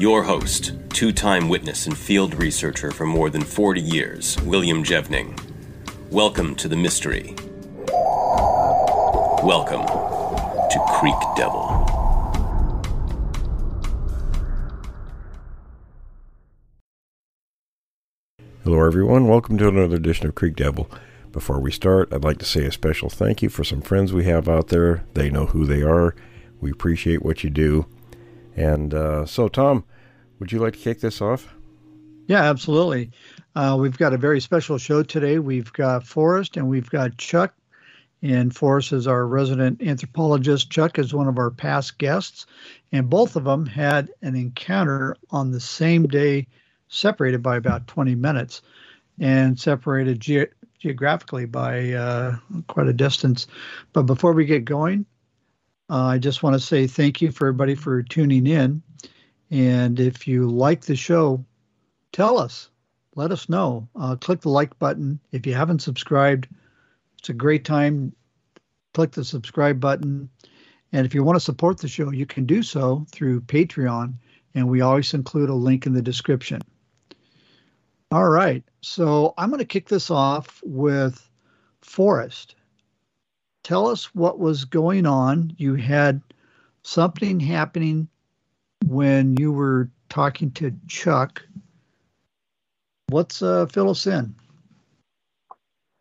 Your host, two time witness and field researcher for more than 40 years, William Jevning. Welcome to the mystery. Welcome to Creek Devil. Hello, everyone. Welcome to another edition of Creek Devil. Before we start, I'd like to say a special thank you for some friends we have out there. They know who they are. We appreciate what you do. And uh, so, Tom, would you like to kick this off? Yeah, absolutely. Uh, we've got a very special show today. We've got Forrest and we've got Chuck. And Forrest is our resident anthropologist. Chuck is one of our past guests. And both of them had an encounter on the same day, separated by about 20 minutes and separated ge- geographically by uh, quite a distance. But before we get going, uh, I just want to say thank you for everybody for tuning in. And if you like the show, tell us. Let us know. Uh, click the like button. If you haven't subscribed, it's a great time. Click the subscribe button. And if you want to support the show, you can do so through Patreon. And we always include a link in the description. All right. So I'm going to kick this off with Forrest. Tell us what was going on. You had something happening when you were talking to Chuck. What's uh, fill us in?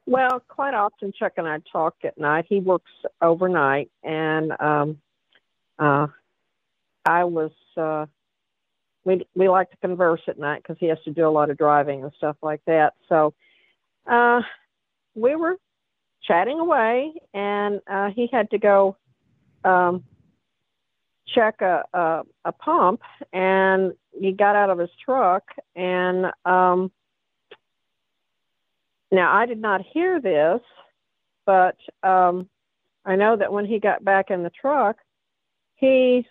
Well, quite often Chuck and I talk at night. He works overnight, and um, uh, I was uh, we we like to converse at night because he has to do a lot of driving and stuff like that. So uh, we were chatting away, and uh, he had to go um, check a, a a pump, and he got out of his truck, and um, now I did not hear this, but um, I know that when he got back in the truck, he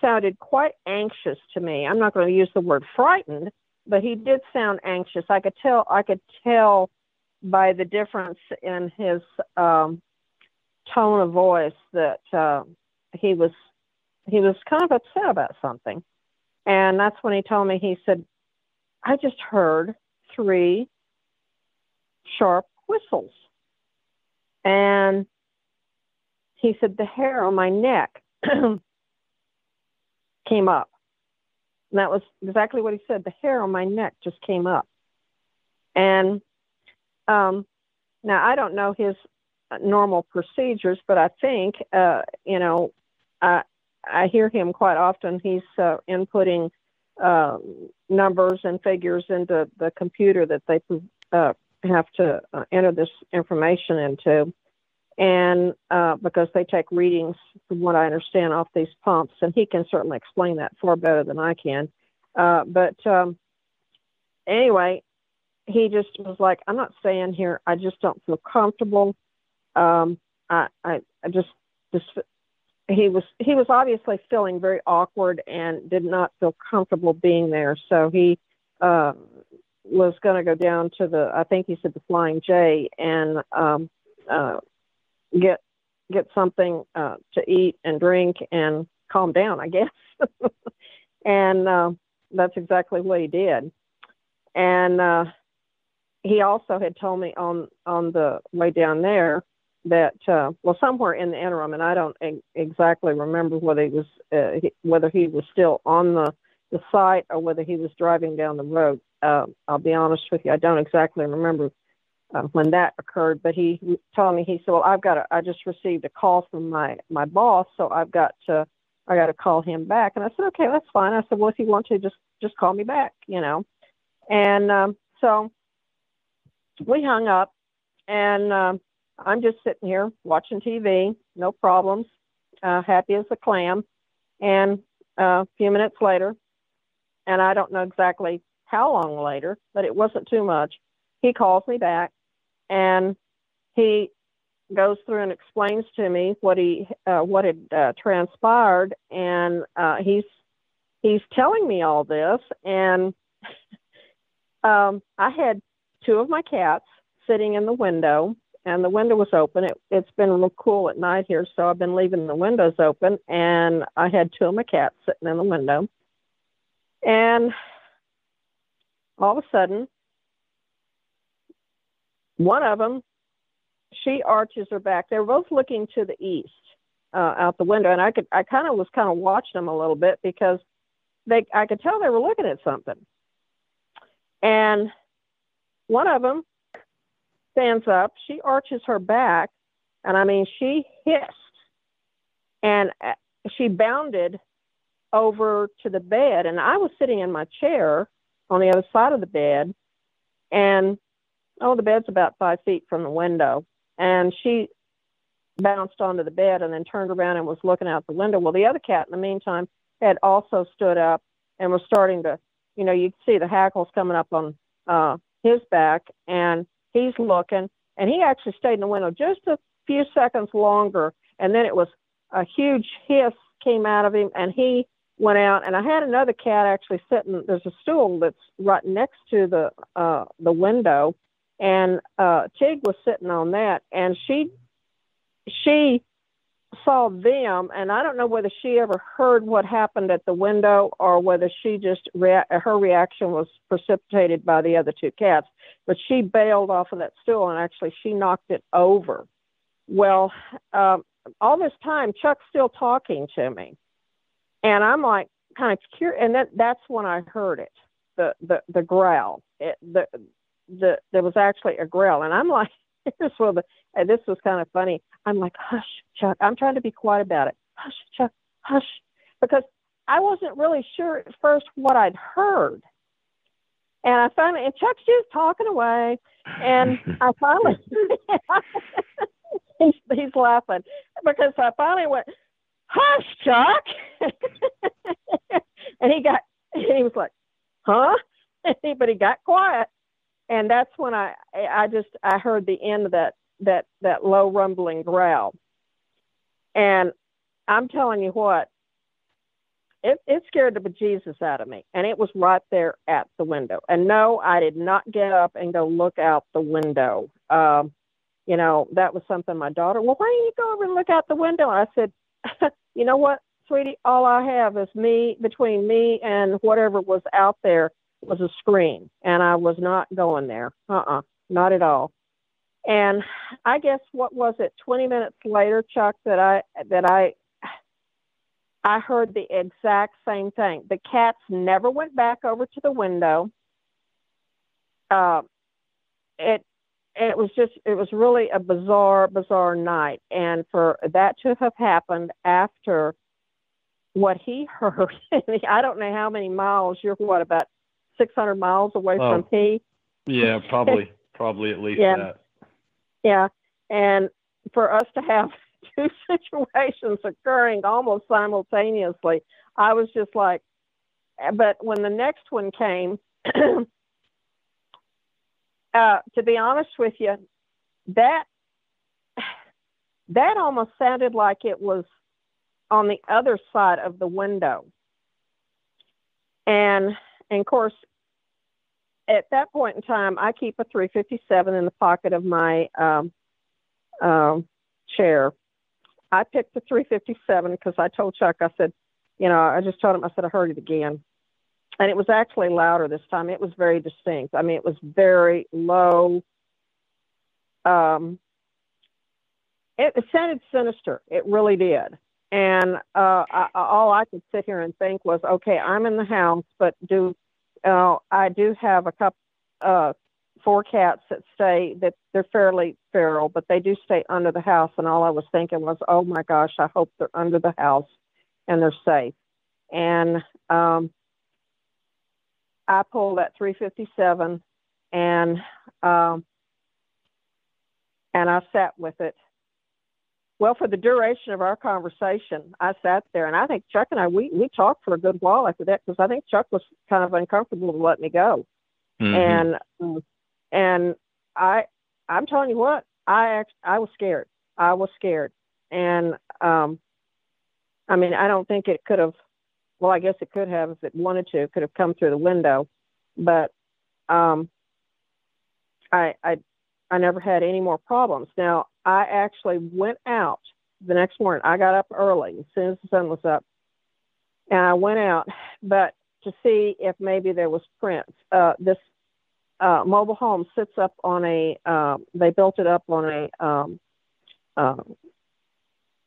sounded quite anxious to me. I'm not going to use the word frightened, but he did sound anxious. I could tell. I could tell by the difference in his um, tone of voice that uh, he was he was kind of upset about something. And that's when he told me. He said, "I just heard three sharp whistles," and he said the hair on my neck came up. And that was exactly what he said. The hair on my neck just came up. And um, now I don't know his normal procedures, but I think, uh, you know, I, I hear him quite often. He's uh, inputting uh, numbers and figures into the computer that they uh, have to uh, enter this information into and uh, because they take readings, from what I understand, off these pumps, and he can certainly explain that far better than I can. Uh, but um, anyway, he just was like, "I'm not staying here. I just don't feel comfortable. Um, I, I, I just, just." He was he was obviously feeling very awkward and did not feel comfortable being there. So he uh, was going to go down to the I think he said the Flying J and um, uh, get get something uh, to eat and drink and calm down, I guess. and uh, that's exactly what he did. And uh, he also had told me on on the way down there that uh, well somewhere in the interim, and I don't exactly remember whether he was uh, he, whether he was still on the the site or whether he was driving down the road. Uh, I'll be honest with you, I don't exactly remember uh, when that occurred. But he told me he said, "Well, I've got to, I just received a call from my my boss, so I've got to I got to call him back." And I said, "Okay, that's fine." I said, "Well, if you want to, just just call me back," you know. And um, so we hung up, and um, I'm just sitting here watching TV, no problems, uh, happy as a clam. And uh, a few minutes later, and I don't know exactly how long later, but it wasn't too much. He calls me back, and he goes through and explains to me what he uh, what had uh, transpired, and uh, he's he's telling me all this, and um, I had two of my cats sitting in the window, and the window was open. It, it's been real cool at night here, so I've been leaving the windows open, and I had two of my cats sitting in the window, and all of a sudden, one of them she arches her back. They're both looking to the east uh, out the window, and I could I kind of was kind of watching them a little bit because they I could tell they were looking at something. And one of them stands up. She arches her back, and I mean she hissed, and uh, she bounded over to the bed, and I was sitting in my chair on the other side of the bed, and oh, the bed's about five feet from the window and she bounced onto the bed and then turned around and was looking out the window. Well, the other cat in the meantime had also stood up and was starting to, you know, you could see the hackles coming up on uh, his back, and he's looking, and he actually stayed in the window just a few seconds longer, and then it was a huge hiss came out of him, and he went out. And I had another cat actually sitting. There's a stool that's right next to the uh, the window, and uh, Tig was sitting on that, and she she saw them, and I don't know whether she ever heard what happened at the window or whether she just rea- her reaction was precipitated by the other two cats. But she bailed off of that stool, and actually she knocked it over. Well, um, all this time, Chuck's still talking to me, and I'm like kind of curious, and that that's when I heard it, the the the growl. It, the the there was actually a growl, and I'm like, this was and this was kind of funny. I'm like, hush, Chuck. I'm trying to be quiet about it. Hush, Chuck. Hush, because I wasn't really sure at first what I'd heard. And I finally, and Chuck's just talking away, and I finally, he's, he's laughing because I finally went, hush, Chuck. and he got, and he was like, huh? but he got quiet and that's when I I just I heard the end of that that that low rumbling growl, and I'm telling you what, it it scared the bejesus out of me, and it was right there at the window. And no, I did not get up and go look out the window. Um, you know that was something my daughter. Well, why don't you go over and look out the window? I said, you know what, sweetie, all I have is me between me and whatever was out there was a screen, and I was not going there. Uh-uh, not at all. And I guess what was it? Twenty minutes later, Chuck, that I that I I heard the exact same thing. The cats never went back over to the window. Uh, it it was just it was really a bizarre bizarre night, and for that to have happened after what he heard, I don't know how many miles. You're what about 600 miles away oh, from P. Yeah, probably, probably at least yeah. that. Yeah, and for us to have two situations occurring almost simultaneously, I was just like, but when the next one came, uh, to be honest with you, that that almost sounded like it was on the other side of the window. And and of course, at that point in time, I keep a 357 in the pocket of my um, um, chair. I picked the 357 because I told Chuck, I said, you know, I just told him, I said, I heard it again. And it was actually louder this time. It was very distinct. I mean, it was very low. Um, it, it sounded sinister. It really did. And uh, I, all I could sit here and think was, okay, I'm in the house, but do uh, I do have a couple, uh, four cats that stay that they're fairly feral, but they do stay under the house. And all I was thinking was, oh my gosh, I hope they're under the house and they're safe. And um, I pulled that 357 and um, and I sat with it well, for the duration of our conversation, I sat there, and I think Chuck and I we we talked for a good while after that because I think Chuck was kind of uncomfortable to let me go, Mhm. and and I I'm telling you what I act, I was scared. I was scared, and um, I mean I don't think it could have. Well, I guess it could have if it wanted to. It could have come through the window, but um, I I I never had any more problems. Now I actually went out the next morning. I got up early as soon as the sun was up, and I went out, but to see if maybe there was prints. Uh, this uh, mobile home sits up on a. Uh, they built it up on a um, uh,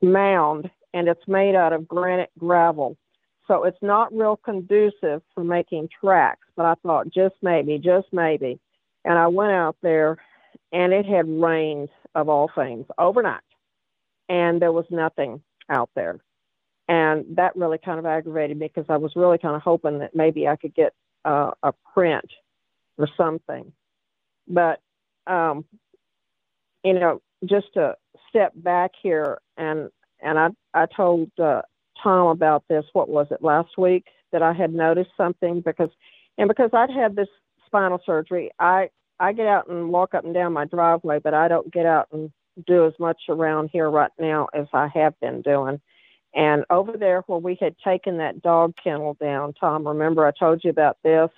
mound, and it's made out of granite gravel. So it's not real conducive for making tracks. But I thought just maybe, just maybe, and I went out there, and it had rained of all things overnight, and there was nothing out there. And that really kind of aggravated me because I was really kind of hoping that maybe I could get uh, a print or something. But, um, you know, just to step back here, and and I I told uh, Tom about this. What was it last week that I had noticed something because, and because I'd had this spinal surgery, I I get out and walk up and down my driveway, but I don't get out and do as much around here right now as I have been doing. And over there where we had taken that dog kennel down, Tom, remember I told you about this?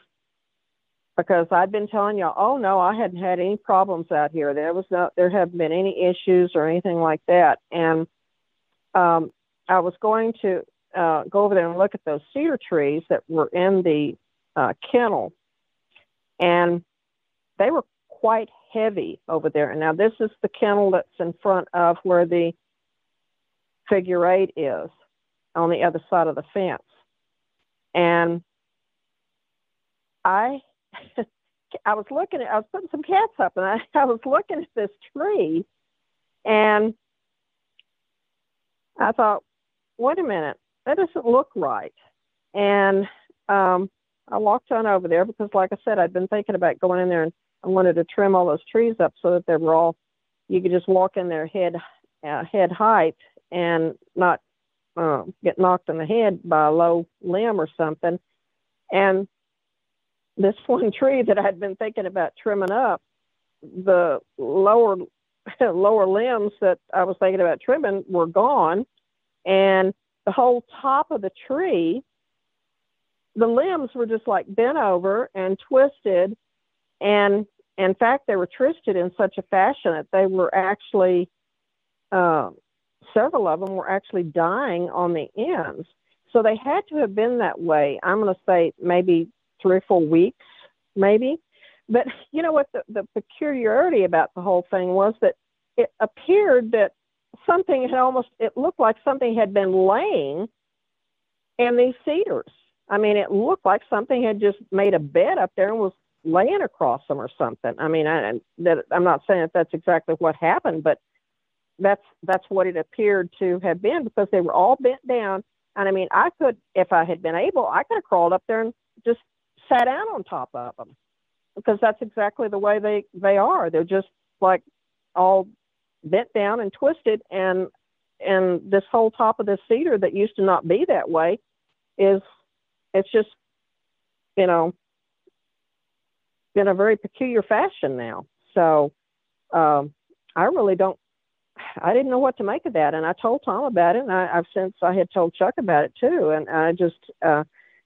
Because I'd been telling you, oh no, I hadn't had any problems out here. There was no, there haven't been any issues or anything like that. And um, I was going to uh, go over there and look at those cedar trees that were in the uh, kennel, and they were quite heavy over there. And now this is the kennel that's in front of where the figure eight is on the other side of the fence. And I I was looking at I was putting some cats up and I, I was looking at this tree and I thought, wait a minute, that doesn't look right. And um I walked on over there because like I said, I'd been thinking about going in there and I wanted to trim all those trees up so that they were all you could just walk in there head uh, head height and not uh, get knocked in the head by a low limb or something. And this one tree that I'd been thinking about trimming up, the lower lower limbs that I was thinking about trimming were gone, and the whole top of the tree, the limbs were just like bent over and twisted, and in fact they were twisted in such a fashion that they were actually uh, several of them were actually dying on the ends. So they had to have been that way. I'm going to say maybe three or four weeks, maybe. But you know what? The, the peculiarity about the whole thing was that it appeared that something had almost, it looked like something had been laying in these cedars. I mean, it looked like something had just made a bed up there and was laying across them or something. I mean, I, that, I'm not saying that that's exactly what happened, but that's that's what it appeared to have been because they were all bent down. And I mean, I could, if I had been able, I could have crawled up there and just sat down on top of them because that's exactly the way they they are. They're just like all bent down and twisted, and and this whole top of this cedar that used to not be that way is it's just you know in a very peculiar fashion now. So um, I really don't I didn't know what to make of that, and I told Tom about it, and I, I've since I had told Chuck about it too, and I just uh,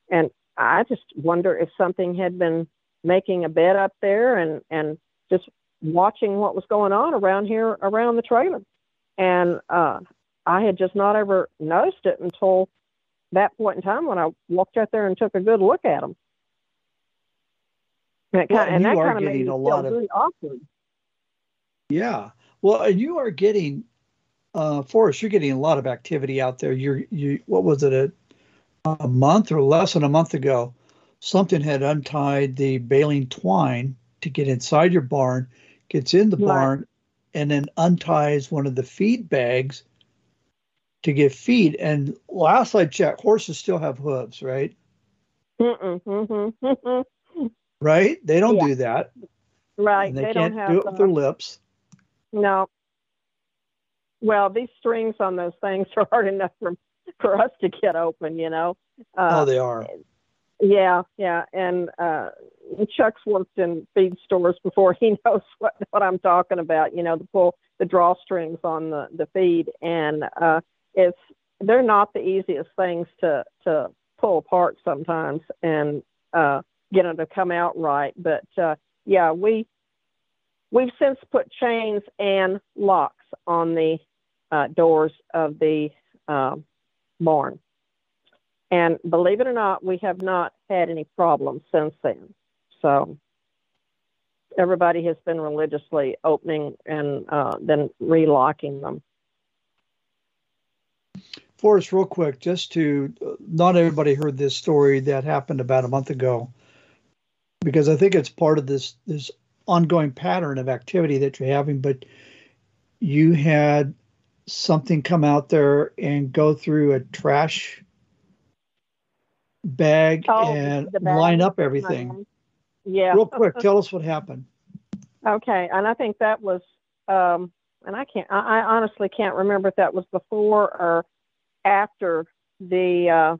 and I just wonder if something had been making a bed up there and and just watching what was going on around here around the trailer, and uh, I had just not ever noticed it until that point in time when I walked out there and took a good look at them. And, Well, and and you that are kind of made getting a lot of- really awkward. Yeah. Well, and you are getting, uh, Forrest, you're getting a lot of activity out there. You're, you, what was it, a, a month or less than a month ago? Something had untied the baling twine to get inside your barn, gets in the Right. barn, and then unties one of the feed bags to get feed. And last I checked, horses still have hooves, right? Mm-mm, mm-hmm, mm-hmm. Right? They don't Yeah. do that. Right. And they, they can't don't have do it with their lips. no. well, these strings on those things are hard enough for for us to get open, you know. Uh, oh, they are. Yeah, yeah, and uh, Chuck's worked in feed stores before. He knows what what I'm talking about. You know, the pull the drawstrings on the the feed, and uh, it's they're not the easiest things to to pull apart sometimes and uh, get them to come out right. But uh, yeah, we we've since put chains and locks on the uh, doors of the uh, barn. And believe it or not, we have not had any problems since then. So everybody has been religiously opening and uh, then relocking them. Forrest, real quick, just to not everybody heard this story that happened about a month ago, because I think it's part of this this ongoing pattern of activity that you're having. But you had something come out there and go through a trash bag oh, and bag. line up everything. Yeah. Real quick, tell us what happened. Okay, and I think that was, um, and I can't, I, I, honestly can't remember if that was before or after the uh,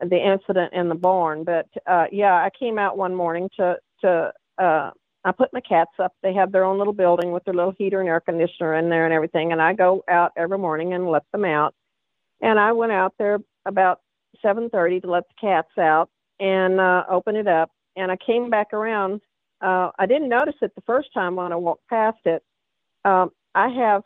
the incident in the barn. But uh, yeah, I came out one morning to to uh, I put my cats up. They have their own little building with their little heater and air conditioner in there and everything. And I go out every morning and let them out. And I went out there about 7:30 to let the cats out and uh, open it up. And I came back around. Uh, I didn't notice it the first time when I walked past it. Um, I have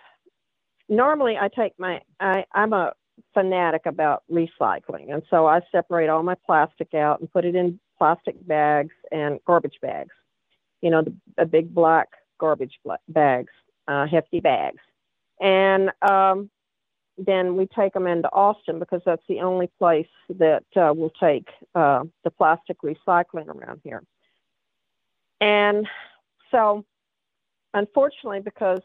normally I take my I, I'm a fanatic about recycling, and so I separate all my plastic out and put it in plastic bags and garbage bags you know, the, the big black garbage bags, uh, hefty bags. And um, then we take them into Austin because that's the only place that uh, will take uh, the plastic recycling around here. And so, unfortunately, because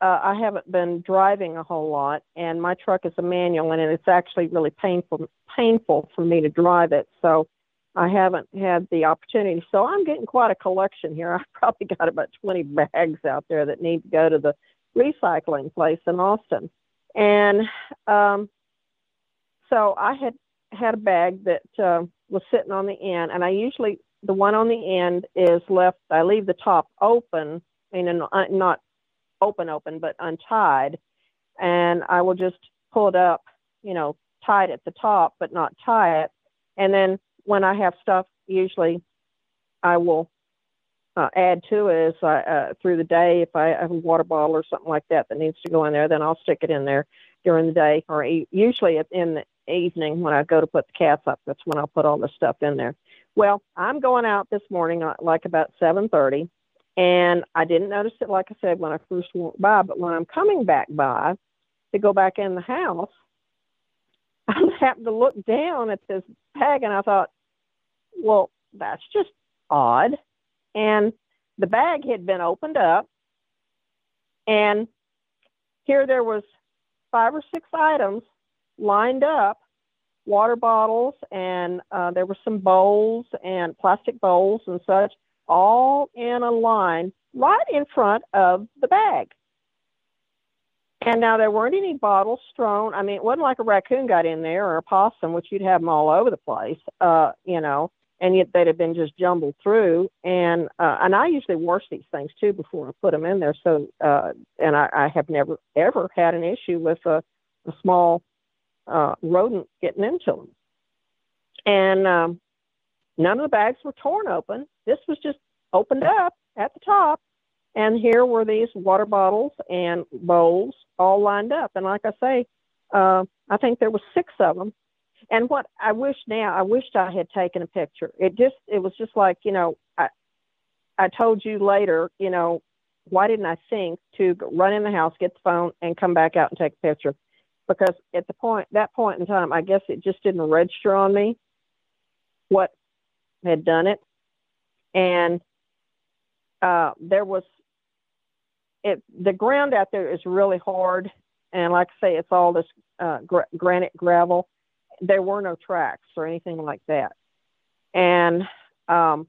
uh, I haven't been driving a whole lot, and my truck is a manual, and it's actually really painful painful for me to drive it. So I haven't had the opportunity. So I'm getting quite a collection here. I've probably got about 20 bags out there that need to go to the recycling place in Austin. And um, so I had had a bag that uh, was sitting on the end, and I usually, the one on the end is left, I leave the top open, I mean, not open, open, but untied. And I will just pull it up, you know, tie it at the top, but not tie it. And then when I have stuff, usually I will uh, add to it as I, uh, through the day. If I have a water bottle or something like that that needs to go in there, then I'll stick it in there during the day, or e- usually in the evening when I go to put the cats up. That's when I'll put all the stuff in there. Well, I'm going out this morning, uh, like about 7:30, and I didn't notice it, like I said, when I first walked by. But when I'm coming back by to go back in the house, I happened to look down at this bag and I thought, well, that's just odd. And the bag had been opened up, and here there was five or six items lined up water bottles and uh, there were some bowls and plastic bowls and such all in a line right in front of the bag and now there weren't any bottles thrown. I mean, it wasn't like a raccoon got in there or a possum, which you'd have them all over the place, uh, you know, and yet they'd have been just jumbled through. And uh, and I usually wash these things too before I put them in there. So uh, and I, I have never ever had an issue with a, a small uh, rodent getting into them. And um, none of the bags were torn open. This was just opened up at the top and here were these water bottles and bowls all lined up. And like I say, uh, I think there was six of them. And what I wish now, I wished I had taken a picture. It just, it was just like, you know, I, I told you later, you know, why didn't I think to run in the house, get the phone, and come back out and take a picture? Because at the point, that point in time, I guess it just didn't register on me what had done it. And uh, there was it the ground out there is really hard, and like I say, it's all this uh, gr- granite gravel. There were no tracks or anything like that, and um,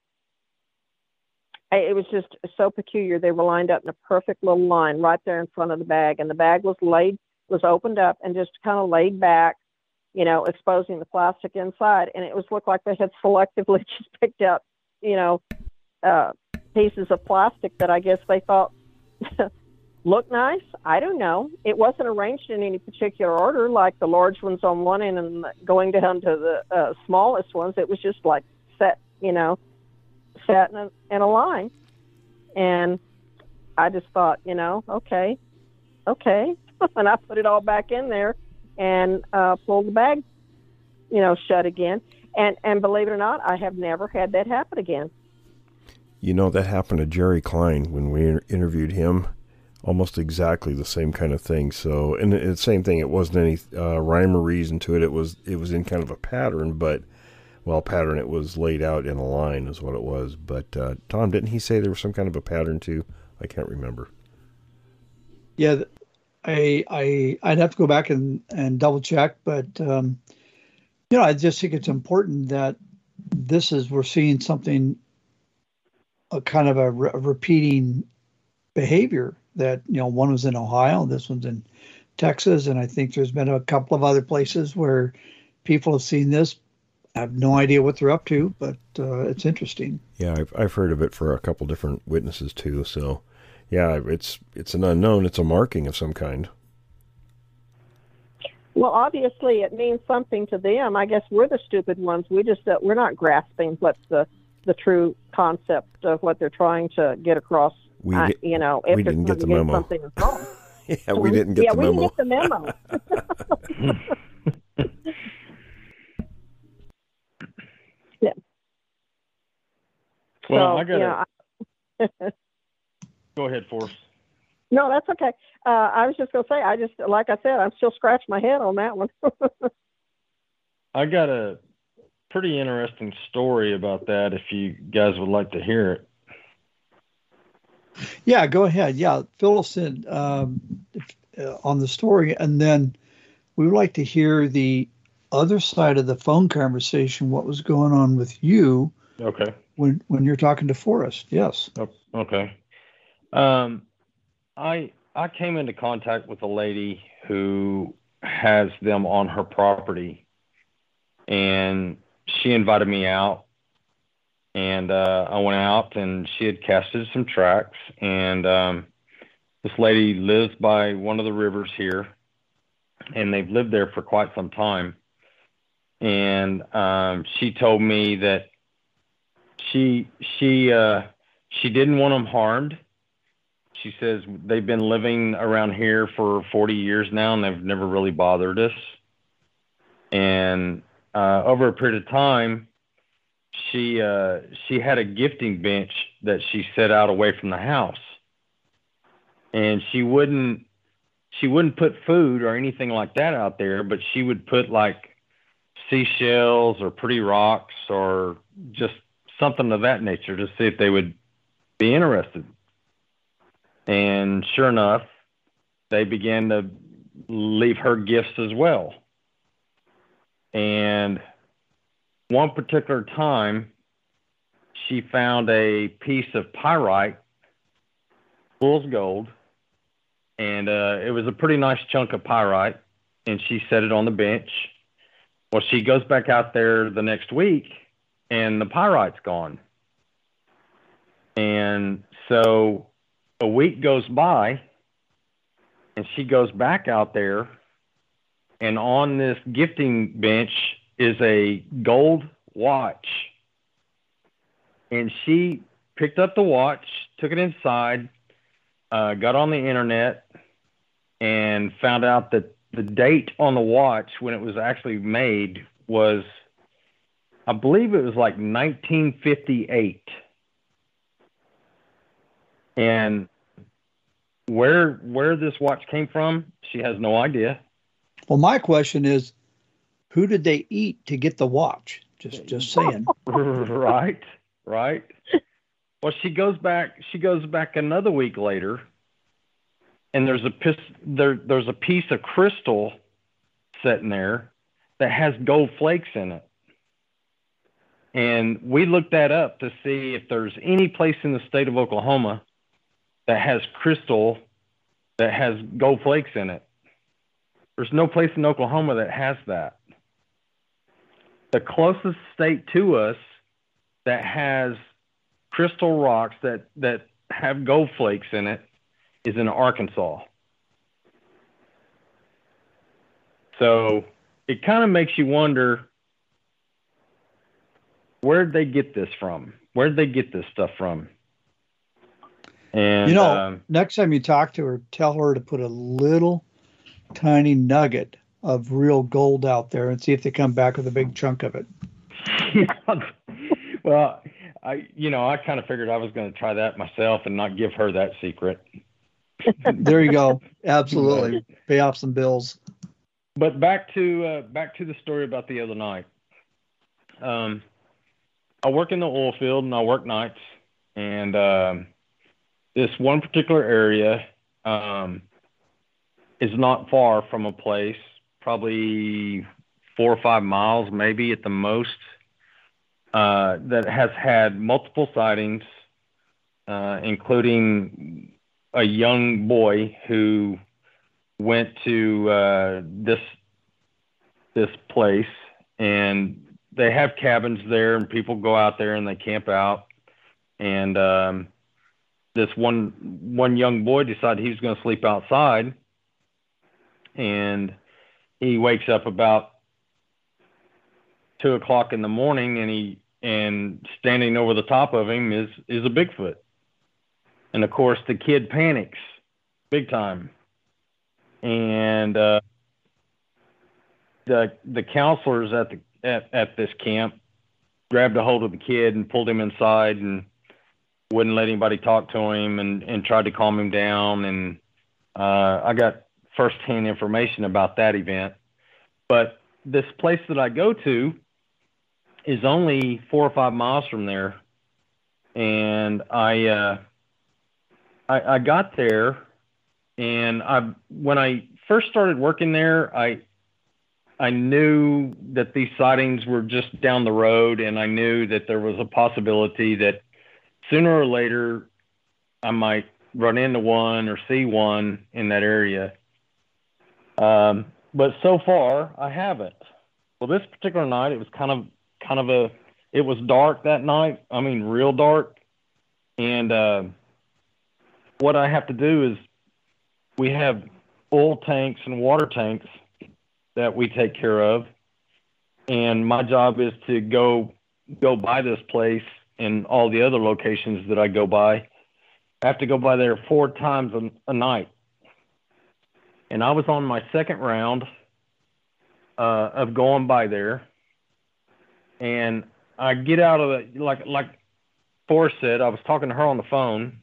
it was just so peculiar. They were lined up in a perfect little line right there in front of the bag, and the bag was laid was opened up and just kind of laid back, you know, exposing the plastic inside, and it was looked like they had selectively just picked out, you know, uh, pieces of plastic that I guess they thought looked nice. I don't know. It wasn't arranged in any particular order, like the large ones on one end and going down to the uh, smallest ones. It was just like set, you know, set in a, in a line. And I just thought, you know, okay, okay. and I put it all back in there and uh, pulled the bag, you know, shut again. And and believe it or not, I have never had that happen again. You know that happened to Jerry Klein when we interviewed him. Almost exactly the same kind of thing. So, and the same thing. It wasn't any uh, rhyme or reason to it. It was it was in kind of a pattern, but well, pattern. It was laid out in a line, is what it was. But uh, Tom, didn't he say there was some kind of a pattern too? I can't remember. Yeah, I I I'd have to go back and and double check, but um, you know, I just think it's important that this is we're seeing something, a kind of a, re- repeating behavior that you know one was in Ohio, this one's in Texas, and I think there's been a couple of other places where people have seen this. I have no idea what they're up to, but uh, it's interesting. Yeah, I've I've heard of it for a couple different witnesses too. So yeah, it's it's an unknown. It's a marking of some kind. Well, obviously, it means something to them. I guess we're the stupid ones. We just uh, we're not grasping what the the true concept of what they're trying to get across. We uh, you know, if we didn't get the memo. Something is wrong. yeah, we didn't get yeah, the we memo. didn't get the memo. yeah. Well, so, I got you know, I- go ahead, Forrest. No, that's okay. Uh, I was just going to say, I just, like I said, I'm still scratching my head on that one. I got a pretty interesting story about that. If you guys would like to hear it. Yeah, go ahead. Yeah, fill us in um, uh, on the story, and then we would like to hear the other side of the phone conversation. What was going on with you Okay. when when you're talking to Forrest? Yes. Oh, Okay. Um, I I came into contact with a lady who has them on her property, and she invited me out, and uh, I went out, and she had casted some tracks, and um, this lady lives by one of the rivers here, and they've lived there for quite some time, and um, she told me that she she uh, she didn't want them harmed she says they've been living around here for 40 years now and they've never really bothered us. And uh, over a period of time, she uh, she had a gifting bench that she set out away from the house, and she wouldn't she wouldn't put food or anything like that out there, but she would put like seashells or pretty rocks or just something of that nature to see if they would be interested. And sure enough, they began to leave her gifts as well. And one particular time, she found a piece of pyrite, fool's gold, and uh, it was a pretty nice chunk of pyrite. And she set it on the bench. Well, she goes back out there the next week, and the pyrite's gone. And so a week goes by and she goes back out there and on this gifting bench is a gold watch. And she picked up the watch took it inside uh, got on the internet and found out that the date on the watch when it was actually made was i believe it was like 1958 and where where this watch came from, she has no idea. Well, my question is, who did they eat to get the watch? Just just saying. right, right. Well, she goes back. She goes back another week later, and there's a piece there. There's a piece of crystal sitting there that has gold flakes in it. And we looked that up to see if there's any place in the state of Oklahoma that has crystal that has gold flakes in it. There's no place in Oklahoma that has that. The closest state to us that has crystal rocks that, that have gold flakes in it is in Arkansas. So it kind of makes you wonder where'd they get this from? Where'd they get this stuff from? And you know, um, next time you talk to her, tell her to put a little tiny nugget of real gold out there and see if they come back with a big chunk of it. well, I you know, I kind of figured I was going to try that myself and not give her that secret. there you go. Absolutely. Pay off some bills. But back to uh, back to the story about the other night. Um, I work in the oil field and I work nights, and um, this one particular area um, is not far from a place, probably four or five miles, maybe at the most, uh, that has had multiple sightings, uh, including a young boy who went to uh, this this place, and they have cabins there, and people go out there and they camp out. And um, this one one young boy decided he was going to sleep outside, and he wakes up about two o'clock in the morning, and he and standing over the top of him is is a Bigfoot. And of course, the kid panics big time and uh, the the counselors at the at, at this camp grabbed a hold of the kid and pulled him inside and wouldn't let anybody talk to him and and tried to calm him down and uh, I got firsthand information about that event. But this place that I go to is only four or five miles from there, and I uh, I, I got there and I when I first started working there, I I knew that these sightings were just down the road, and I knew that there was a possibility that sooner or later I might run into one or see one in that area. Um, but so far, I haven't. Well, this particular night, it was kind of kind of a it was dark that night. I mean, real dark. And uh, what I have to do is we have oil tanks and water tanks that we take care of. And my job is to go go by this place and all the other locations that I go by. I have to go by there four times a, a night. And I was on my second round uh, of going by there. And I get out of the like like Forrest said, I was talking to her on the phone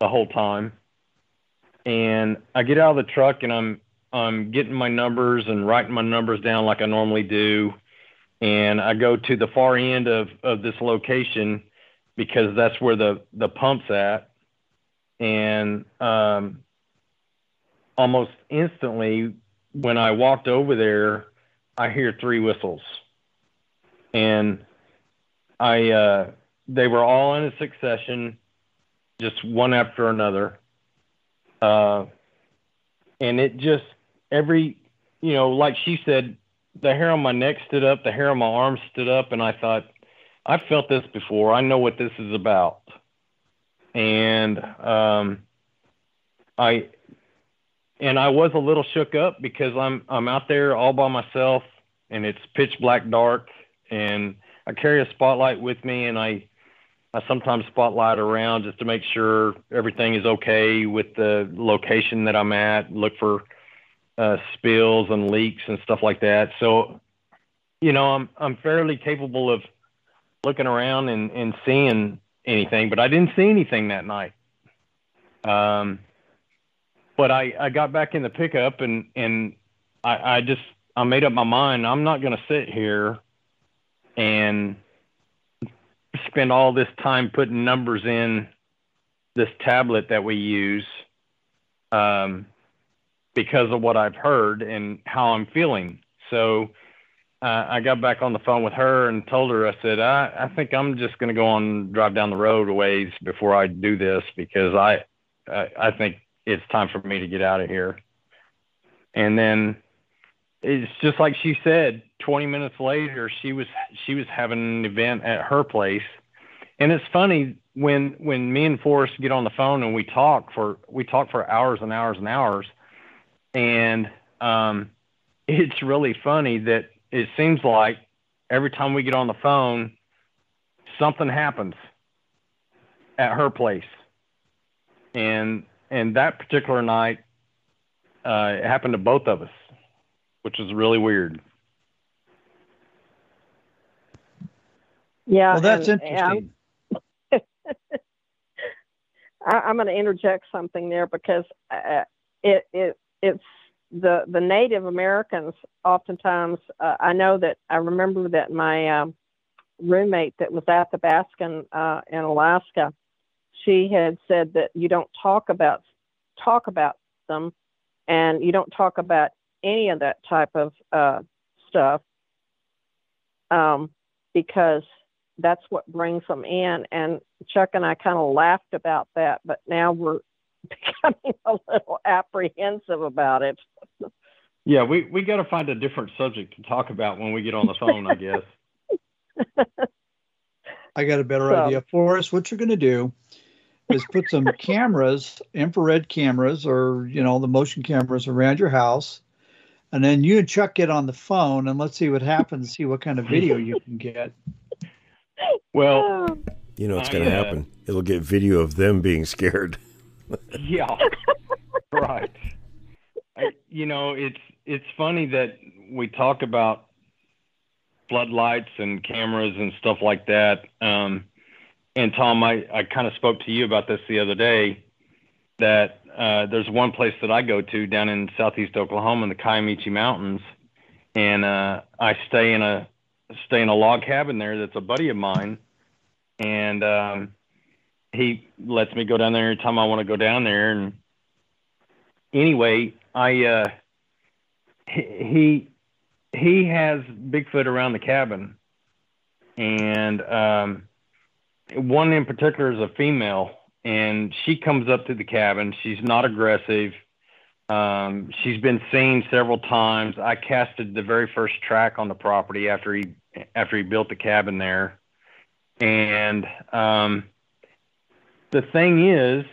the whole time and I get out of the truck and I'm I'm getting my numbers and writing my numbers down like I normally do, and I go to the far end of of this location because that's where the the pump's at, and um, almost instantly when I walked over there, I hear three whistles, and I uh, they were all in a succession, just one after another. Uh, and it just every, you know, like she said, the hair on my neck stood up, the hair on my arm stood up, and I thought, I've felt this before. I know what this is about. And um, I and I was a little shook up because I'm I'm out there all by myself and it's pitch black dark and I carry a spotlight with me and I I sometimes spotlight around just to make sure everything is okay with the location that I'm at, look for uh, spills and leaks and stuff like that. So, you know, I'm I'm fairly capable of looking around and, and seeing anything, but I didn't see anything that night. Um, but I, I got back in the pickup and, and I, I just, I made up my mind. I'm not going to sit here and spend all this time putting numbers in this tablet that we use um, because of what I've heard and how I'm feeling. So uh, I got back on the phone with her and told her, I said, I, I think I'm just going to go on drive down the road a ways before I do this because I, I, I think it's time for me to get out of here. And then it's just like she said, 20 minutes later, she was, she was having an event at her place. And it's funny when, when me and Forrest get on the phone and we talk for, we talk for hours and hours and hours. And, um, it's really funny that it seems like every time we get on the phone, something happens at her place. And and that particular night, uh, it happened to both of us, which is really weird. Yeah. Well, that's and, interesting. and I, I'm going to interject something there because uh, it it it's the the Native Americans oftentimes uh, I know that I remember that my um, roommate that was at the Baskin uh, in Alaska, she had said that you don't talk about talk about them, and you don't talk about any of that type of uh, stuff, um, because that's what brings them in. And Chuck and I kind of laughed about that, but now we're becoming a little apprehensive about it. Yeah, we, we got to find a different subject to talk about when we get on the phone, I guess. I got a better So- idea for us. What you're going to do is put some cameras, infrared cameras, or you know the motion cameras around your house, and then you and Chuck get on the phone and let's see what happens. See what kind of video you can get. Well, You know what's going to uh, happen. It'll get video of them being scared. yeah, right. I, you know, it's it's funny that we talk about floodlights and cameras and stuff like that. Um, and Tom, I, I kind of spoke to you about this the other day. That uh, there's one place that I go to down in southeast Oklahoma in the Kiamichi Mountains, and uh, I stay in a stay in a log cabin there. That's a buddy of mine, and um, he lets me go down there anytime I want to go down there. And anyway, I uh, he he has Bigfoot around the cabin, and um, one in particular is a female, and she comes up to the cabin. She's not aggressive. Um, she's been seen several times. I casted the very first track on the property after he after he built the cabin there, and um, the thing is,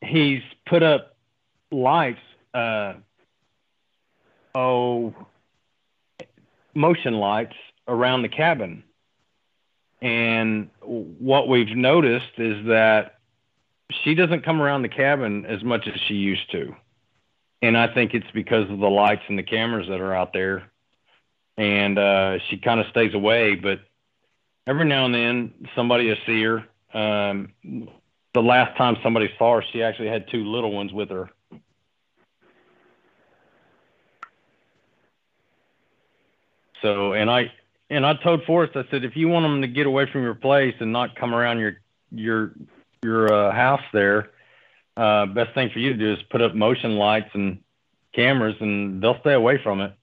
he's put up lights. Uh, oh, motion lights around the cabin. And what we've noticed is that she doesn't come around the cabin as much as she used to. And I think it's because of the lights and the cameras that are out there. And uh, she kind of stays away, but every now and then somebody will see her. Um, the last time somebody saw her, she actually had two little ones with her. So, and I and I told Forrest, I said, if you want them to get away from your place and not come around your your your uh, house there, uh, best thing for you to do is put up motion lights and cameras, and they'll stay away from it.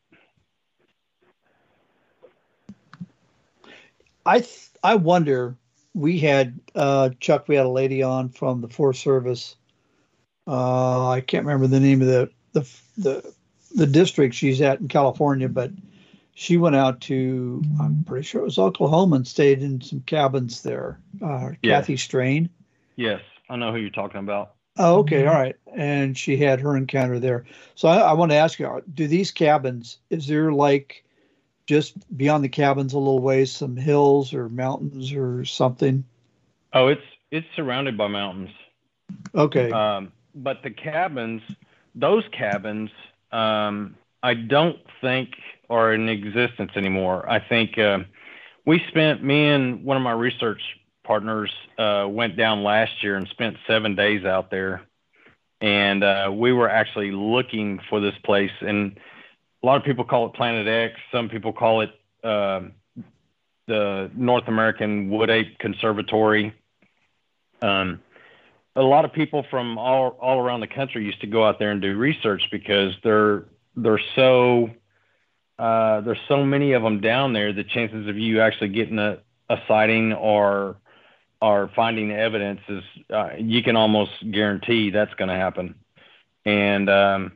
I th- I wonder. We had uh, Chuck. We had a lady on from the Forest Service. Uh, I can't remember the name of the the the the district she's at in California, but she went out to I'm pretty sure it was Oklahoma and stayed in some cabins there. Uh, Yeah. Kathy Strain. Yes, I know who you're talking about. Oh, okay, all right. And she had her encounter there. So I, I want to ask you: Do these cabins? Is there like just beyond the cabins a little ways, some hills or mountains or something? Oh, it's it's surrounded by mountains. Okay. Um, but the cabins, those cabins, um, I don't think are in existence anymore. I think uh, we spent me and one of my research partners uh, went down last year and spent seven days out there, and uh, we were actually looking for this place. And a lot of people call it Planet X. Some people call it um the North American Wood Ape Conservancy. Um, a lot of people from all all around the country used to go out there and do research because they're they're so uh, there's so many of them down there. The chances of you actually getting a, a sighting or or finding evidence is uh, you can almost guarantee that's going to happen. And um,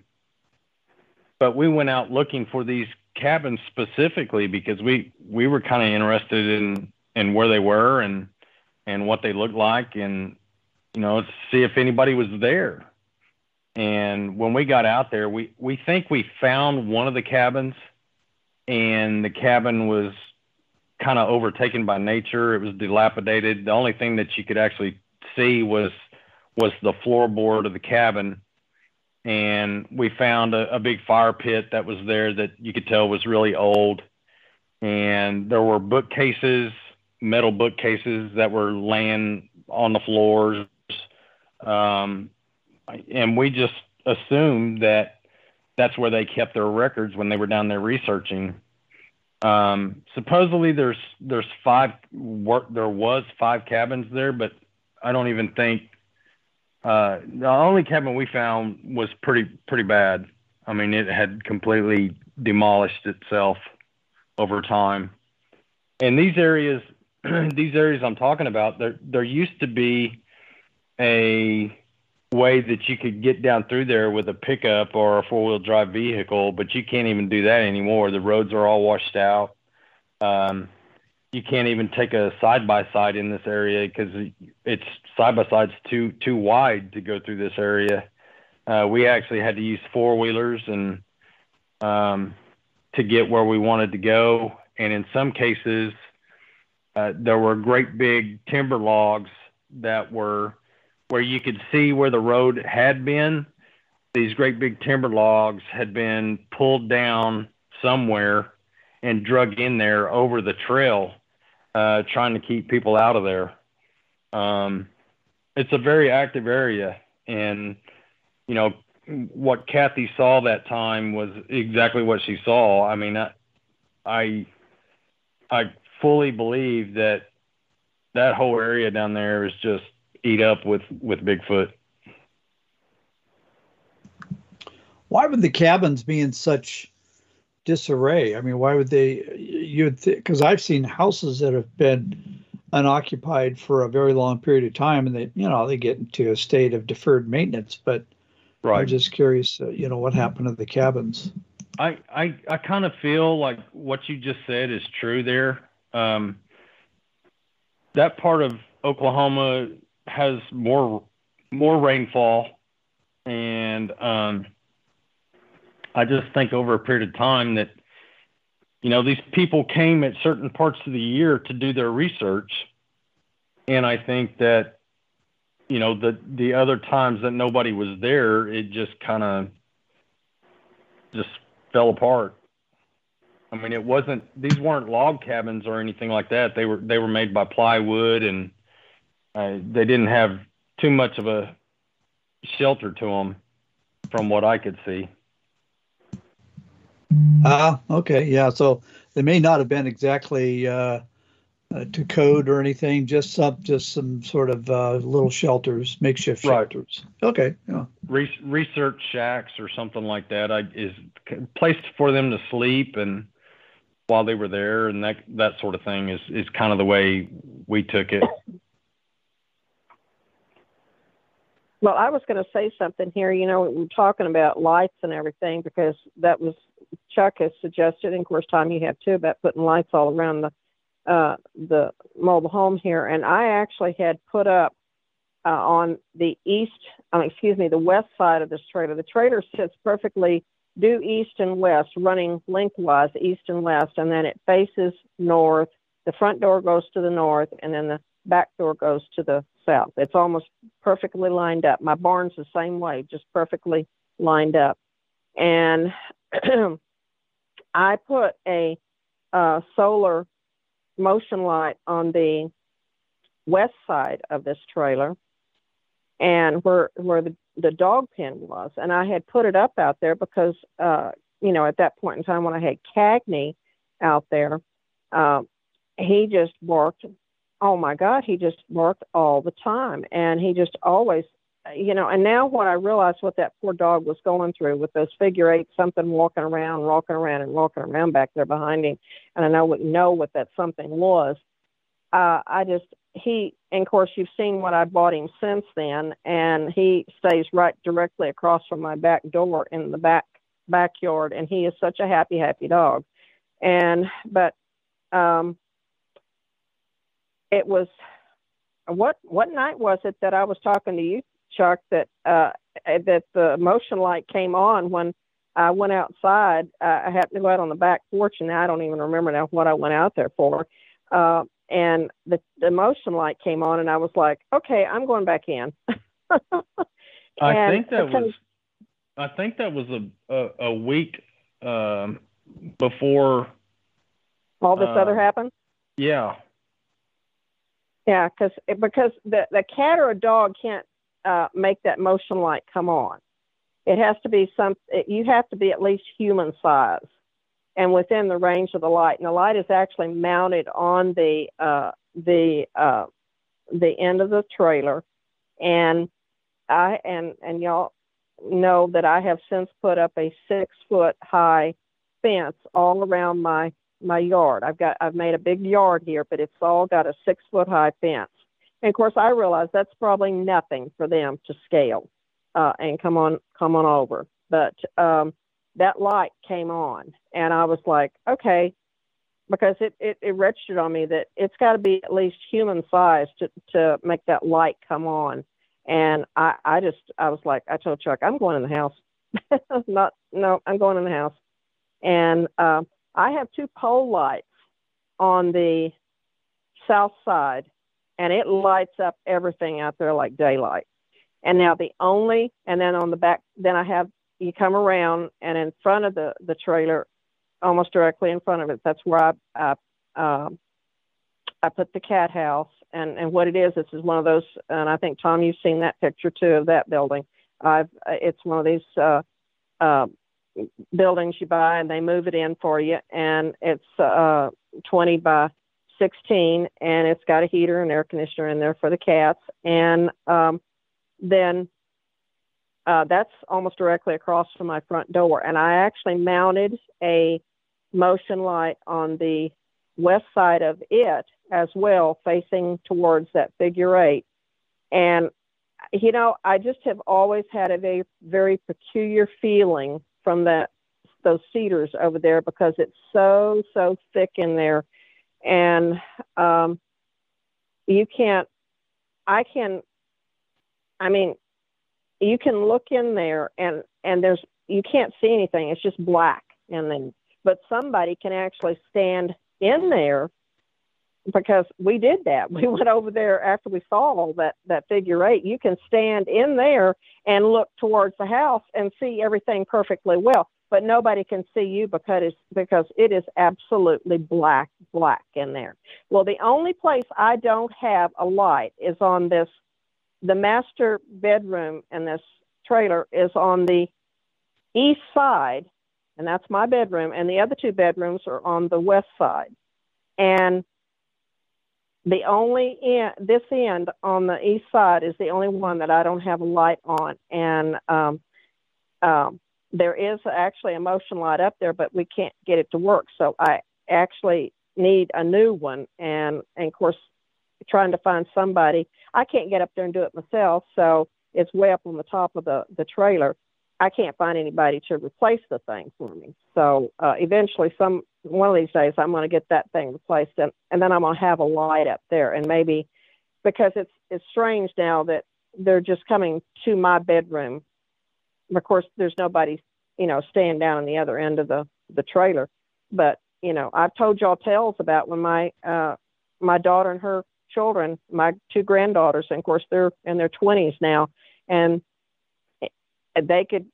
but we went out looking for these cabins specifically because we we were kind of interested in in where they were and and what they looked like and you know see if anybody was there. And when we got out there we we think we found one of the cabins and the cabin was kind of overtaken by nature. It was dilapidated. The only thing that you could actually see was was the floorboard of the cabin and we found a, a big fire pit that was there that you could tell was really old. And there were bookcases, metal bookcases that were laying on the floors. Um, and we just assumed that that's where they kept their records when they were down there researching. Um, supposedly there's there's five work there was five cabins there, but I don't even think uh, the only cabin we found was pretty pretty bad. I mean, it had completely demolished itself over time. And these areas, these areas I'm talking about, there there used to be a way that you could get down through there with a pickup or a four wheel drive vehicle, but you can't even do that anymore. The roads are all washed out. Um, you can't even take a side by side in this area because it's side by sides too too wide to go through this area. Uh, we actually had to use four wheelers and um, to get where we wanted to go. And in some cases, uh, there were great big timber logs that were where you could see where the road had been. These great big timber logs had been pulled down somewhere and drug in there over the trail uh, trying to keep people out of there. Um, it's a very active area, and you know what Kathy saw that time was exactly what she saw. I mean, I, I, fully believe that that whole area down there is just eat up with with Bigfoot. Why would the cabins be in such disarray? I mean, why would they? You'd because I've seen houses that have been unoccupied for a very long period of time, and they, you know, they get into a state of deferred maintenance. But right. I'm just curious, uh, you know, what happened to the cabins? I I, I kind of feel like what you just said is true there. Um, that part of Oklahoma has more more rainfall, and um, I just think over a period of time that, you know, these people came at certain parts of the year to do their research. And I think that, you know, the, the other times that nobody was there, it just kind of just fell apart. I mean, it wasn't, these weren't log cabins or anything like that. They were, they were made by plywood and uh, they didn't have too much of a shelter to them from what I could see. Ah, okay, yeah. So they may not have been exactly uh, uh, to code or anything, just some just some sort of uh, little shelters, makeshift shelters. Right. Okay, yeah. Re- research shacks or something like that I, is placed for them to sleep and while they were there, and that that sort of thing is is kind of the way we took it. Well, I was going to say something here. You know, we are talking about lights and everything because that was Chuck has suggested, and of course, Tom, you have too, about putting lights all around the uh, the mobile home here. And I actually had put up uh, on the east, um, excuse me, the west side of this trailer. The trailer sits perfectly due east and west, running lengthwise east and west, and then it faces north. The front door goes to the north, and then the back door goes to the south. It's almost perfectly lined up. My barn's the same way, just perfectly lined up. And I put a uh, solar motion light on the west side of this trailer and where where the, the dog pen was. And i had put it up out there because uh you know at that point in time when i had cagney out there uh, he just barked oh my god he just barked all the time. And he just always you know, and now when I realized what that poor dog was going through with those figure eight something walking around, walking around, and walking around back there behind him, and I know what know what that something was. Uh, I just he, and of course, you've seen what I bought him since then, and he stays right directly across from my back door in the back backyard, and he is such a happy, happy dog. And but um, it was what what night was it that I was talking to you, Chuck? That uh, that the motion light came on when I went outside. Uh, I happened to go out on the back porch, and I don't even remember now what I went out there for. Uh, and the the motion light came on, and I was like, okay, I'm going back in. I think that was I think that was a a, a week um, before all this uh, other happened. Yeah. Yeah, because because the the cat or a dog can't uh, make that motion light come on. It has to be some. It, you have to be at least human size, and within the range of the light. And the light is actually mounted on the uh, the uh, the end of the trailer, and I and and y'all know that I have since put up a six foot high fence all around my my yard. I've got I've made a big yard here, but it's all got a six foot high fence. And of course, I realize that's probably nothing for them to scale uh, and come on come on over. But um, that light came on, and I was like, okay, because it, it, it registered on me that it's got to be at least human size to to make that light come on. And I I just I was like I told Chuck I'm going in the house. Not no I'm going in the house. And uh, I have two pole lights on the south side, and it lights up everything out there like daylight. And now the only, and then on the back, then I have you come around, and in front of the the trailer, almost directly in front of it, that's where I I, um, I put the cat house. And and what it is, this is one of those, and I think Tom, you've seen that picture too of that building. I've it's one of these. Uh, uh, buildings you buy and they move it in for you and it's uh 20 by 16 and it's got a heater and air conditioner in there for the cats. And um then uh that's almost directly across from my front door. And I actually mounted a motion light on the west side of it as well facing towards that figure 8 and you know I just have always had a very very peculiar feeling from that those cedars over there because it's so so thick in there and um you can't i can i mean you can look in there and and there's you can't see anything it's just black and then but somebody can actually stand in there because we did that. We went over there after we saw all that that figure eight. You can stand in there and look towards the house and see everything perfectly well, but nobody can see you because it's, because it is absolutely black black in there. Well, the only place I don't have a light is on this the master bedroom in this trailer is on the east side and that's my bedroom and the other two bedrooms are on the west side. And the only end, this end on the east side is the only one that I don't have a light on, and um, um, there is actually a motion light up there, but we can't get it to work. So I actually need a new one, and, and of course, trying to find somebody. I can't get up there and do it myself, so it's way up on the top of the the trailer. I can't find anybody to replace the thing for me. So uh, eventually, some one of these days, I'm going to get that thing replaced, and, and then I'm going to have a light up there, and maybe because it's it's strange now that they're just coming to my bedroom. Of course, there's nobody, you know, staying down on the other end of the the trailer, but you know, I've told y'all tales about when my uh, my daughter and her children, my two granddaughters, and of course they're in their 20s now, and they could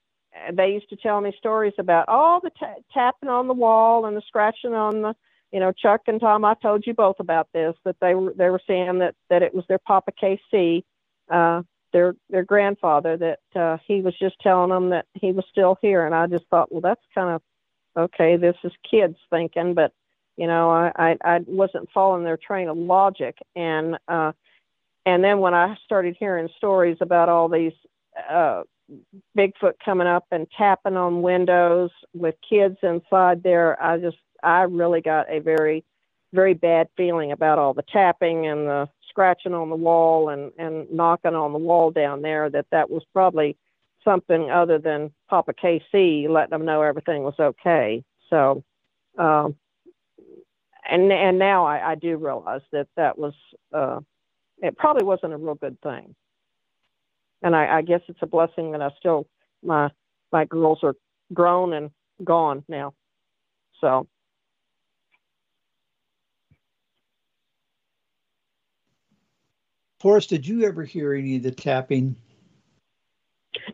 they used to tell me stories about all the t- tapping on the wall and the scratching on the you know chuck and tom i told you both about this that they were they were saying that that it was their papa kc uh their their grandfather that uh he was just telling them that he was still here. And i just thought well that's kind of okay this is kids thinking. But you know i i, I wasn't following their train of logic. And uh and then when I started hearing stories about all these uh, Bigfoot coming up and tapping on windows with kids inside there, I just I really got a very very bad feeling about all the tapping and the scratching on the wall and and knocking on the wall down there that that was probably something other than Papa KC letting them know everything was okay. So, um, and and now I, I do realize that that was uh, it probably wasn't a real good thing. And I, I guess it's a blessing that I still my my girls are grown and gone now. So Forrest, did you ever hear any of the tapping?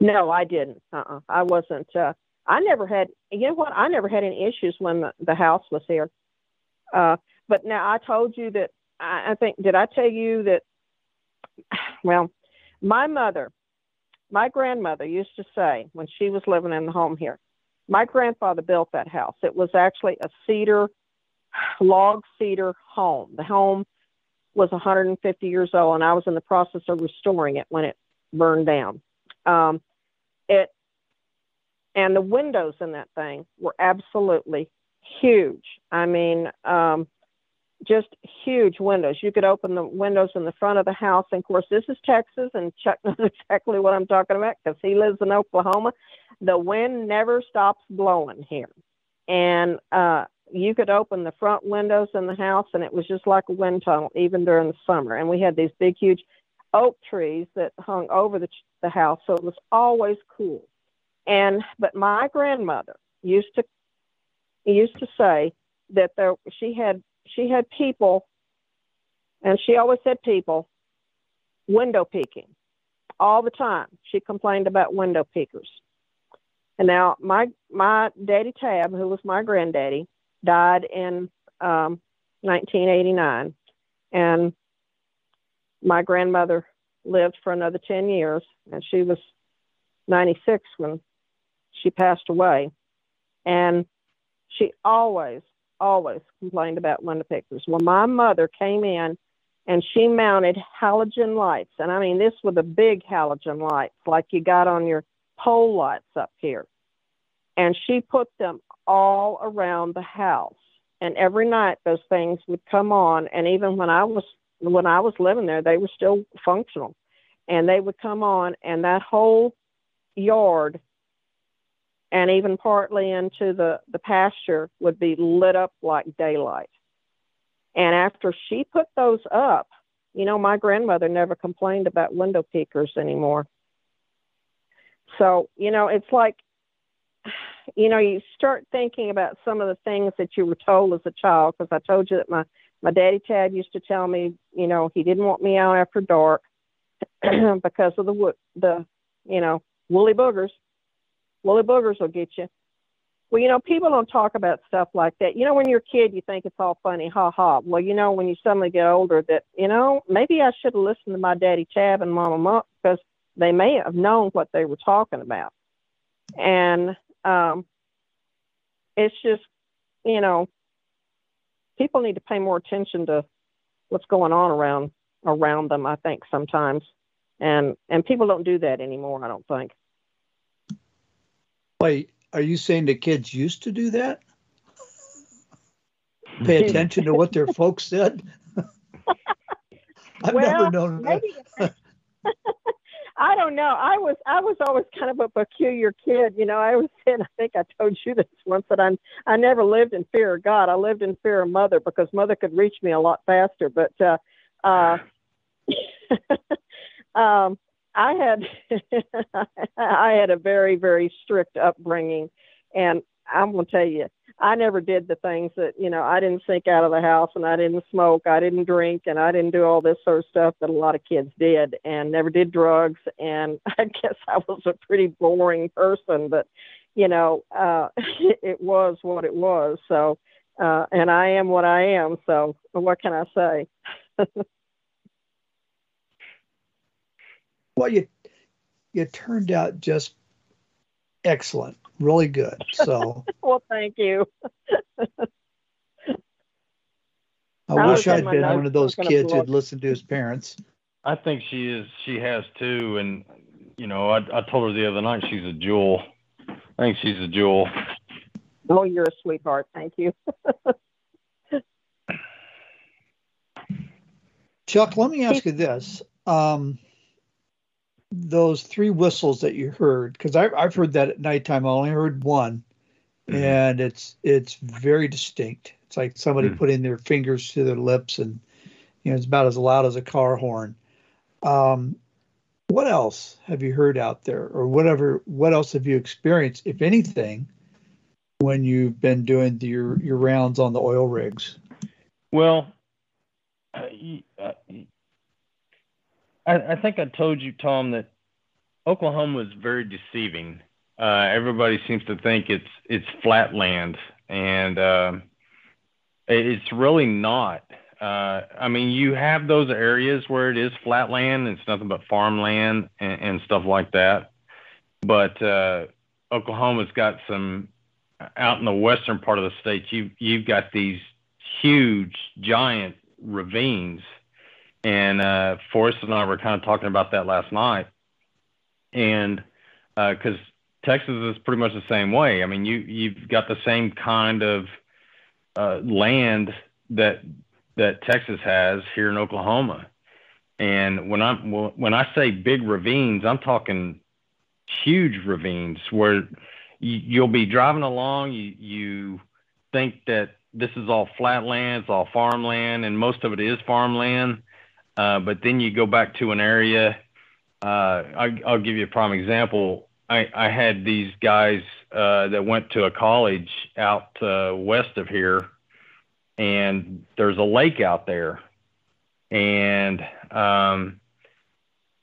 No, I didn't. Uh-uh. I wasn't. Uh, I never had. You know what? I never had any issues when the, the house was here. Uh, but now I told you that. I, I think did I tell you that? Well, my mother, my grandmother used to say when she was living in the home here, my grandfather built that house. It was actually a cedar, log cedar home. The home was 150 years old, and I was in the process of restoring it when it burned down. Um, it and the windows in that thing were absolutely huge. I mean, um, just huge windows. You could open the windows in the front of the house. And of course, this is Texas, and Chuck knows exactly what I'm talking about because he lives in Oklahoma. The wind never stops blowing here. And uh, you could open the front windows in the house and it was just like a wind tunnel even during the summer. And we had these big huge oak trees that hung over the, the house so it was always cool. And but my grandmother used to used to say that there she had she had people and she always said people window peeking all the time. She complained about window peekers. And now my my daddy tab who was my granddaddy died in um, 1989, and my grandmother lived for another 10 years, and she was 96 when she passed away. And she always, always complained about window pickers. Well, my mother came in and she mounted halogen lights. And I mean, this were the big halogen lights, like you got on your pole lights up here. And she put them all around the house. And every night those things would come on. And even when I was when I was living there, they were still functional. And they would come on and that whole yard and even partly into the, the pasture would be lit up like daylight. And after she put those up, you know, my grandmother never complained about window peekers anymore. So, you know, it's like you know, you start thinking about some of the things that you were told as a child. Because I told you that my my daddy Tad used to tell me, you know, he didn't want me out after dark because of the the you know woolly boogers. Woolly boogers will get you. Well, you know, people don't talk about stuff like that. You know, when you're a kid, you think it's all funny, ha ha. Well, you know, when you suddenly get older, that you know, maybe I should have listened to my daddy Tab and Mama Muck because they may have known what they were talking about. And um, it's just, you know, people need to pay more attention to what's going on around around them. I think sometimes, and and people don't do that anymore. I don't think. Wait, are you saying the kids used to do that? Pay attention to what their folks said. I've well, never known. Maybe, I don't know. I was I was always kind of a peculiar kid, you know. I was said I think I told you this once that I I never lived in fear of God. I lived in fear of mother because mother could reach me a lot faster. But uh, uh, um, I had I had a very very strict upbringing, and I'm gonna tell you, I never did the things that, you know, I didn't sneak out of the house and I didn't smoke, I didn't drink, and I didn't do all this sort of stuff that a lot of kids did and never did drugs. And I guess I was a pretty boring person, but, you know, uh, it was what it was. So, uh, and I am what I am. So, what can I say? well, you, you turned out just excellent really good. So, well, thank you. I, I wish I'd been one of those kids who'd listened to his parents. I think she is. She has too, and you know, I, I told her the other night she's a jewel. I think she's a jewel. Oh, you're a sweetheart. Thank you. Chuck, let me ask you this. Um, those three whistles that you heard, because I've heard that at nighttime. I only heard one, mm-hmm. and it's it's very distinct. It's like somebody mm-hmm. putting their fingers to their lips, and you know, it's about as loud as a car horn. Um, what else have you heard out there, or whatever? What else have you experienced, if anything, when you've been doing the, your your rounds on the oil rigs? Well, uh, uh, I, I think I told you, Tom, that Oklahoma is very deceiving. Uh, everybody seems to think it's it's flat land, and uh, it's really not. Uh, I mean, you have those areas where it is flat land, it's nothing but farmland and, and stuff like that. But uh, Oklahoma's got some out in the western part of the state. You you've got these huge, giant ravines, and uh, Forrest and I were kind of talking about that last night, and because uh, Texas is pretty much the same way. I mean, you you've got the same kind of uh, land that that Texas has here in Oklahoma. And when I'm when I say big ravines, I'm talking huge ravines where you'll be driving along, you, you think that this is all flat land, it's all farmland, and most of it is farmland. Uh, but then you go back to an area. Uh, I, I'll give you a prime example. I, I had these guys uh, that went to a college out uh, west of here, and there's a lake out there, and um,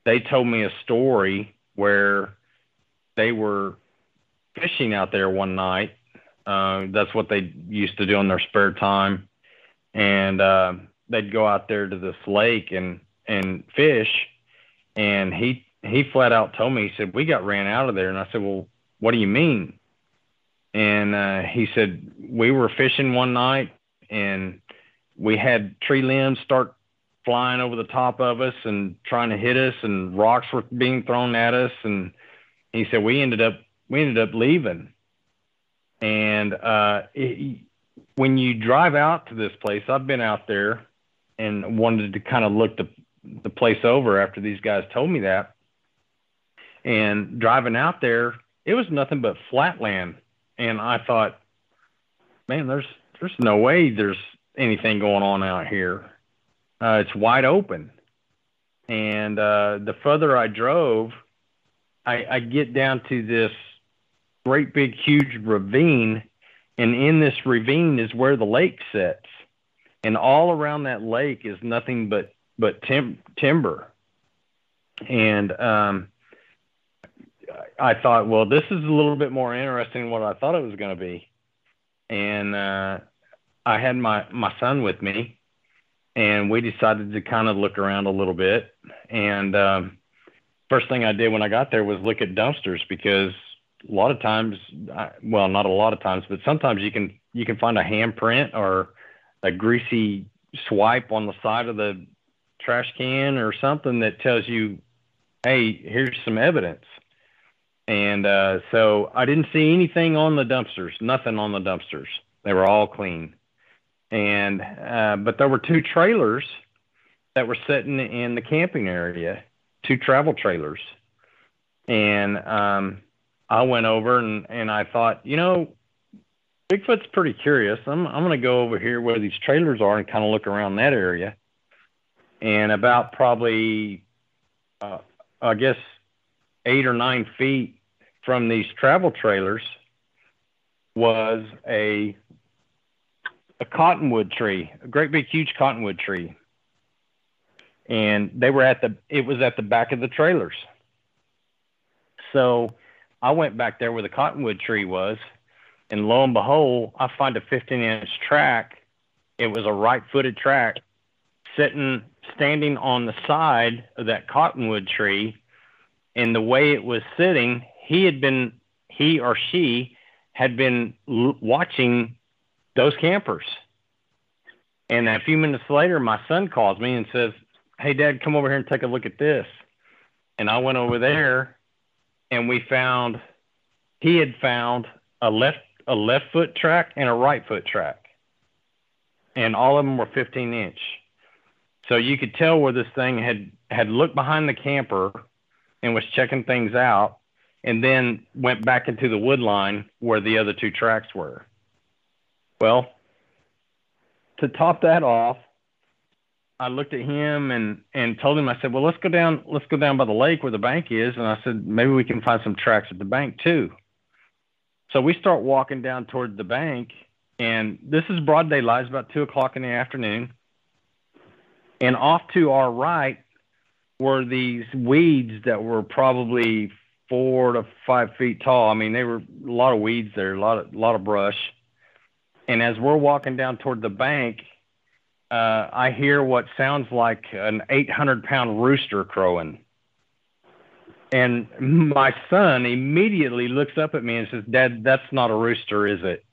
they told me a story where they were fishing out there one night. Uh, that's what they used to do in their spare time, and they'd go out there to this lake and and fish. And he he flat out told me he said we got ran out of there, and I said, well, what do you mean? And uh, he said we were fishing one night and we had tree limbs start flying over the top of us and trying to hit us, and rocks were being thrown at us. And he said we ended up we ended up leaving. And uh, it, when you drive out to this place, I've been out there and wanted to kind of look the the place over after these guys told me that. And driving out there, it was nothing but flat land. And I thought, man, there's there's no way there's anything going on out here. Uh, it's wide open. And uh, the further I drove, I, I get down to this great big huge ravine, and in this ravine is where the lake sits, and all around that lake is nothing but but tim- timber. And um, I thought, well, this is a little bit more interesting than what I thought it was going to be. And uh, I had my my son with me, and we decided to kind of look around a little bit. And um, first thing I did when I got there was look at dumpsters because a lot of times, I, well, not a lot of times, but sometimes you can you can find a handprint or a greasy swipe on the side of the trash can or something that tells you, hey, here's some evidence. And uh, so I didn't see anything on the dumpsters, nothing on the dumpsters. They were all clean and uh, but there were two trailers that were sitting in the camping area, two travel trailers, and um, I went over and and I thought, you know, Bigfoot's pretty curious. I'm I'm gonna go over here where these trailers are and kind of look around that area, and about probably, uh, I guess, eight or nine feet from these travel trailers was a a cottonwood tree, a great big huge cottonwood tree. And they were at the it was at the back of the trailers. So I went back there where the cottonwood tree was, and lo and behold, I find a 15 inch track. It was a right footed track sitting standing on the side of that cottonwood tree. And the way it was sitting, he had been he or she had been l- watching those campers. And a few minutes later, my son calls me and says, "Hey, Dad, come over here and take a look at this." And I went over there, and we found he had found a left a left foot track and a right foot track, and all of them were 15 inch. So you could tell where this thing had had looked behind the camper and was checking things out, and then went back into the wood line where the other two tracks were. Well, to top that off, I looked at him and and told him I said, "Well, let's go down let's go down by the lake where the bank is." And I said, "Maybe we can find some tracks at the bank too." So we start walking down toward the bank, and this is broad daylight. It's about two o'clock in the afternoon, and off to our right were these weeds that were probably four to five feet tall. I mean, they were a lot of weeds there, a lot of a lot of brush. And as we're walking down toward the bank, uh, I hear what sounds like an 800 pound rooster crowing. And my son immediately looks up at me and says, Dad, that's not a rooster, is it?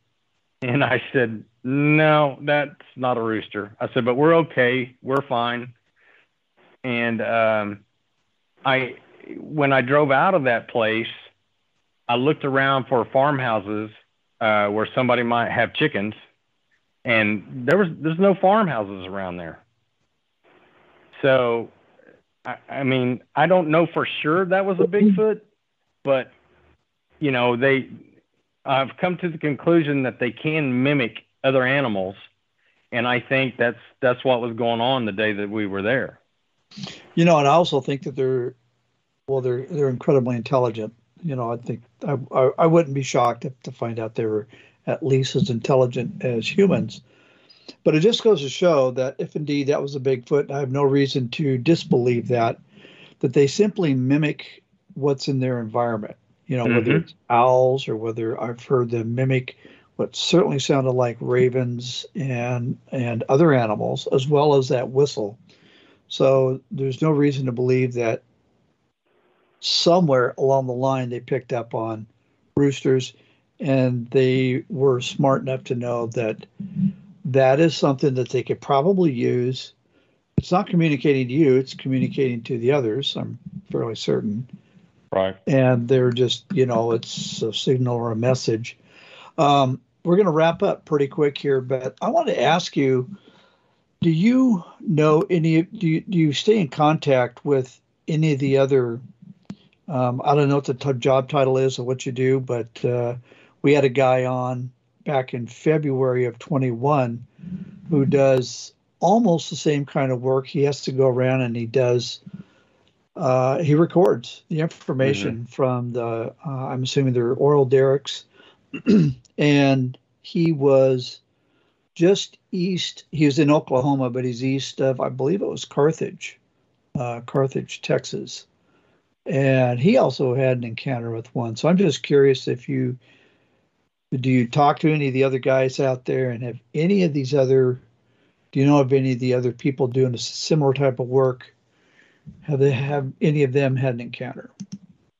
And I said, No, that's not a rooster. I said, But we're okay. We're fine. And um, I, when I drove out of that place, I looked around for farmhouses uh, where somebody might have chickens, and there was there's no farmhouses around there. So, I, I mean, I don't know for sure that was a Bigfoot, but you know, they I've come to the conclusion that they can mimic other animals, and I think that's that's what was going on the day that we were there. You know, and I also think that they're well, they're they're incredibly intelligent. You know, I think I I, I wouldn't be shocked if, to find out they were at least as intelligent as humans. But it just goes to show that if indeed that was a Bigfoot, I have no reason to disbelieve that, that they simply mimic what's in their environment. You know, mm-hmm. whether it's owls or whether I've heard them mimic what certainly sounded like ravens and and other animals, as well as that whistle. So there's no reason to believe that somewhere along the line they picked up on roosters and they were smart enough to know that that is something that they could probably use. It's not communicating to you, it's communicating to the others, I'm fairly certain. Right. And they're just, you know, it's a signal or a message. Um, we're going to wrap up pretty quick here, but I want to ask you do you know any, do you, do you stay in contact with any of the other? Um, I don't know what the t- job title is or what you do, but uh, we had a guy on back in February of 21 who does almost the same kind of work. He has to go around and he does, uh, he records the information mm-hmm. from the, uh, I'm assuming they're oral derricks. and he was just east, he was in Oklahoma, but he's east of, I believe it was Carthage, uh, Carthage, Texas. And he also had an encounter with one. So I'm just curious if you, do you talk to any of the other guys out there? And have any of these other do you know of any of the other people doing a similar type of work? Have they have any of them had an encounter?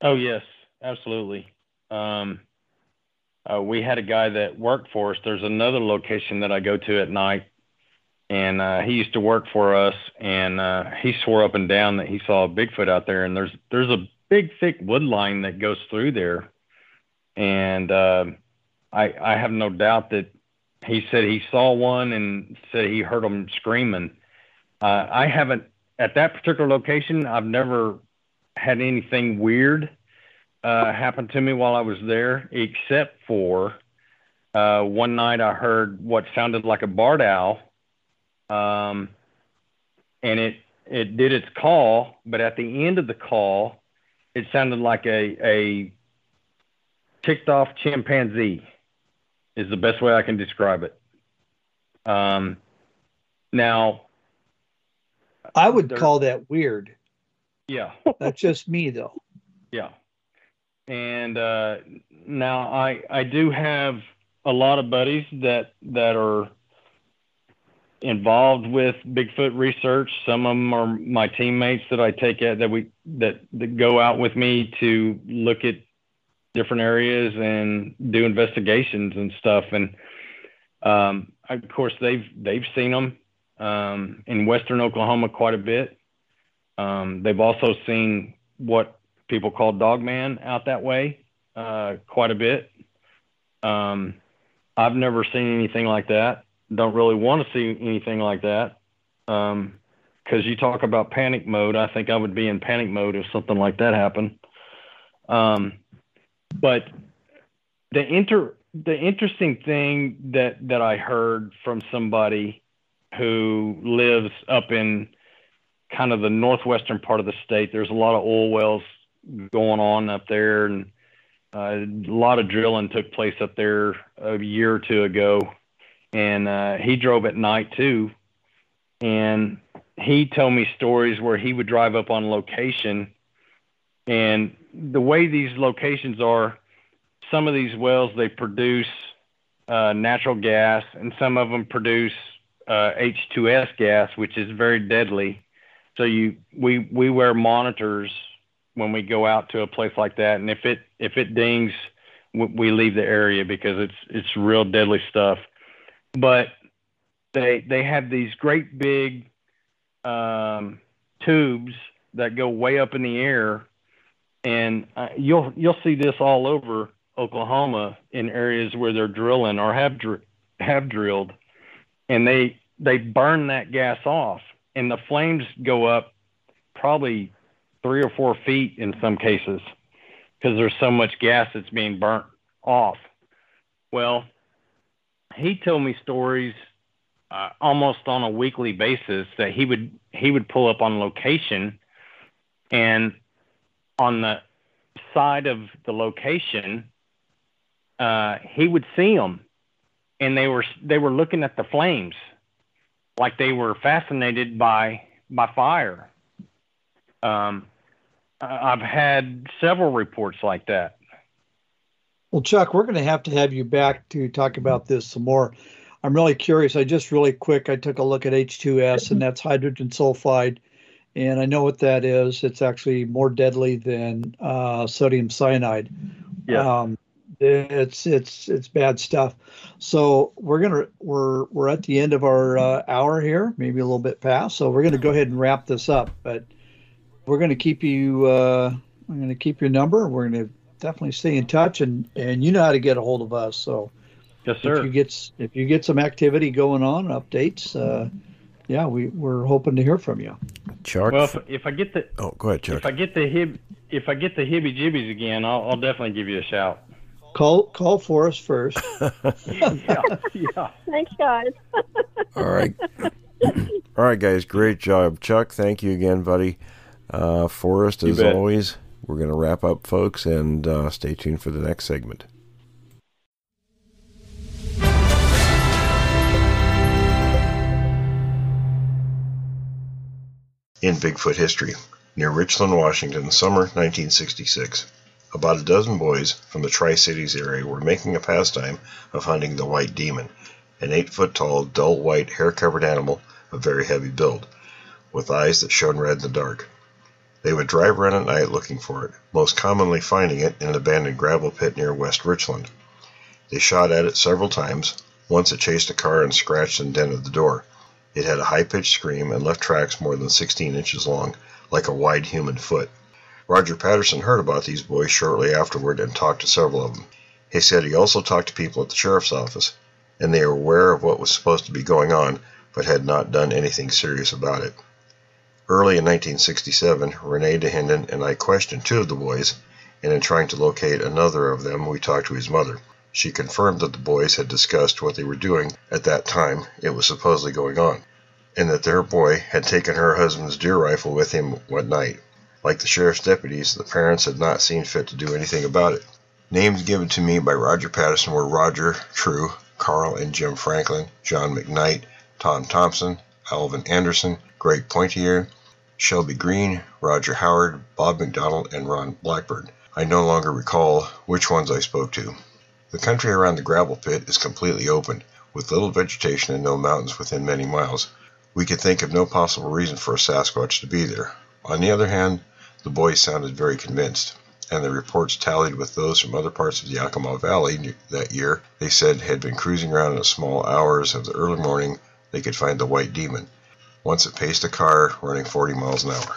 Oh yes. Absolutely. Um, uh, we had a guy that worked for us. There's another location that i go to at night. And uh, he used to work for us. And uh, he swore up and down that he saw a bigfoot out there. And there's there's a big thick wood line that goes through there. And um, I, I have no doubt that he said he saw one and said he heard them screaming. Uh, I haven't at that particular location. I've never had anything weird uh, happen to me while I was there, except for uh, one night I heard what sounded like a barred owl, um, and it it did its call, but at the end of the call, it sounded like a a ticked off chimpanzee is the best way I can describe it. Um, now, I would there, call that weird. Yeah, that's just me though. Yeah, and uh, now I I do have a lot of buddies that that are involved with Bigfoot research. Some of them are my teammates that I take at that we that that go out with me to look at different areas and do investigations and stuff. And um, of course, they've they've seen them um, in western Oklahoma quite a bit. Um, they've also seen what people call dogman out that way uh, quite a bit. Um, I've never seen anything like that. Don't really want to see anything like that. Because um, you talk about panic mode, I think I would be in panic mode if something like that happened. Um, but the inter the interesting thing that that I heard from somebody who lives up in kind of the northwestern part of the state. There's a lot of oil wells going on up there, and uh, a lot of drilling took place up there a year or two ago. And uh, he drove at night too, and he told me stories where he would drive up on location, and the way these locations are some of these wells they produce uh, natural gas, and some of them produce uh, H2S gas, which is very deadly. So you we we wear monitors when we go out to a place like that, and if it if it dings, we leave the area because it's it's real deadly stuff. But they they have these great big um, tubes that go way up in the air, and uh, you'll you'll see this all over Oklahoma in areas where they're drilling or have dr- have drilled, and they they burn that gas off, and the flames go up probably three or four feet in some cases because there's so much gas that's being burnt off. Well, he told me stories uh, almost on a weekly basis that he would he would pull up on location, and on the side of the location uh, he would see them, and they were they were looking at the flames, like they were fascinated by by fire. Um, I've had several reports like that. Well, Chuck, we're going to have to have you back to talk about this some more. I'm really curious. I just really quick, I took a look at H2S, and that's hydrogen sulfide. And I know what that is. It's actually more deadly than uh, sodium cyanide. Yeah. Um, it's it's it's bad stuff. So we're gonna we're we're at the end of our uh, hour here, maybe a little bit past. So we're gonna go ahead and wrap this up. But we're gonna keep you. Uh, I'm gonna keep your number. We're gonna definitely stay in touch, and and you know how to get a hold of us. So yes, sir. If you get if you get some activity going on, updates. Uh, yeah, we we're hoping to hear from you. Chuck. Well, if, if I get the oh, go ahead, Chuck. If I get the hib if I get the hibby jibbies again, I'll, I'll definitely give you a shout. Call call for us first. yeah, yeah. Thanks, guys. All right. All right, guys. Great job, Chuck. Thank you again, buddy. Uh, Forrest, as always, we're going to wrap up, folks, and uh, stay tuned for the next segment. In Bigfoot history, near Richland, Washington, summer 1966. About a dozen boys from the Tri Cities area were making a pastime of hunting the white demon, an eight foot tall, dull white, hair covered animal of very heavy build, with eyes that shone red in the dark. They would drive around at night looking for it, most commonly finding it in an abandoned gravel pit near West Richland. They shot at it several times. Once it chased a car and scratched and dented the door. It had a high pitched scream and left tracks more than 16 inches long, like a wide human foot. Roger Patterson heard about these boys shortly afterward and talked to several of them. He said he also talked to people at the sheriff's office, and they were aware of what was supposed to be going on, but had not done anything serious about it. Early in 1967, Rene Dahinden and I questioned two of the boys, and in trying to locate another of them, we talked to his mother. She confirmed that the boys had discussed what they were doing at that time it was supposedly going on, and that their boy had taken her husband's deer rifle with him one night. Like the sheriff's deputies, the parents had not seen fit to do anything about it. Names given to me by Roger Patterson were Roger True, Carl and Jim Franklin, John McKnight, Tom Thompson, Alvin Anderson, Greg Pointier, Shelby Green, Roger Howard, Bob McDonald, and Ron Blackburn. I no longer recall which ones I spoke to. The country around the gravel pit is completely open, with little vegetation and no mountains within many miles. We could think of no possible reason for a Sasquatch to be there. On the other hand, the boys sounded very convinced, and the reports tallied with those from other parts of the Yakima Valley that year. They said had been cruising around in the small hours of the early morning they could find the white demon. Once it paced a car running 40 miles an hour.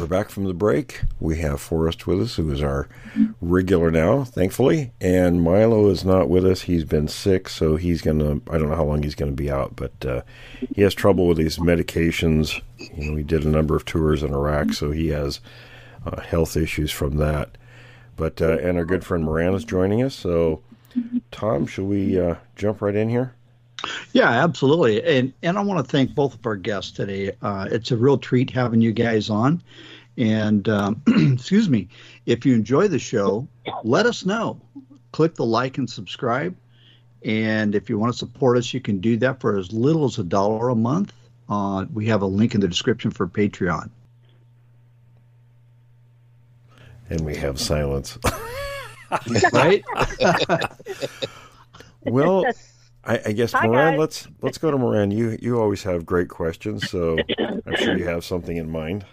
We're back from the break. We have Forrest with us, who is our regular now, thankfully. And Milo is not with us. He's been sick, so he's going to, I don't know how long he's going to be out, but uh, he has trouble with these medications. You know, he did a number of tours in Iraq, so he has uh, health issues from that. But, uh, and our good friend Moran is joining us. So, Tom, should we uh, jump right in here? Yeah, absolutely. And and I want to thank both of our guests today. Uh, it's a real treat having you guys on. And um, excuse me, if you enjoy the show, let us know. Click the like and subscribe. And if you want to support us, you can do that for as little as a dollar a month. Uh, we have a link in the description for Patreon. And we have silence. right? well, I, I guess Hi, Moran, guys. let's let's go to Moran. You you always have great questions, so I'm sure you have something in mind.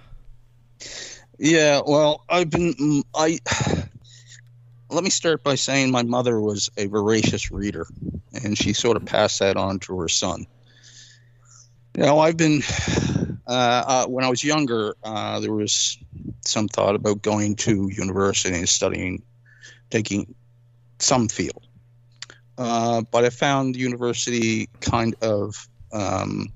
Yeah, well, I've been mm, I. Let me start by saying my mother was a voracious reader, and she sort of passed that on to her son. You know, I've been uh, uh, when I was younger, uh, there was some thought about going to university and studying, taking some field. Uh, but I found university kind of um,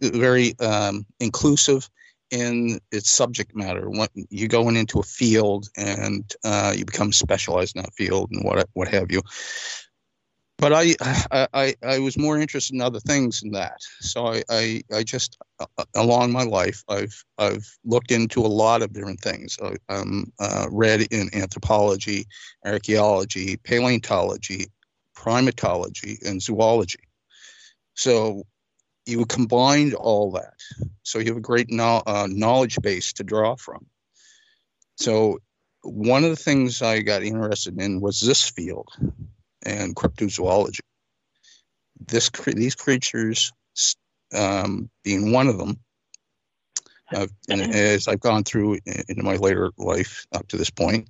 very um, inclusive in its subject matter. When you're going into a field and uh, you become specialized in that field and what what have you. But I, I I was more interested in other things than that. So I I, I just uh, along my life I've I've looked into a lot of different things. I, I'm uh, read in anthropology, archaeology, paleontology, primatology, and zoology. So you combined all that. So you have a great no, uh, knowledge base to draw from. So one of the things i got interested in was this field and cryptozoology. This these creatures um, being one of them uh, and as i've gone through in, in my later life up to this point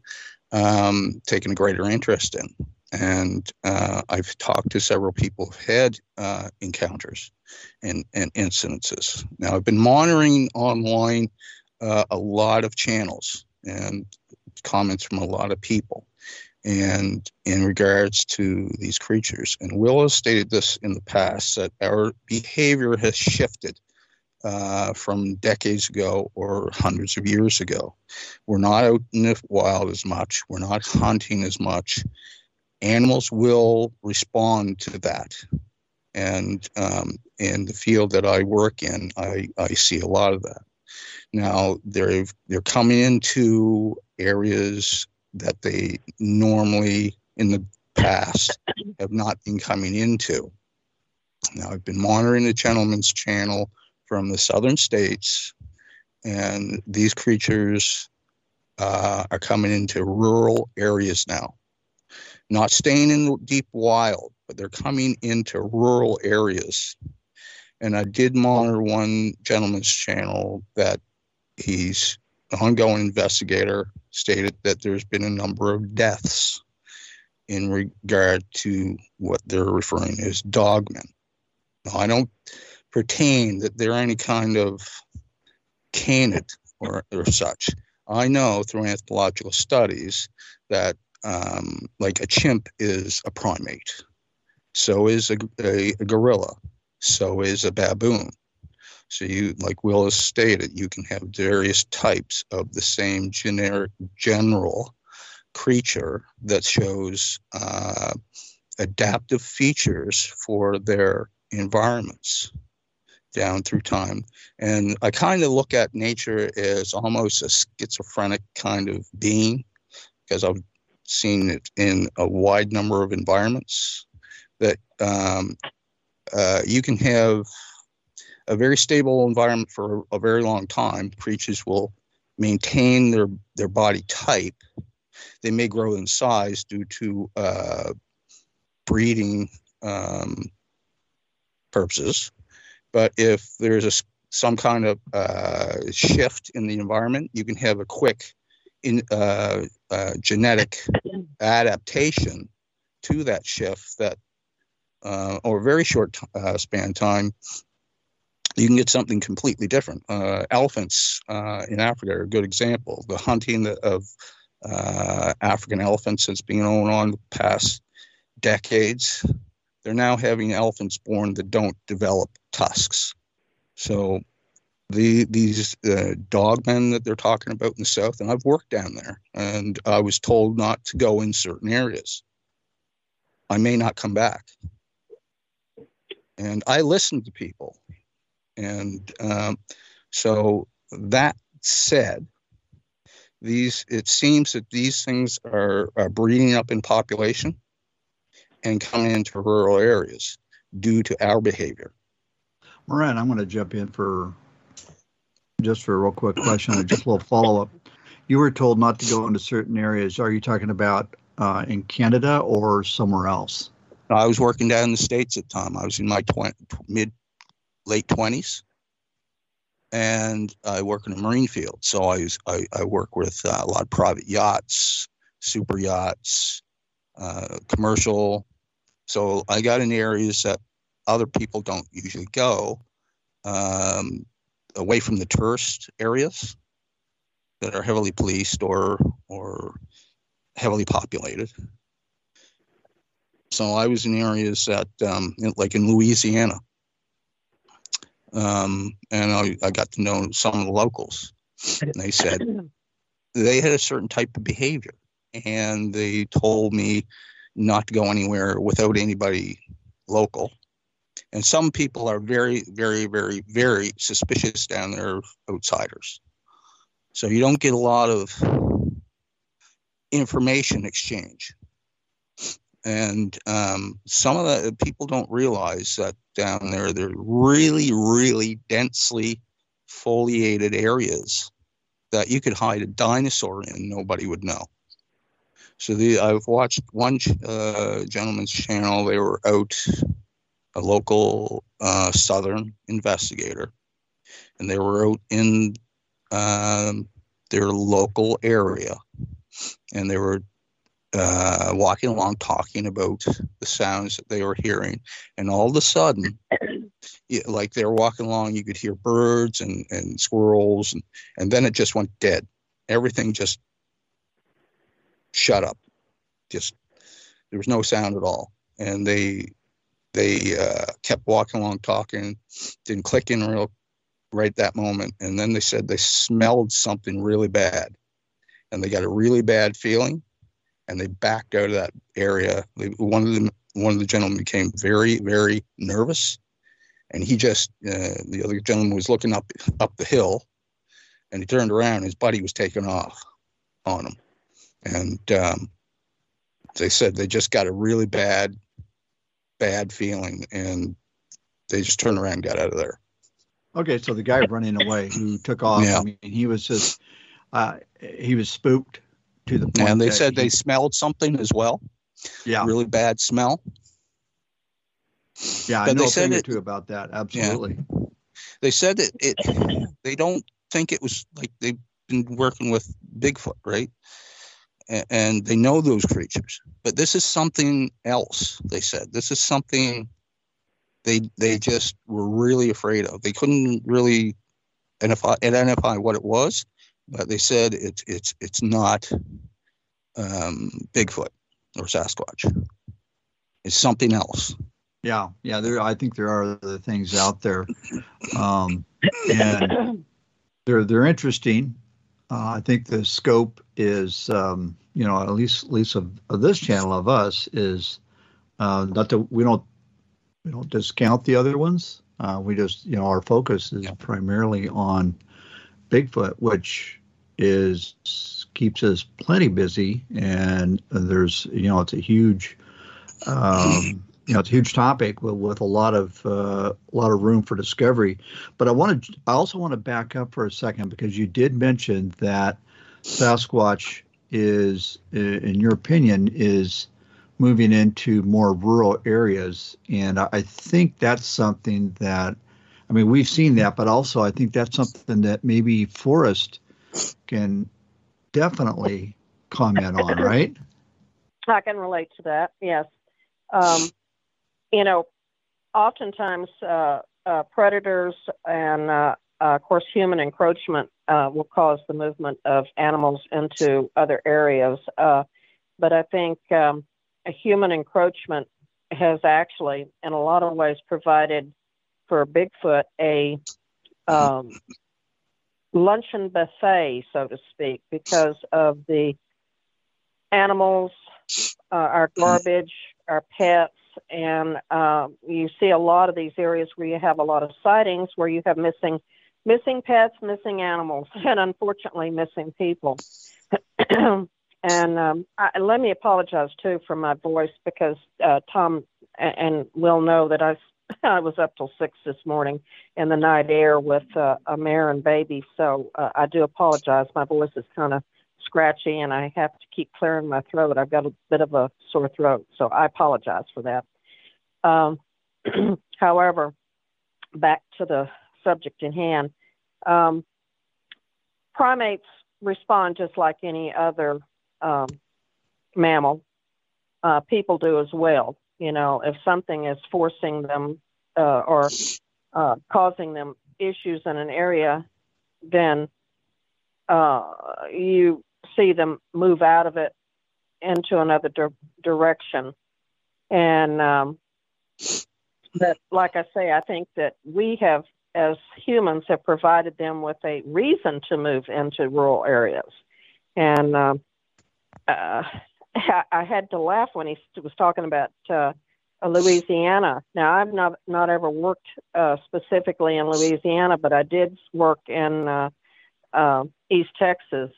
um, taken a greater interest in and uh, I've talked to several people who've had uh, encounters and, and incidences. Now, I've been monitoring online uh, a lot of channels and comments from a lot of people, and in regards to these creatures. And Will has stated this in the past that our behavior has shifted. Uh, from decades ago or hundreds of years ago. We're not out in the wild as much. We're not hunting as much animals will respond to that. And um, in the field that I work in, I, I see a lot of that. Now they're they're coming into areas that they normally in the past have not been coming into. Now I've been monitoring the gentleman's channel from the southern states, and these creatures uh, are coming into rural areas now not staying in the deep wild, but they're coming into rural areas. And I did monitor one gentleman's channel that he's an ongoing investigator, stated that there's been a number of deaths in regard to what they're referring as dogmen. Now, I don't pertain that they're any kind of canid or, or such. I know through anthropological studies that um, like a chimp is a primate. So is a, a, a, gorilla. So is a baboon. So you, like Willis stated, you can have various types of the same generic general creature that shows uh, adaptive features for their environments down through time. And I kind of look at nature as almost a schizophrenic kind of being because I've seen it in a wide number of environments that um, uh, you can have a very stable environment for a very long time. Creatures will maintain their, their body type. They may grow in size due to uh, breeding um, purposes. But if there's a some kind of uh, shift in the environment, you can have a quick in, uh, uh, genetic adaptation to that shift that, uh, or a very short uh, span time, you can get something completely different. Uh, elephants in Africa are a good example. The hunting of African elephants has been going on the past decades. They're now having elephants born that don't develop tusks. So the these uh, dogmen that they're talking about in the south, and I've worked down there, and I was told not to go in certain areas. I may not come back, and I listen to people, and um, so that said, these it seems that these things are, are breeding up in population and coming into rural areas due to our behavior. Moran, I'm going to jump in for just for a real quick question just a little follow up. You were told not to go into certain areas. Are you talking about uh, in Canada or somewhere else? I was working down in the states at the time. I was in my 20, mid late twenties, and I work in a marine field. So I was, I, I work with uh, a lot of private yachts, super yachts, uh, commercial. So I got in areas that other people don't usually go, um, away from the tourist areas that are heavily policed or or heavily populated. So I was in areas that, um, like in Louisiana, um, and I, I got to know some of the locals. And they said they had a certain type of behavior, and they told me not to go anywhere without anybody local and some people are very, very, very, very suspicious down there of outsiders. So you don't get a lot of information exchange. And um, some of the people don't realize that down there, they're really, really densely foliated areas that you could hide a dinosaur in, nobody would know. So the I've watched one uh, gentleman's channel. They were out a local uh, Southern investigator, and they were out in um, their local area, and they were uh, walking along talking about the sounds that they were hearing, and all of a sudden, like they were walking along, you could hear birds and, and squirrels, and, and then it just went dead. Everything just shut up. Just there was no sound at all, and they they uh, kept walking along talking didn't click in real right that moment. And then they said they smelled something really bad. And they got a really bad feeling and they backed out of that area. They, one of them one of the gentlemen became very very nervous. And he just uh, the other gentleman was looking up up the hill and he turned around his buddy was taking off on him. And um, they said they just got a really bad bad feeling and they just turned around and got out of there. Okay, so the guy running away who took off, yeah. I mean, he was just, uh, he was spooked to the point. And they said he, they smelled something as well. Yeah. Really bad smell. Yeah, but I know they said it, too about that. Absolutely. Yeah. They said that it, they don't think it was like they've been working with Bigfoot, right? And they know those creatures. But this is something else. They said this is something they they just were really afraid of. They couldn't really identify identify what it was, but they said it's it's it's not um, Bigfoot or Sasquatch. It's something else. Yeah, yeah. There, I think there are other things out there, um, and they're they're interesting. Uh, I think the scope is, um, you know, at least at least of, of this channel of us is uh, not that we don't we don't discount the other ones. Uh, we just, you know, our focus is yeah. primarily on Bigfoot, which is keeps us plenty busy, and there's, you know, it's a huge um, you know it's a huge topic with, with a lot of uh, a lot of room for discovery. But I want to I also want to back up for a second because you did mention that Sasquatch is, in your opinion, is moving into more rural areas, and I think that's something that I mean, we've seen that, but also I think that's something that maybe Forrest can definitely comment on, right? I can relate to that. Yes. Um, you know, oftentimes uh, uh, predators and, uh, uh of course, human encroachment uh, will cause the movement of animals into other areas. Uh, but I think um, a human encroachment has actually, in a lot of ways, provided for Bigfoot a um, luncheon buffet, so to speak, because of the animals, our garbage, our pets, and uh, you see a lot of these areas where you have a lot of sightings where you have missing missing pets, missing animals, and unfortunately missing people. and um, I, let me apologize too for my voice because uh, Tom and, and Will know that I I was up till six this morning in the night air with uh, a mare and baby, so uh, I do apologize. My voice is kind of scratchy, and I have to keep clearing my throat. I've got a bit of a sore throat, so I apologize for that. Um, however, back to the subject in hand, um, primates respond just like any other um, mammal. Uh, people do as well. You know, if something is forcing them uh, or uh, causing them issues in an area, then uh, you see them move out of it into another di- direction. And um, that, like I say, I think that we have, as humans, have provided them with a reason to move into rural areas. And um, uh, I had to laugh when he was talking about uh, Louisiana. Now, I've not not ever worked uh, specifically in Louisiana, but I did work in uh, uh, East Texas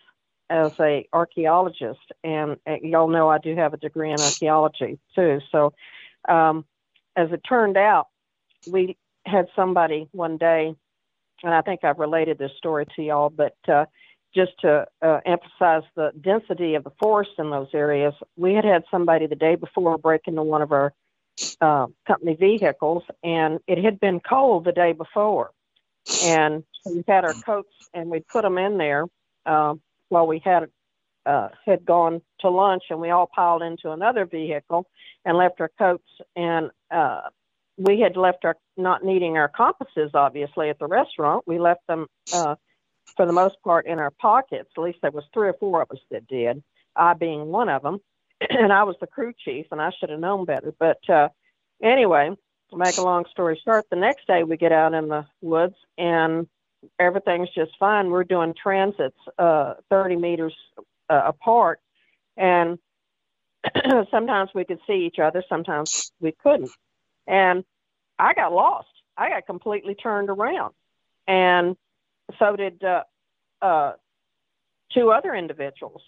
as a archaeologist, and y'all know I do have a degree in archaeology too. So, um, as it turned out, we had somebody one day, and I think I've related this story to y'all, but uh, just to uh, emphasize the density of the forest in those areas, we had had somebody the day before break into one of our uh, company vehicles, and it had been cold the day before. And we had our coats, and we put them in there uh, while we had uh, had gone to lunch, and we all piled into another vehicle and left our coats. And uh, we had left our not needing our compasses, obviously, at the restaurant. We left them uh, for the most part in our pockets. At least there was three or four of us that did. I being one of them. and I was the crew chief, and I should have known better. But uh, anyway, to make a long story short, the next day we get out in the woods, and everything's just fine. We're doing transits uh, 30 meters uh, apart, and sometimes we could see each other, sometimes we couldn't. And I got lost. I got completely turned around, and so did uh, uh, two other individuals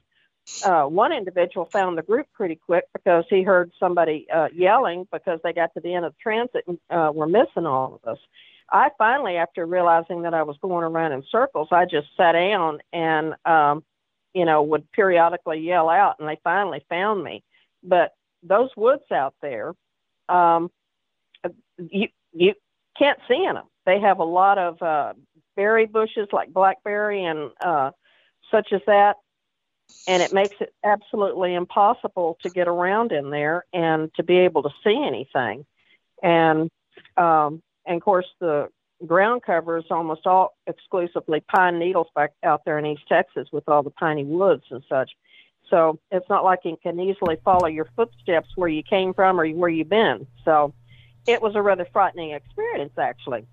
uh, one individual found the group pretty quick because he heard somebody uh, yelling because they got to the end of the transit and uh, were missing all of us. I finally, after realizing that I was going around in circles, I just sat down and, um, you know, would periodically yell out, and they finally found me. But those woods out there, um, you you can't see in them. They have a lot of uh, berry bushes like blackberry and uh, such as that and it makes it absolutely impossible to get around in there and to be able to see anything. And um, and of course, the ground cover is almost all exclusively pine needles back out there in East Texas with all the piney woods and such. So it's not like you can easily follow your footsteps where you came from or where you've been. So it was a rather frightening experience, actually.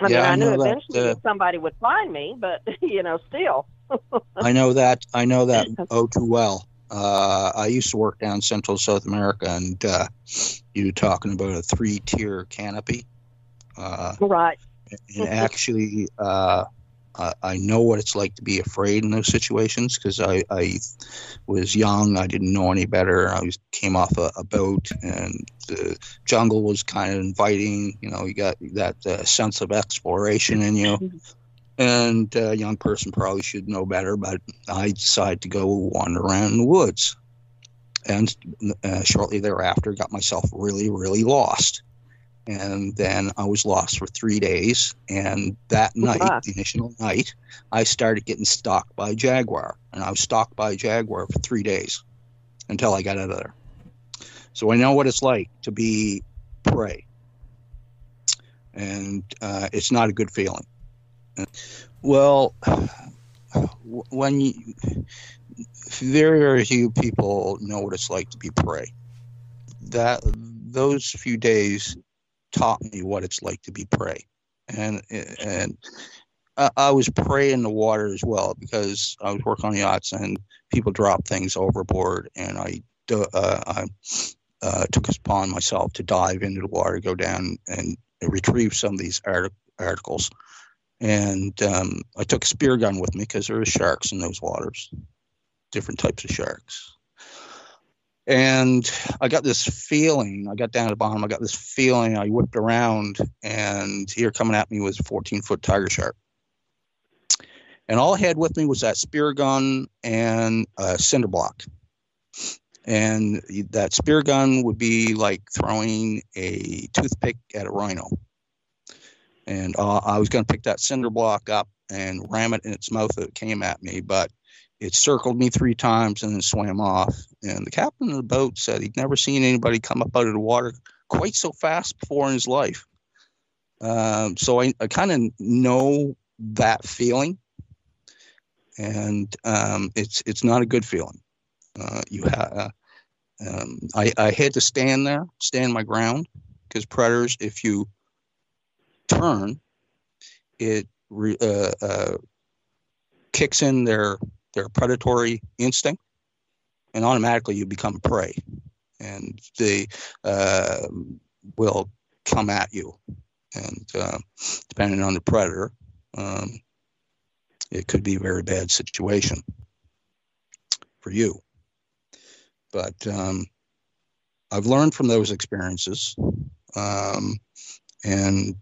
I yeah, mean, I, I knew eventually that, uh, somebody would find me, but you know, still. I know that. I know that oh too well. Uh, I used to work down Central South America, and uh, you were talking about a three-tier canopy. Uh, right. And actually, uh, I know what it's like to be afraid in those situations because I, I was young. I didn't know any better. I was came off a, a boat, and the jungle was kind of inviting. You know, you got that uh, sense of exploration in you. Mm-hmm and a young person probably should know better, but I decided to go wander around in the woods. And uh, shortly thereafter, got myself really, really lost. And then I was lost for three days. And that night, Wow. the initial night, I started getting stalked by a jaguar. And I was stalked by a jaguar for three days until I got out of there. So I know what it's like to be prey. And uh, it's not a good feeling. Well, when you, very, very few people know what it's like to be prey. That those few days taught me what it's like to be prey, and and I, was prey in the water as well because I was working on yachts and people drop things overboard, and I uh, I uh, took upon myself to dive into the water, go down and retrieve some of these artic- articles. And um, I took a spear gun with me because there were sharks in those waters, different types of sharks. And I got this feeling. I got down at the bottom. I got this feeling. I whipped around, and here coming at me was a 14 foot tiger shark. And all I had with me was that spear gun and a cinder block. And that spear gun would be like throwing a toothpick at a rhino. And uh, I was going to pick that cinder block up and ram it in its mouth as it came at me, but it circled me three times and then swam off. And the captain of the boat said he'd never seen anybody come up out of the water quite so fast before in his life. Um, so I, I kind of know that feeling, and um, it's it's not a good feeling. Uh, you have. Uh, um, I, I had to stand there, stand my ground, because predators, if you turn, it re, uh, uh, kicks in their their predatory instinct, and automatically you become prey, and they uh, will come at you, and uh, depending on the predator, um, it could be a very bad situation for you. But um, I've learned from those experiences, um, and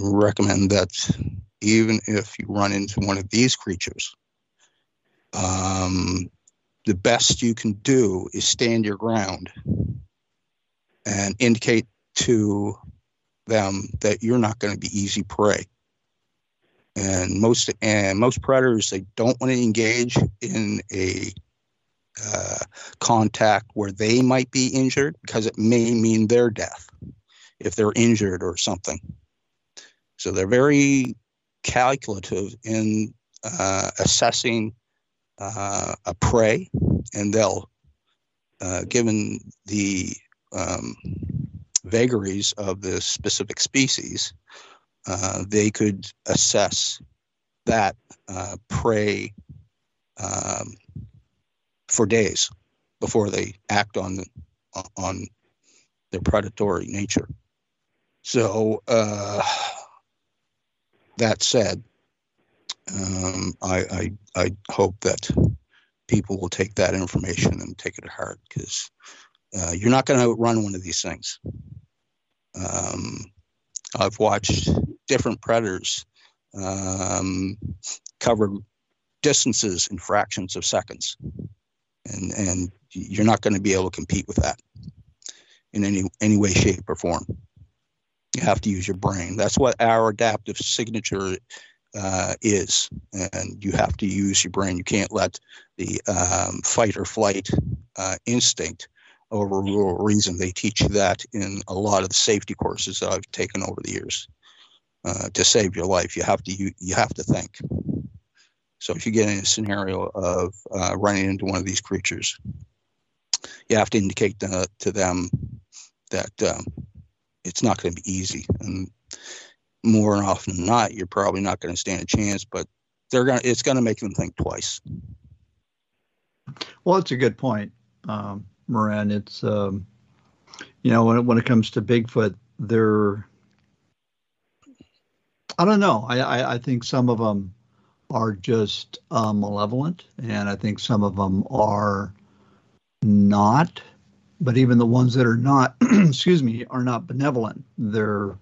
recommend that even if you run into one of these creatures, um, the best you can do is stand your ground and indicate to them that you're not going to be easy prey. And most and most predators they don't want to engage in a uh, contact where they might be injured because it may mean their death if they're injured or something. So they're very calculative in uh, assessing uh, a prey, and they'll, uh, given the um, vagaries of the specific species, uh, they could assess that uh, prey um, for days before they act on on their predatory nature. So uh, that said, um, I, I I hope that people will take that information and take it to heart because uh, you're not going to outrun one of these things. Um, I've watched different predators um, cover distances in fractions of seconds, and and you're not going to be able to compete with that in any any way, shape, or form. You have to use your brain. That's what our adaptive signature uh, is, and you have to use your brain. You can't let the um, fight or flight uh, instinct overrule reason. They teach that in a lot of the safety courses that I've taken over the years. Uh, to save your life, you have to you, you have to think. So if you get in a scenario of uh, running into one of these creatures, you have to indicate to, to them that um, it's not going to be easy. And more often than not, you're probably not going to stand a chance, but they're going to, it's going to make them think twice. Well, it's a good point, um, Moran. It's, um, you know, when it, when it comes to Bigfoot, they're, I don't know. I, I, I think some of them are just uh, malevolent, and I think some of them are not. But even the ones that are not, excuse me, are not benevolent. They're,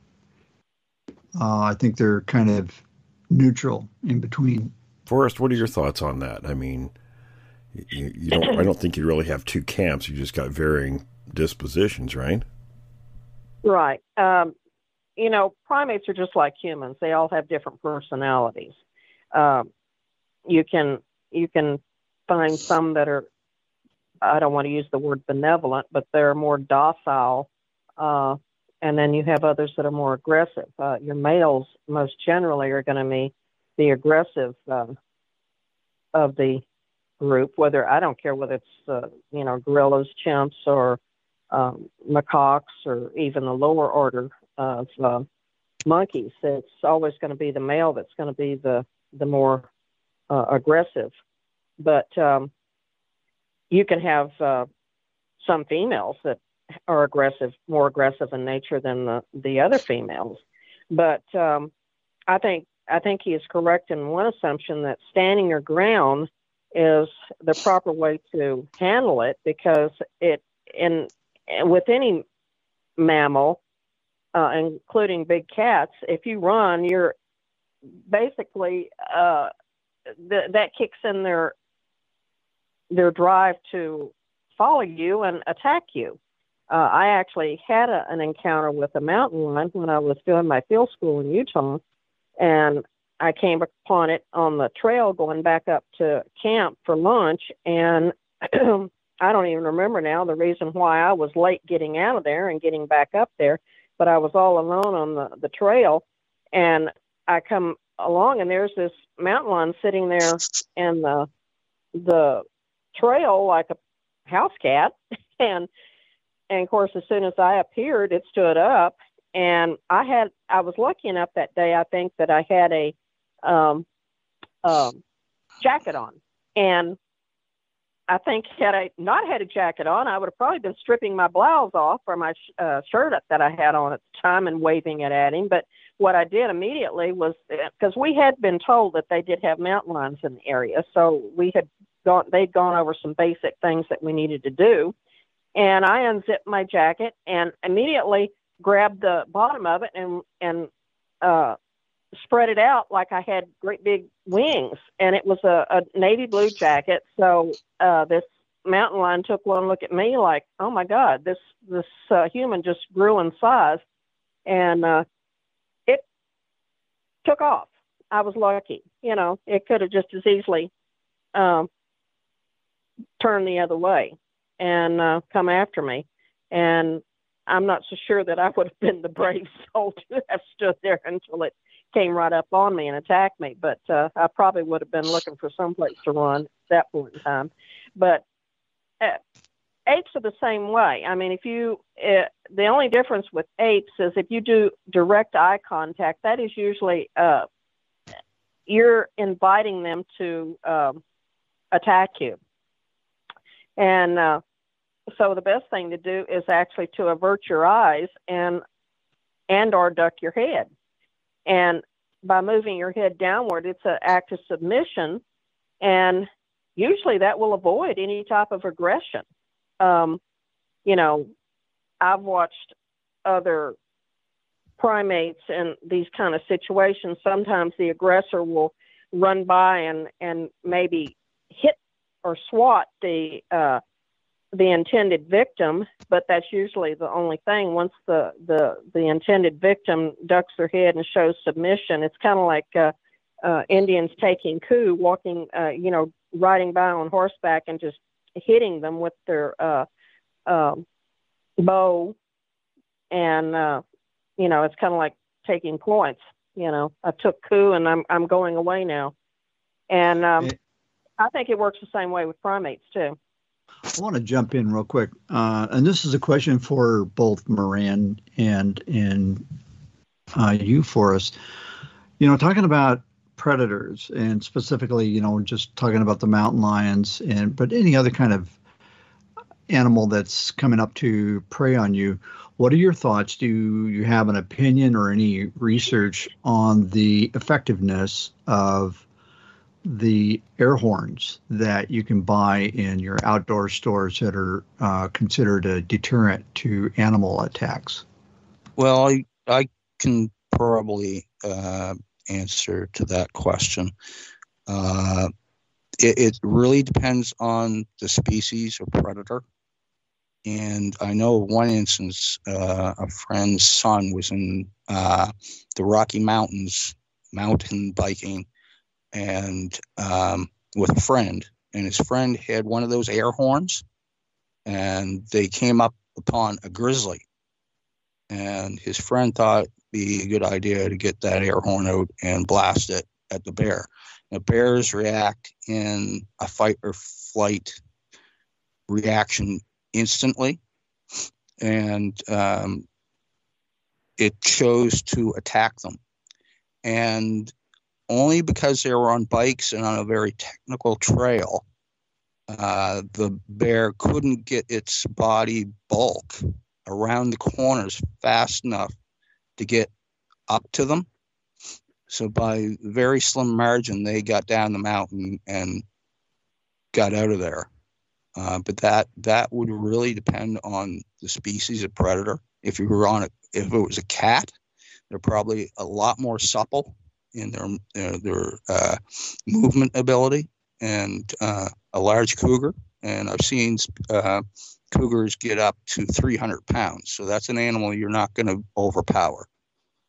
uh, I think they're kind of neutral in between. Forrest, what are your thoughts on that? I mean, you, you don't. I don't think you really have two camps. You just got varying dispositions, right? Right. Um, you know, primates are just like humans. They all have different personalities. Um, you can you can find some that are I don't want to use the word benevolent, but they're more docile. Uh, and then you have others that are more aggressive. Uh, your males, most generally, are going to be the aggressive uh, of the group. Whether I don't care whether it's uh, you know gorillas, chimps, or um, macaques, or even the lower order of uh, monkeys. It's always going to be the male that's going to be the the more uh, aggressive. But um, you can have uh, some females that are aggressive, more aggressive in nature than the, the other females. But um, I think I think he is correct in one assumption that standing your ground is the proper way to handle it because it in with any mammal, uh, including big cats, if you run, you're basically uh, th- that kicks in their their drive to follow you and attack you. Uh, I actually had a, an encounter with a mountain lion when I was doing my field school in Utah, and I came upon it on the trail going back up to camp for lunch, and I don't even remember now the reason why I was late getting out of there and getting back up there, but I was all alone on the the trail, and I come along and there's this mountain lion sitting there in the the trail like a house cat and and of course as soon as i appeared it stood up. And i had i was lucky enough that day i think that i had a um um jacket on. And i think had i not had a jacket on i would have probably been stripping my blouse off or my uh, shirt up that i had on at the time and waving it at him. But what i did immediately was because we had been told that they did have mountain lions in the area. So we had gone they'd gone over some basic things that we needed to do and i unzipped my jacket and immediately grabbed the bottom of it and and uh spread it out like i had great big wings. And it was a, a navy blue jacket. So uh this mountain lion took one look at me like oh my god this this uh, human just grew in size. And uh it took off. I was lucky you know it could have just as easily um turn the other way and uh, come after me. And I'm not so sure that I would have been the brave soul to have stood there until it came right up on me and attacked me. But uh, I probably would have been looking for some place to run at that point in time. But uh, apes are the same way. I mean, if you, uh, the only difference with apes is if you do direct eye contact, that is usually uh, you're inviting them to um, attack you. And uh, so the best thing to do is actually to avert your eyes and and or duck your head. And by moving your head downward, it's an act of submission, and usually that will avoid any type of aggression. Um, you know, I've watched other primates in these kind of situations. Sometimes the aggressor will run by and and maybe hit or swat the uh, the intended victim, but that's usually the only thing. Once the the the intended victim ducks their head and shows submission, it's kind of like uh, uh, Indians taking coup, walking, uh, you know, riding by on horseback and just hitting them with their uh, uh, bow, and uh, you know, it's kind of like taking points. You know, I took coup and I'm I'm going away now, and um, I think it works the same way with primates too. I want to jump in real quick, uh, and this is a question for both Moran and and uh, you, Forrest. You know, talking about predators and specifically, you know, just talking about the mountain lions and but any other kind of animal that's coming up to prey on you. What are your thoughts? Do you have an opinion or any research on the effectiveness of the air horns that you can buy in your outdoor stores that are uh, considered a deterrent to animal attacks? Well, I, I can probably uh, answer to that question. Uh, it, it, really depends on the species or predator And I know one instance, uh, a friend's son was in uh, the Rocky Mountains mountain biking and um, with a friend, and his friend had one of those air horns, and they came up upon a grizzly, and his friend thought it'd be a good idea to get that air horn out and blast it at the bear. Now, bears react in a fight or flight reaction instantly, and um, it chose to attack them. And only because they were on bikes and on a very technical trail, uh, the bear couldn't get its body bulk around the corners fast enough to get up to them. So by very slim margin, they got down the mountain and got out of there. Uh, but that that would really depend on the species of predator. If you were on it, if it was a cat, they're probably a lot more supple in their their, their uh, movement ability, and uh, a large cougar. And I've seen uh, cougars get up to 300 pounds. So that's an animal you're not going to overpower.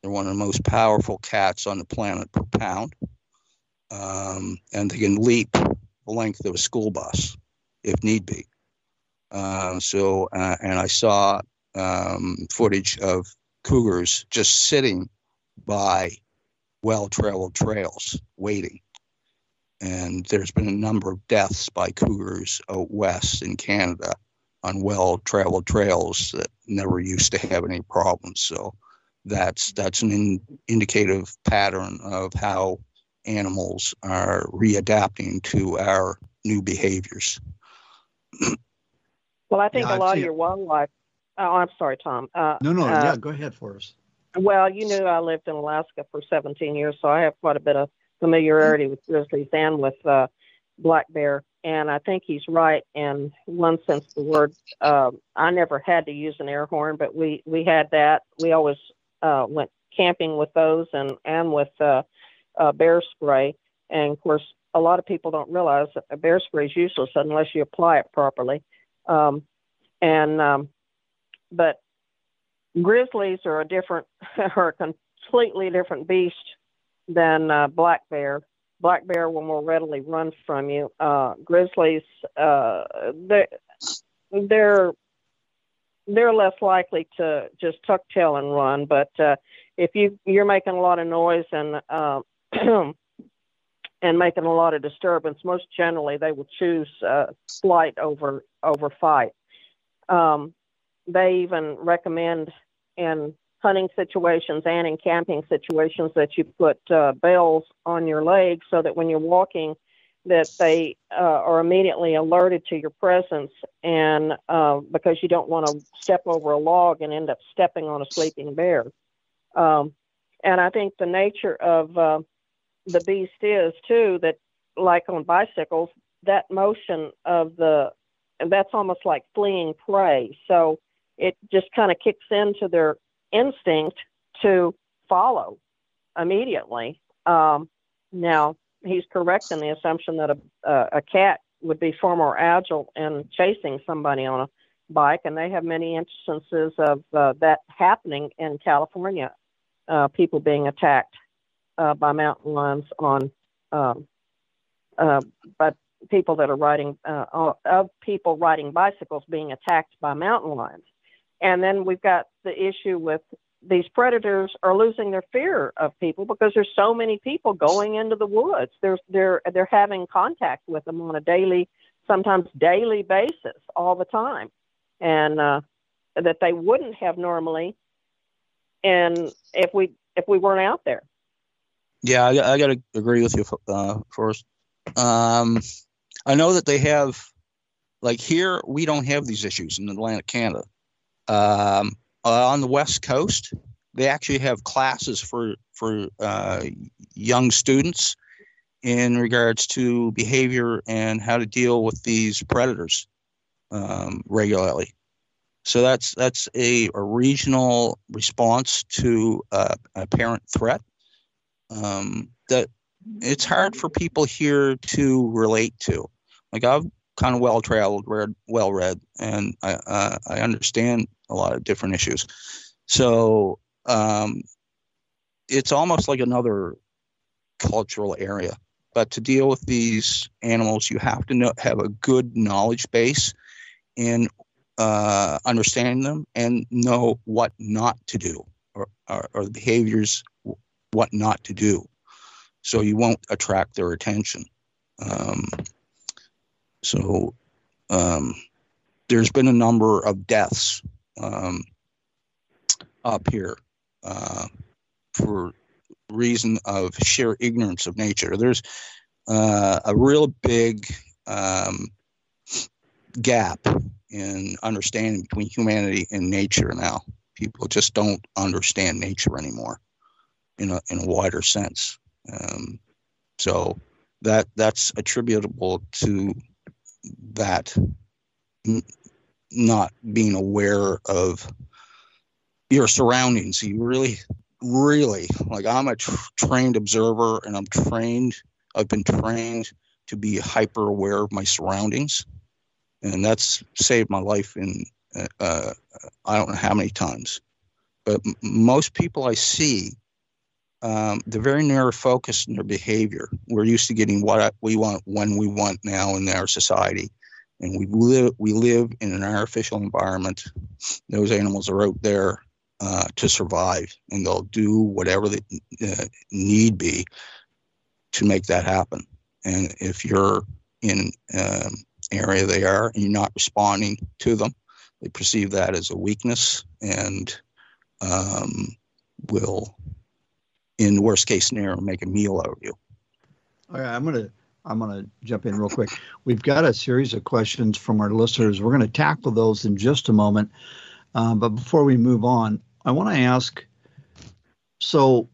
They're one of the most powerful cats on the planet per pound, um, and they can leap the length of a school bus if need be. Uh, so, uh, and I saw um, footage of cougars just sitting by well traveled trails waiting. And there's been a number of deaths by cougars out west in Canada on well traveled trails that never used to have any problems. So that's that's an in, indicative pattern of how animals are readapting to our new behaviors. well, I think Yeah, a lot of your wildlife. Oh, I'm sorry, Tom. Uh, No, no, uh, yeah, go ahead Forrest. Well, you knew I lived in Alaska for 17 years, so I have quite a bit of familiarity with grizzlies and with uh, black bear. And I think he's right in one sense of the word. Um, I never had to use an air horn, but we we had that. We always uh, went camping with those and and with uh, uh, bear spray. And of course, a lot of people don't realize that a bear spray is useless unless you apply it properly. Um, and um, but grizzlies are a different are a completely different beast than uh, black bear. Black bear will more readily run from you. Uh, grizzlies, uh, they're, they're they're less likely to just tuck tail and run. But uh, if you you're making a lot of noise and uh, and making a lot of disturbance, most generally they will choose uh, flight over over fight. Um, they even recommend in hunting situations and in camping situations that you put uh, bells on your legs so that when you're walking that they uh, are immediately alerted to your presence and uh, because you don't want to step over a log and end up stepping on a sleeping bear. Um, and i think the nature of uh, the beast is too that like on bicycles that motion of the that's almost like fleeing prey. So it just kind of kicks into their instinct to follow immediately. Um, now, he's correct in the assumption that a, a, a cat would be far more agile in chasing somebody on a bike, and they have many instances of uh, that happening in California. Uh, people being attacked uh, by mountain lions on um, uh, by people that are riding uh, of people riding bicycles being attacked by mountain lions. And then we've got the issue with these predators are losing their fear of people because there's so many people going into the woods. There's they're they're having contact with them on a daily, sometimes daily basis, all the time, and uh, that they wouldn't have normally, and if we if we weren't out there. Yeah, I, I got to agree with you, uh, Forrest. Um, I know that they have, like here, we don't have these issues in Atlantic Canada. Um, on the West Coast, they actually have classes for for uh, young students in regards to behavior and how to deal with these predators um, regularly. So that's that's a, a regional response to uh, a apparent threat um, that it's hard for people here to relate to. Like I've kind of well traveled, well read, and I uh, I understand a lot of different issues. So um, it's almost like another cultural area. But to deal with these animals, you have to know, have a good knowledge base in uh, understanding them and know what not to do or, or, or the behaviors, what not to do. So you won't attract their attention. Um, so um, there's been a number of deaths um, up here uh, for reason of sheer ignorance of nature. There's uh, a real big um, gap in understanding between humanity and nature now. People just don't understand nature anymore in a in a wider sense. Um, so that that's attributable to that not being aware of your surroundings. You really, really like I'm a tr- trained observer, and I'm trained. I've been trained to be hyper aware of my surroundings, and that's saved my life in uh, uh, I don't know how many times. But m- most people I see, um, they're very narrow focused in their behavior. We're used to getting what we want when we want now in our society, and we live we live in an artificial environment. Those animals are out there uh, to survive, and they'll do whatever they uh, need be to make that happen. And if you're in um, area they are and you're not responding to them, they perceive that as a weakness and um, will, in the worst case scenario, make a meal out of you. All right, I'm gonna I'm gonna jump in real quick. We've got a series of questions from our listeners. We're gonna tackle those in just a moment. Um, but before we move on, I want to ask. So,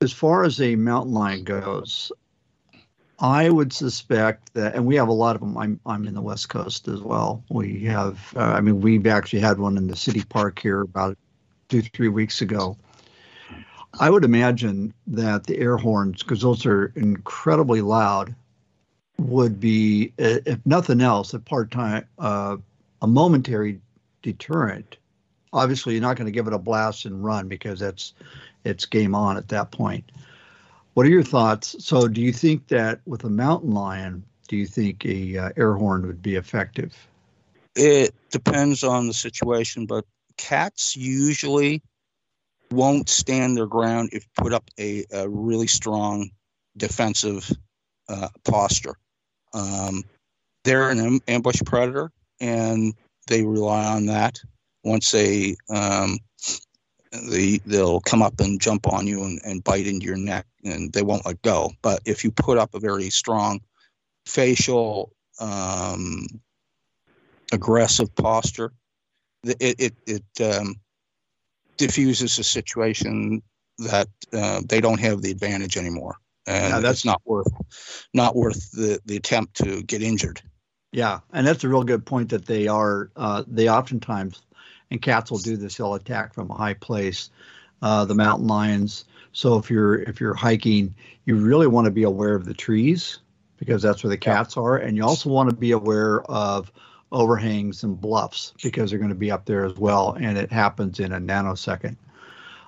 as far as a mountain lion goes, I would suspect that, and we have a lot of them. I'm I'm in the West Coast as well. We have, uh, I mean, we've actually had one in the city park here about two three weeks ago. I would imagine that the air horns, because those are incredibly loud, would be, if nothing else, a part time, uh, a momentary deterrent. Obviously, you're not going to give it a blast and run because that's it's game on at that point. What are your thoughts? So, do you think that with a mountain lion, do you think a uh, air horn would be effective? It depends on the situation, but cats usually won't stand their ground if put up a, a really strong defensive uh, posture. Um, they're an ambush predator, and they rely on that. Once they um, they they'll come up and jump on you and, and bite into your neck, and they won't let go. But if you put up a very strong facial um, aggressive posture, it it, it um, diffuses a situation that uh, they don't have the advantage anymore, and Yeah, that's- that's not worth not worth the the attempt to get injured. Yeah, and that's a real good point that they are. Uh, they oftentimes, and cats will do this. They'll attack from a high place. Uh, the mountain lions. So if you're if you're hiking, you really want to be aware of the trees because that's where the cats are, and you also want to be aware of overhangs and bluffs because they're going to be up there as well, and it happens in a nanosecond.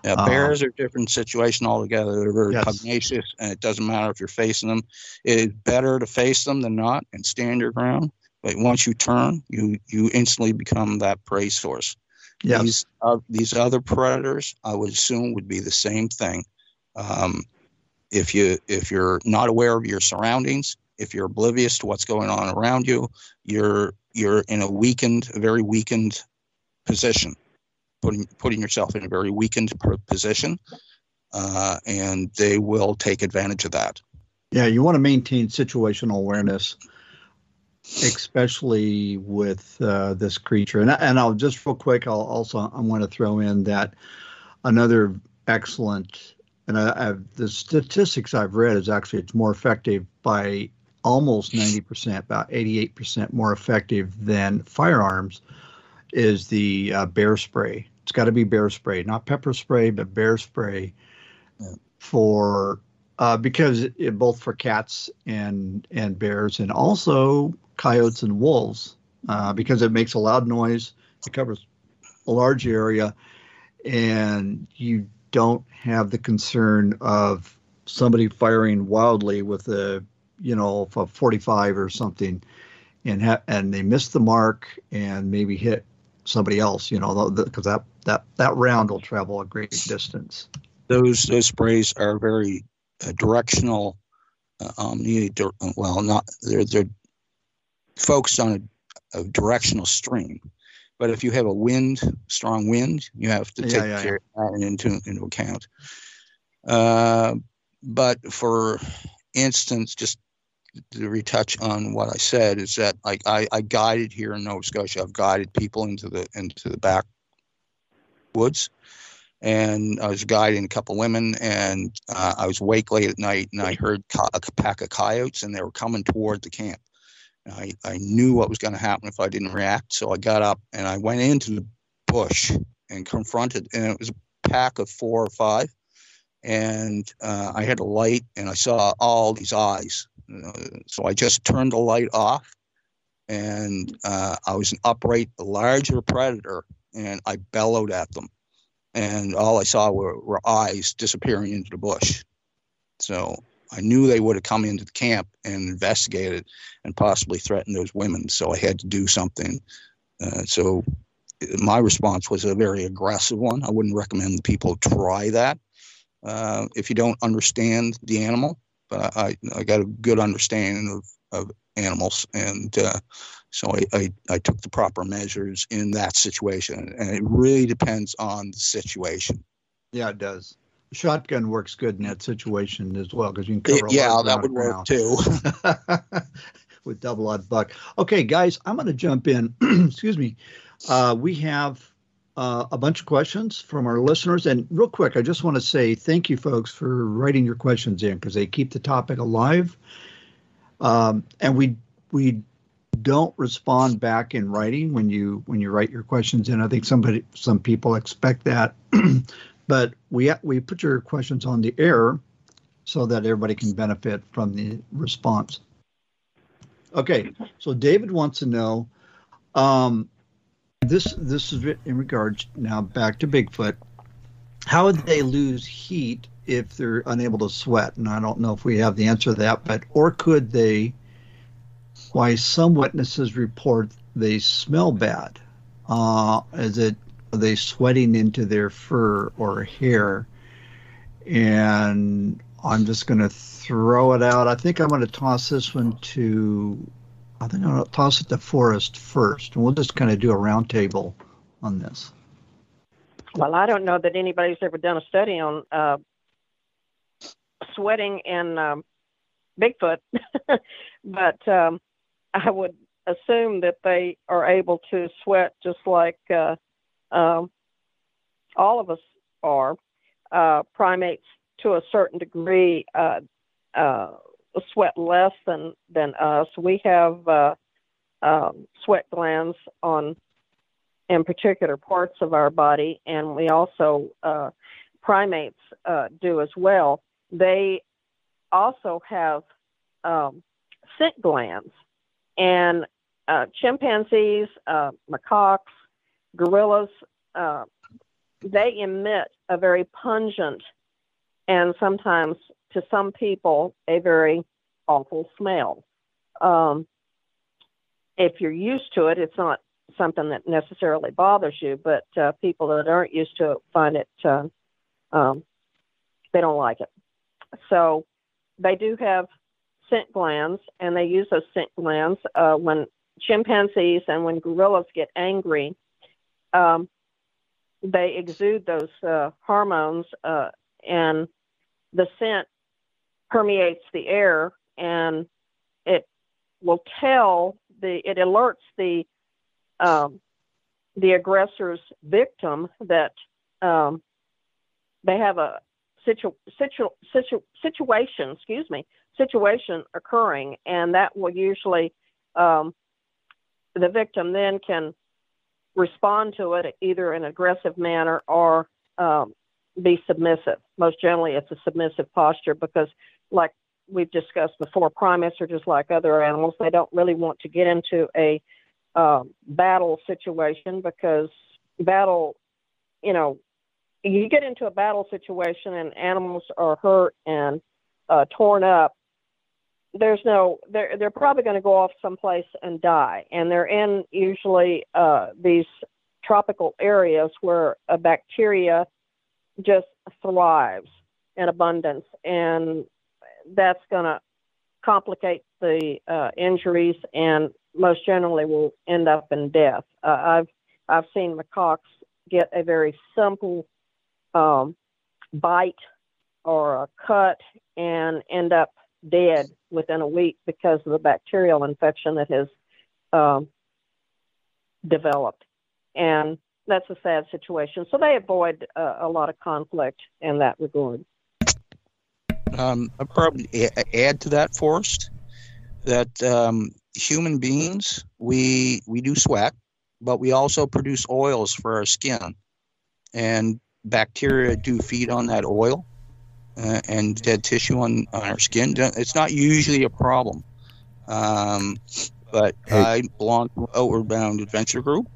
Yeah, Um, bears are a different situation altogether. They're very Yes. pugnacious, and it doesn't matter if you're facing them. It is better to face them than not and stand your ground. But once you turn, you you instantly become that prey source. Yes. These uh, these other predators, I would assume, would be the same thing. Um, if you if you're not aware of your surroundings, if you're oblivious to what's going on around you, you're you're in a weakened, a very weakened position, putting putting yourself in a very weakened position, uh, and they will take advantage of that. Yeah, you want to maintain situational awareness, especially with uh, this creature. And and I'll just real quick. I'll also I want to throw in that another excellent and I, I've, the statistics I've read is actually it's more effective by almost 90%, about 88% more effective than firearms is the uh, bear spray. It's got to be bear spray, not pepper spray, but bear spray Yeah. for uh, because it, both for cats and and bears, and also coyotes and wolves, uh, because it makes a loud noise. It covers a large area, and you don't have the concern of somebody firing wildly with a you know a 45 or something and ha- and they miss the mark and maybe hit somebody else you know because that that that round will travel a great distance those those sprays are very uh, directional uh, um you need to, well not they're they're focused on a, a, directional stream but if you have a wind strong wind you have to take yeah, yeah, care yeah. that into into account uh, but for instance just to retouch on what I said is that like I, I guided here in Nova Scotia. I've guided people into the into the back woods, and I was guiding a couple women, and uh, I was awake late at night, and I heard co- a pack of coyotes, and they were coming toward the camp. And I I knew what was going to happen if I didn't react, so I got up and I went into the bush and confronted, and it was a pack of four or five. And uh, I had a light, and I saw all these eyes so I just turned the light off, and uh, I was an upright, larger predator, and I bellowed at them, and all I saw were, were eyes disappearing into the bush. So I knew they would have come into the camp and investigated and possibly threatened those women. So I had to do something. Uh, so my response was a very aggressive one. I wouldn't recommend people try that uh, if you don't understand the animal but I, I got a good understanding of, of animals, and uh, so I, I, I, took the proper measures in that situation. And it really depends on the situation. Yeah, it does. Shotgun works good in that situation as well because you can cover. It, yeah, that would work too. With double aught buck. Okay, guys, I'm going to jump in. Excuse me. Uh, we have uh, a bunch of questions from our listeners. And real quick, I just want to say thank you, folks, for writing your questions in because they keep the topic alive. Um, and we we don't respond back in writing when you when you write your questions in. I think somebody some people expect that, but we we put your questions on the air so that everybody can benefit from the response. Okay, so David wants to know. Um, this this is in regards now back to Bigfoot. How would they lose heat if they're unable to sweat? And I don't know if we have the answer to that, but or could they? Why some witnesses report they smell bad. Uh, is it are they sweating into their fur or hair? And I'm just going to throw it out. I think I'm going to toss this one to I think I'll toss it to Forrest first, and we'll just kind of do a roundtable on this. Well, I don't know that anybody's ever done a study on uh, sweating and um, Bigfoot, but um, I would assume that they are able to sweat just like uh, um, all of us are. Uh, primates, to a certain degree, uh, uh, sweat less than than us. We have uh, um, sweat glands on in particular parts of our body, and we also uh, primates do as well. They also have um, scent glands, and uh, chimpanzees, uh, macaques, gorillas, uh, they emit a very pungent and sometimes to some people a very awful smell. Um, if you're used to it, it's not something that necessarily bothers you, but uh, people that aren't used to it find it, uh, um, they don't like it. So they do have scent glands, and they use those scent glands uh, when chimpanzees and when gorillas get angry. Um, they exude those uh, hormones, uh, and the scent permeates the air and it will tell the it alerts the um, the aggressor's victim that um, they have a situ, situ, situ, situation excuse me situation occurring and that will usually um, the victim then can respond to it either in an aggressive manner or um, be submissive. Most generally, it's a submissive posture because, like we've discussed before, primates are just like other animals. They don't really want to get into a uh, battle situation because battle, you know, you get into a battle situation and animals are hurt and uh, torn up. There's no, they're they're probably going to go off someplace and die, and they're in usually uh, these tropical areas where a bacteria just thrives in abundance, and that's going to complicate the uh, injuries and most generally will end up in death. Uh, I've I've seen macaques get a very simple um, bite or a cut and end up dead within a week because of the bacterial infection that has um, developed. And that's a sad situation. So they avoid uh, a lot of conflict in that regard. Um, I'd probably add to that, Forrest, that um, human beings, we, we do sweat, but we also produce oils for our skin. And bacteria do feed on that oil uh, and dead tissue on, on our skin. It's not usually a problem. Um, but hey. I belong to Outward Bound Adventure Group,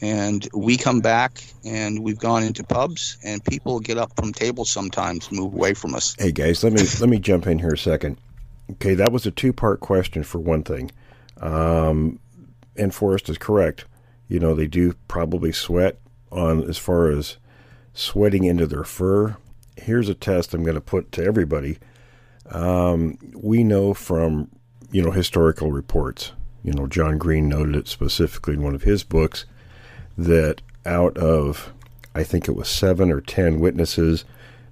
and we come back and we've gone into pubs and people get up from tables sometimes move away from us hey guys let me let me jump in here a second okay that was a two part question for one thing um, and forrest is correct you know they do probably sweat on as far as sweating into their fur here's a test i'm going to put to everybody um, we know from you know historical reports you know john green noted it specifically in one of his books that out of, I think it was seven or ten witnesses,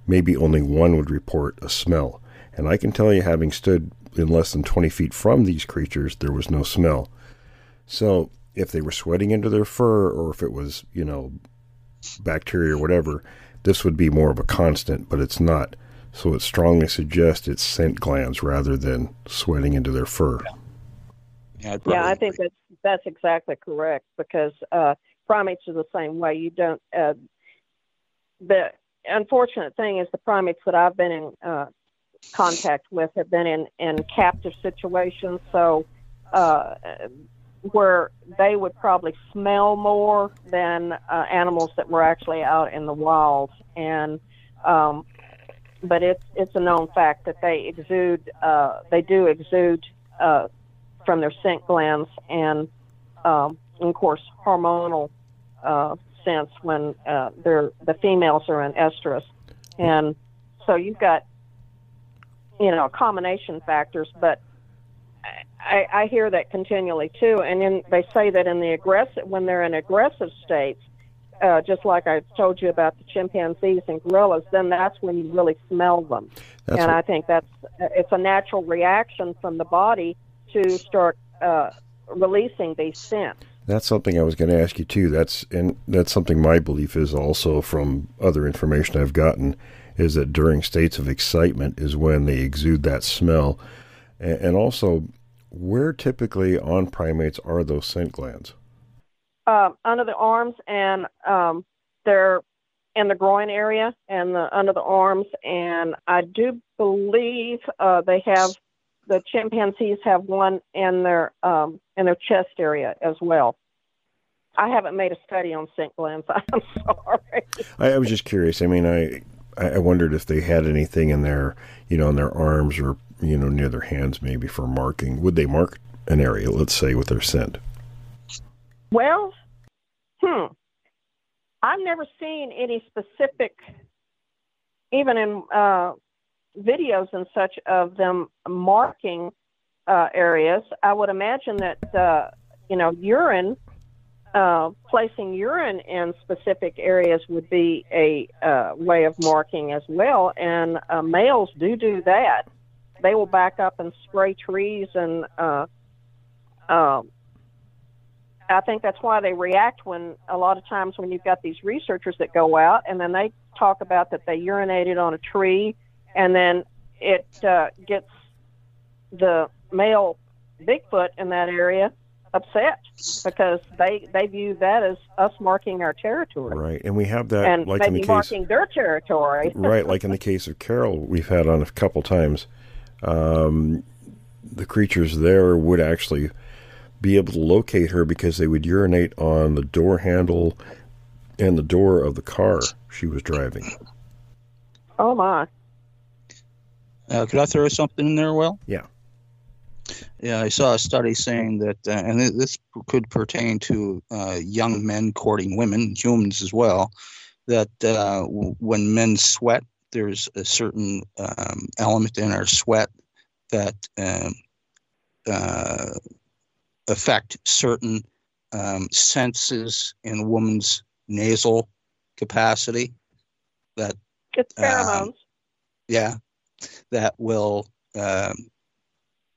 maybe only one would report a smell. And I can tell you, having stood in less than 20 feet from these creatures, there was no smell. So if they were sweating into their fur or if it was, you know, bacteria or whatever, this would be more of a constant, but it's not. So it strongly suggests it's scent glands rather than sweating into their fur. Yeah, yeah I think that's that's exactly correct because uh, primates are the same way. You don't. Uh, the unfortunate thing is the primates that I've been in uh, contact with have been in in captive situations, so uh, where they would probably smell more than uh, animals that were actually out in the wild. And um, but it's it's a known fact that they exude. Uh, they do exude uh, from their scent glands and. Um, and of course, hormonal uh, sense when uh, they're the females are in estrus, and so you've got you know combination factors, but. I, I hear that continually too, and then they say that in the aggressive when they're in aggressive states, uh, just like I told you about the chimpanzees and gorillas, then that's when you really smell them. That's and what... I think that's it's a natural reaction from the body to start uh, releasing these scents. That's something I was going to ask you too. That's and that's something my belief is also from other information I've gotten is that during states of excitement is when they exude that smell, and, and also where typically on primates are those scent glands? Uh, under the arms, and um, they're in the groin area and the, under the arms, and I do believe uh, they have the chimpanzees have one in their um, in their chest area as well. I haven't made a study on scent glands. I'm sorry. I, I was just curious. I mean, I I wondered if they had anything in their you know in their arms or you know near their hands maybe for marking. Would they mark an area, let's say, with their scent? Well, hmm. I've never seen any specific, even in uh, videos and such of them marking uh, areas. I would imagine that uh, you know urine, uh, placing urine in specific areas would be a uh, way of marking as well. And uh, males do do that. They will back up and spray trees and. Uh, um, I think that's why they react when a lot of times when you've got these researchers that go out and then they talk about that they urinated on a tree and then it uh, gets the male Bigfoot in that area upset because they they view that as us marking our territory Right, and we have that and like in maybe the case marking their territory. right, like in the case of Carol, we've had on a couple times. Um, the creatures there would actually be able to locate her because they would urinate on the door handle and the door of the car she was driving. oh my! Uh, could I throw something in there, Will? Yeah. Yeah, I saw a study saying that, uh, and this could pertain to uh, young men courting women, humans as well, that uh, w- when men sweat, there's a certain um, element in our sweat that um, uh, affect certain um, senses in a woman's nasal capacity. That It's Um, pheromones. yeah, that will um,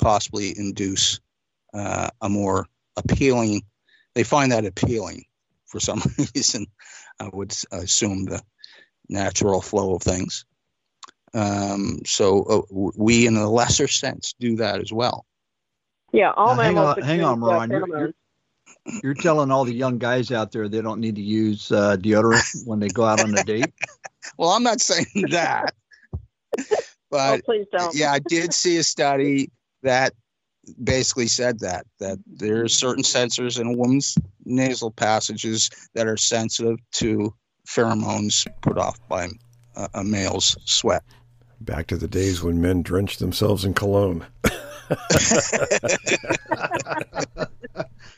possibly induce uh, a more appealing. They find that appealing for some reason. I would assume the natural flow of things. Um, so uh, we, in a lesser sense, do that as well. yeah, all Now, hang on- hang on, Ron. You're- pheromones. You're telling all the young guys out there they don't need to use uh, deodorant when they go out on a date. Well, I'm not saying that, oh, but please don't. yeah, I did see a study that basically said that that there are certain sensors in a woman's nasal passages that are sensitive to pheromones put off by a, a male's sweat. Back to the days when men drenched themselves in cologne.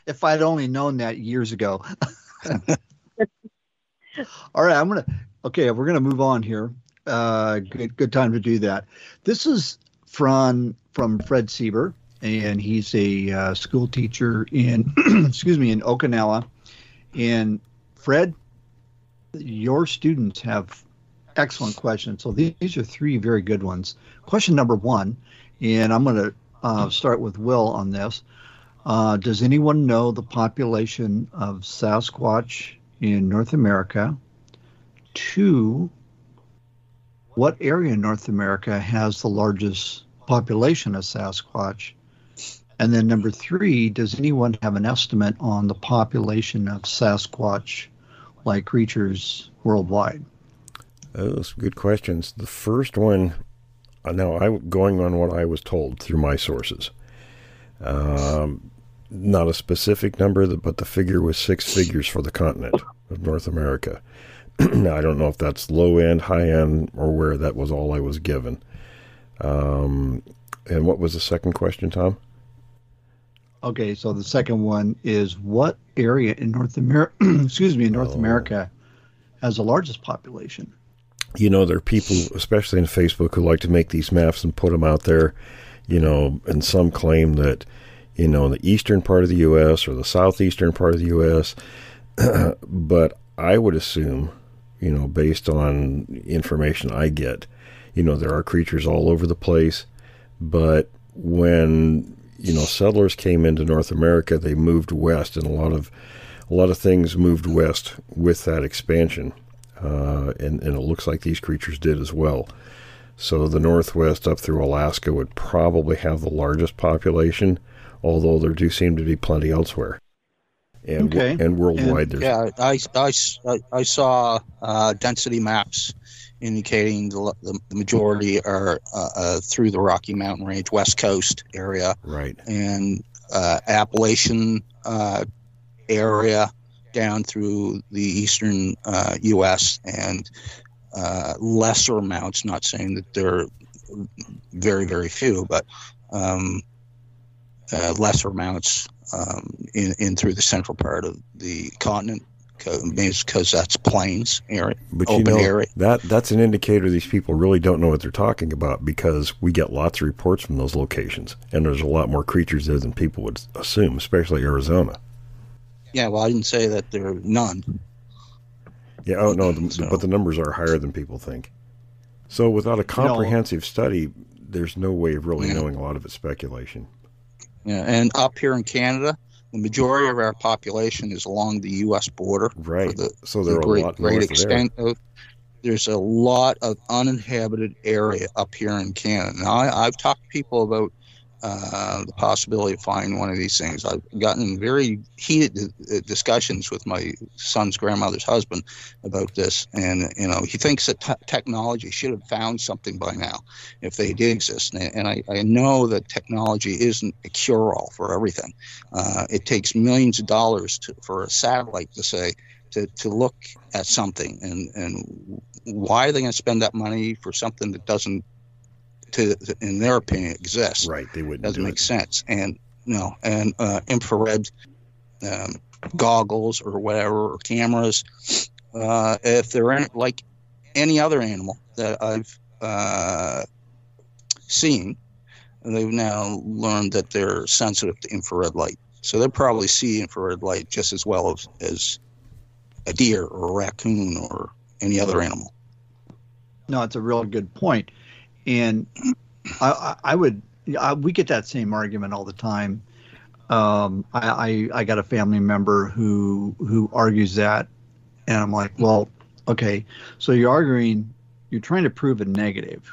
if I'd only known that years ago. All right, I'm gonna. Okay, we're gonna move on here. Uh, good, good time to do that. This is from from Fred Sieber, and he's a uh, school teacher in, excuse me, in Okinawa. And Fred, your students have excellent questions. So these, these are three very good ones. Question number one, and I'm going to uh, start with Will on this. Uh, does anyone know the population of Sasquatch in North America? Two, what area in North America has the largest population of Sasquatch? And then number three, does anyone have an estimate on the population of Sasquatch like creatures worldwide? Those good questions. The first one, uh, now I going on what I was told through my sources. Um, not a specific number, but the figure was six figures for the continent of North America. now I don't know if that's low end, high end, or where that was all I was given. Um, and what was the second question, Tom? Okay, so the second one is what area in North America, excuse me, in North Oh. America has the largest population? you know, there are people, especially in Facebook, who like to make these maps and put them out there, you know, and some claim that, you know, the eastern part of the U.S. or the southeastern part of the U.S. but I would assume, you know, based on information I get, you know, there are creatures all over the place, but when you know settlers came into North America, they moved west, and a lot of a lot of things moved west with that expansion uh, and, and it looks like these creatures did as well. So the Northwest up through Alaska would probably have the largest population, although there do seem to be plenty elsewhere. And, Okay. and worldwide, there's Yeah, I, I, I, I saw uh, density maps indicating the, the, the majority are uh, uh, through the Rocky Mountain Range, West Coast area, right. and uh, Appalachian uh, area down through the eastern uh, U.S. and uh, lesser amounts. Not saying that there are very, very few, but um, uh, lesser amounts um, in, in through the central part of the continent because that's plains area, But you open know area. that that's an indicator these people really don't know what they're talking about because we get lots of reports from those locations, and there's a lot more creatures there than people would assume, especially Arizona. Yeah, well, I didn't say that there are none. Yeah, oh no, the, So- but the numbers are higher than people think. So without a comprehensive study, there's no way of really Yeah. knowing a lot of it's speculation. Yeah, and up here in Canada, the majority of our population is along the U.S. border. Right. The, so the there are great, a lot great extent of. There's a lot of uninhabited area up here in Canada. Now, I, I've talked to people about uh, the possibility of finding one of these things. I've gotten very heated uh, discussions with my son's grandmother's husband about this, and you know he thinks that t- technology should have found something by now if they did exist. And, I, I, know that technology isn't a cure-all for everything. Uh, it takes millions of dollars to, for a satellite to say to, to look at something, and and why are they going to spend that money for something that doesn't to, in their opinion, exist. Right, they wouldn't. Doesn't do make it. sense. And you know, and uh, infrared um, goggles or whatever or cameras, uh, if they're in, like any other animal that I've uh, seen, they've now learned that they're sensitive to infrared light. So they probably see infrared light just as well as, as a deer or a raccoon or any other animal. No, it's a real good point. And I, I, would, I, we get that same argument all the time. Um, I, I, I got a family member who who argues that, and I'm like, well, okay, so you're arguing, you're trying to prove a negative.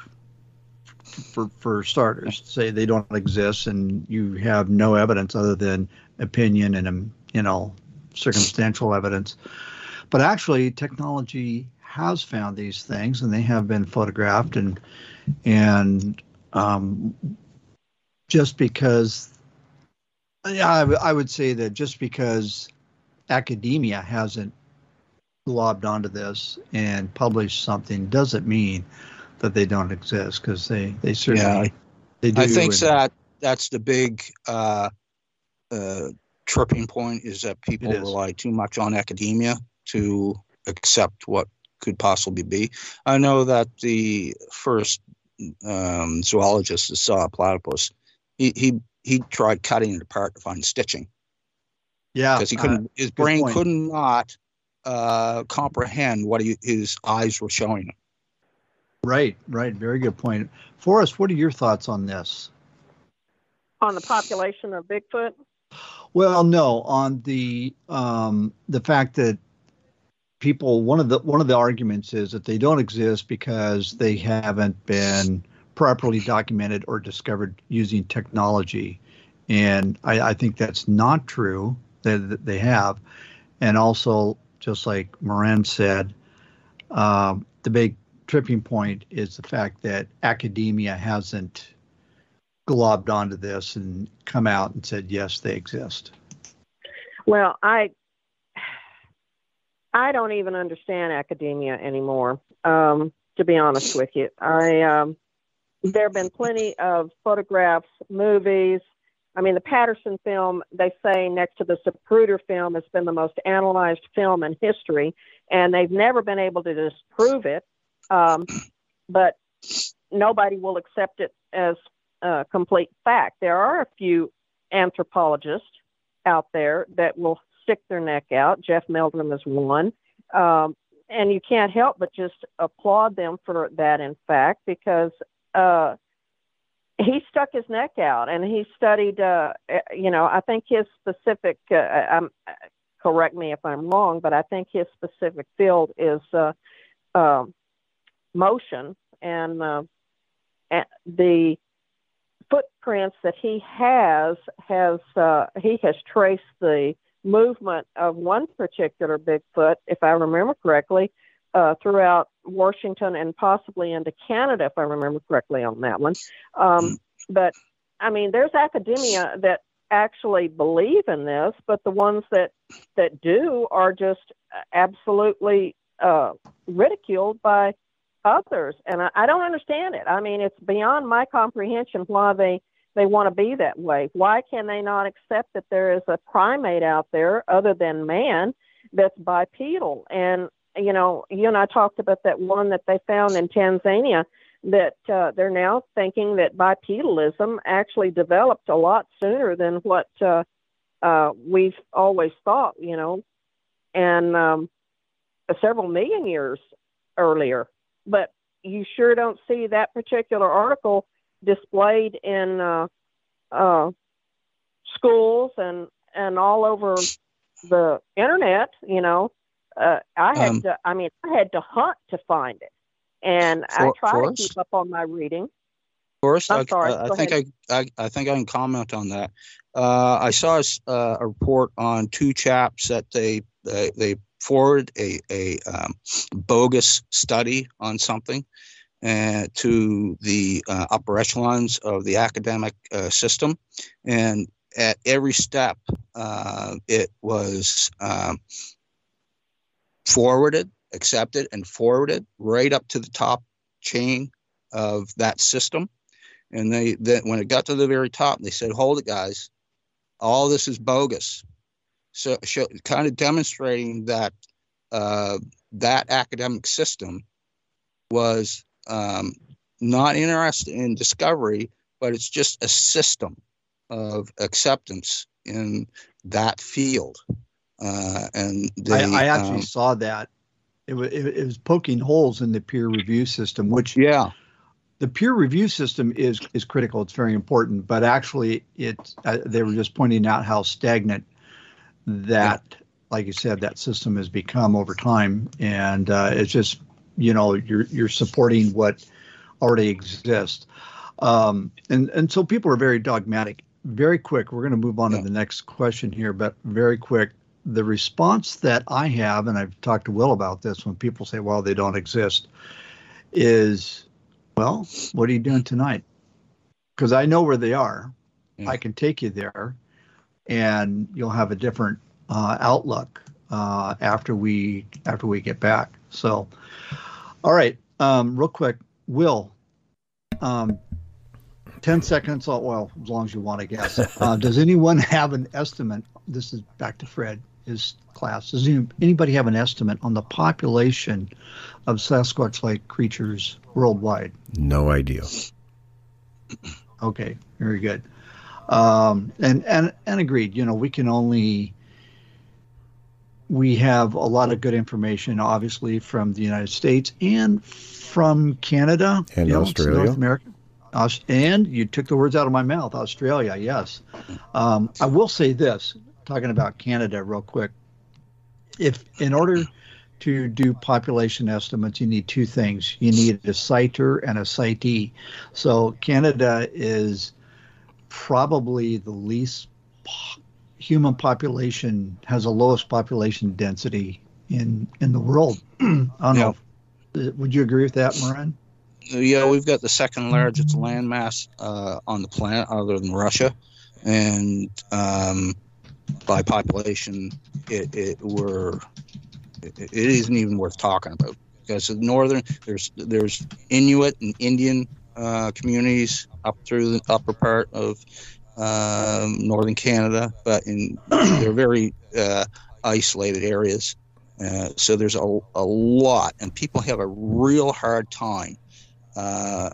For for starters, say they don't exist, and you have no evidence other than opinion and um, you know circumstantial evidence. But actually, technology has found these things, and they have been photographed and and um, just because yeah, I, w- I would say that just because academia hasn't globbed onto this and published something doesn't mean that they don't exist because they they certainly Yeah, they do. I think and- that that's the big uh, uh, tripping point is that people rely too much on academia to accept what could possibly be. I know that the first um, zoologist that saw a platypus, he, he he tried cutting it apart to find stitching yeah, because he uh, couldn't. his brain point. could not uh, comprehend what he, his eyes were showing him. right, right. Very good point. Forrest, what are your thoughts on this? on the population of Bigfoot. Well, no, on the um, the fact that people one of the one of the arguments is that they don't exist because they haven't been properly documented or discovered using technology, and I, I think that's not true. That that they have, and also just like Moran said, um, the big tripping point is the fact that academia hasn't globbed onto this and come out and said yes they exist. Well, I I don't even understand academia anymore. Um, to be honest with you, I um, there have been plenty of photographs, movies. I mean, the Patterson film, they say next to the Zapruder film, has been the most analyzed film in history, and they've never been able to disprove it. Um, but nobody will accept it as a complete fact. There are a few anthropologists out there that will stick their neck out. Jeff Meldrum is one. Um, and you can't help but just applaud them for that, in fact, because uh, he stuck his neck out and he studied, uh, you know, I think his specific, uh, I'm, correct me if I'm wrong, but I think his specific field is uh, uh, motion and uh, the footprints that he has has uh, he has traced the movement of one particular Bigfoot, if I remember correctly, uh, throughout Washington and possibly into Canada, if I remember correctly on that one. Um, but I mean, there's academia that actually believe in this, but the ones that that do are just absolutely uh, ridiculed by others, and I, I don't understand it. I mean, it's beyond my comprehension why they they want to be that way. Why can they not accept that there is a primate out there other than man that's bipedal? And you know, you and I talked about that one that they found in Tanzania that uh, they're now thinking that bipedalism actually developed a lot sooner than what uh, uh, we've always thought, you know, and um, several million years earlier. But you sure don't see that particular article displayed in uh, uh, schools and and all over the internet. You know, uh, I had Um, to. I mean, I had to hunt to find it, and I For- try to keep up on my reading. First, I'm I, sorry, I, I think I, I I think I can comment on that. Uh, I saw a, uh, a report on two chaps that they they, they forwarded a a um, bogus study on something uh, to the uh, upper echelons of the academic uh, system, and at every step, uh, it was um, forwarded, accepted, and forwarded right up to the top chain of that system. And they then when it got to the very top, they said, "Hold it, guys! All this is bogus." So, kind of demonstrating that uh, that academic system was um, not interested in discovery, but it's just a system of acceptance in that field. Uh, and I, I actually um, saw that. It was, it, was poking holes in the peer review system, which yeah, the peer review system is is critical. It's very important, but actually, it uh, they were just pointing out how stagnant that, like you said, that system has become over time, and uh, it's just you know you're you're supporting what already exists, um, and and so people are very dogmatic. Very quick, we're going to move on Yeah. to the next question here, but very quick. The response that I have, and I've talked to Will about this, when people say, "Well, they don't exist," is well, what are you doing tonight? Because I know where they are. Yeah. I can take you there, and you'll have a different uh, outlook uh, after we after we get back. So, all right, um, real quick, Will. Um, Ten seconds. oh, Well, as long as you want to guess. Uh, does anyone have an estimate? This is back to Fred. His class. Does anybody have an estimate on the population of Sasquatch-like creatures worldwide? No idea. Okay, very good. Um, and and and agreed. You know, we can only we have a lot of good information, obviously, from the United States and from Canada And you know, Australia. North America. And you took the words out of my mouth. Australia, yes. Um, I will say this, talking about Canada, real quick. If in order to do population estimates, you need two things. You need a citer and a citee. So Canada is probably the least po- human population has the lowest population density in in the world. I don't know. Would you agree with that, Moran? yeah, we've got the second largest landmass uh, on the planet, other than Russia, and um, by population, it, it we're it, it isn't even worth talking about because the northern there's there's Inuit and Indian uh, communities up through the upper part of um, northern Canada, but in they're very uh, isolated areas. Uh, so there's a, a lot, and people have a real hard time uh,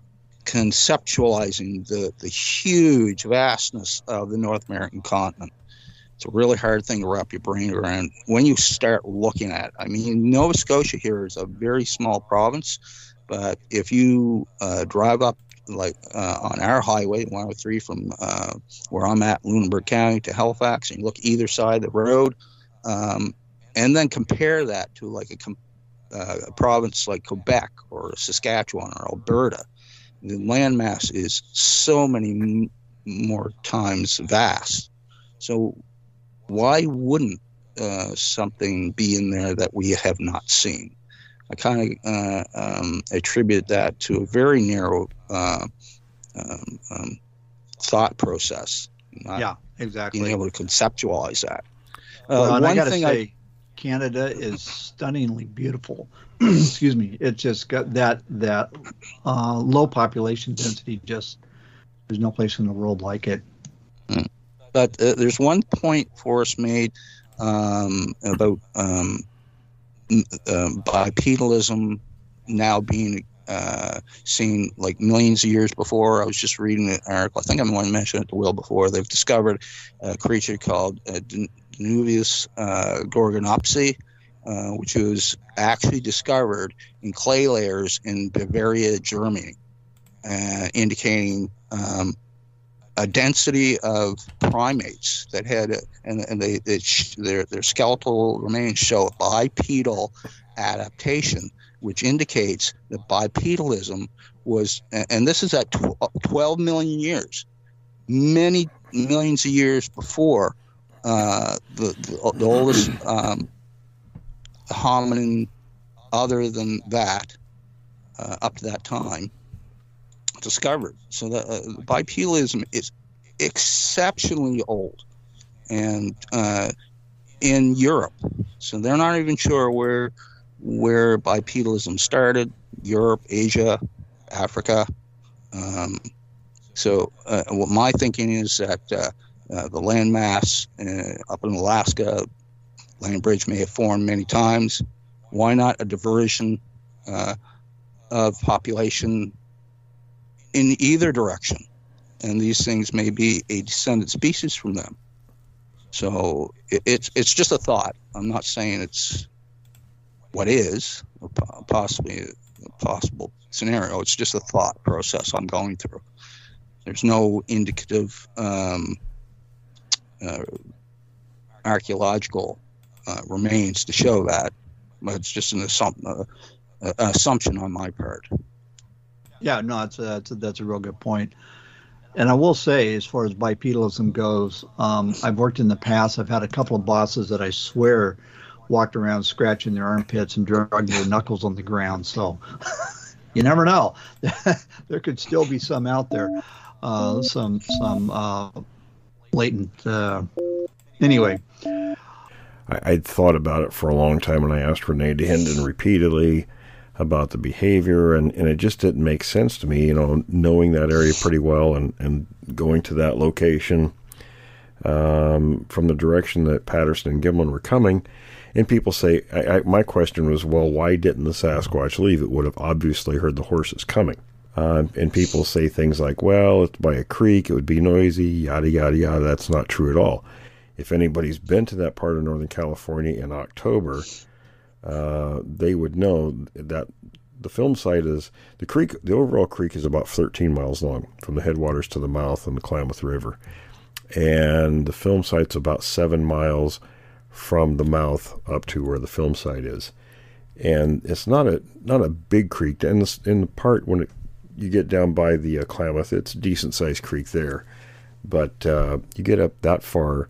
conceptualizing the, the huge vastness of the North American continent. It's a really hard thing to wrap your brain around when you start looking at it. I mean, Nova Scotia here is a very small province, but if you uh, drive up like uh, on our highway 103 from uh, where I'm at, Lunenburg County to Halifax, and you look either side of the road, um, and then compare that to like a, uh, a province like Quebec or Saskatchewan or Alberta, the landmass is so many m- more times vast. So why wouldn't uh, something be in there that we have not seen? I kind of uh, um, attribute that to a very narrow uh, um, um, thought process. Yeah, exactly. being able to conceptualize that. Uh, well, and I got to thing say, Canada is stunningly beautiful. Excuse me. It's just got that that uh, low population density. Just there's no place in the world like it. but uh, there's one point Forrest made um, about um, bipedalism now being uh, seen like millions of years before. I was just reading an article. I think I'm one who mentioned it to Will before. They've discovered a creature called uh, Dan- Danuvius uh, gorgonopsi, uh, which was actually discovered in clay layers in Bavaria, Germany, uh, indicating um, a density of primates that had, and, and they, they their, their skeletal remains show bipedal adaptation, which indicates that bipedalism was, and this is at 12 million years, many millions of years before uh, the, the, the oldest um, hominin other than that uh, up to that time discovered. So the uh, bipedalism is exceptionally old, and uh, in Europe, so they're not even sure where where bipedalism started. Europe, Asia, Africa. Um, so uh, what my thinking is that uh, uh, the landmass uh, up in Alaska, land bridge may have formed many times. Why not a diversion uh, of population in either direction? And these things may be a descendant species from them. So it, it's it's just a thought. I'm not saying it's what is, possibly a possible scenario. It's just a thought process I'm going through. There's no indicative um, uh, archaeological uh, remains to show that, but it's just an assum- uh, assumption on my part. Yeah, no, that's a, that's a, that's a real good point. And I will say, as far as bipedalism goes, um, I've worked in the past. I've had a couple of bosses that I swear walked around scratching their armpits and dragging their knuckles on the ground. So you never know. there could still be some out there, uh, some some uh, latent. Uh, anyway, I, I'd thought about it for a long time, and I asked René Dahinden repeatedly about the behavior, and, and it just didn't make sense to me. You know, knowing that area pretty well and and going to that location um, from the direction that Patterson and Gimlin were coming and people say, I, I, my question was, well, why didn't the Sasquatch leave? It would have obviously heard the horses coming. Uh, and people say things like, well, it's by a creek, it would be noisy, yada, yada, yada. That's not true at all. If anybody's been to that part of Northern California in October, uh, they would know that the film site is the creek, the overall creek is about 13 miles long from the headwaters to the mouth in the Klamath River. And the film site's about seven miles from the mouth up to where the film site is. And it's not a not a big creek. And in the part when it, you get down by the uh, Klamath, it's a decent sized creek there. But uh, you get up that far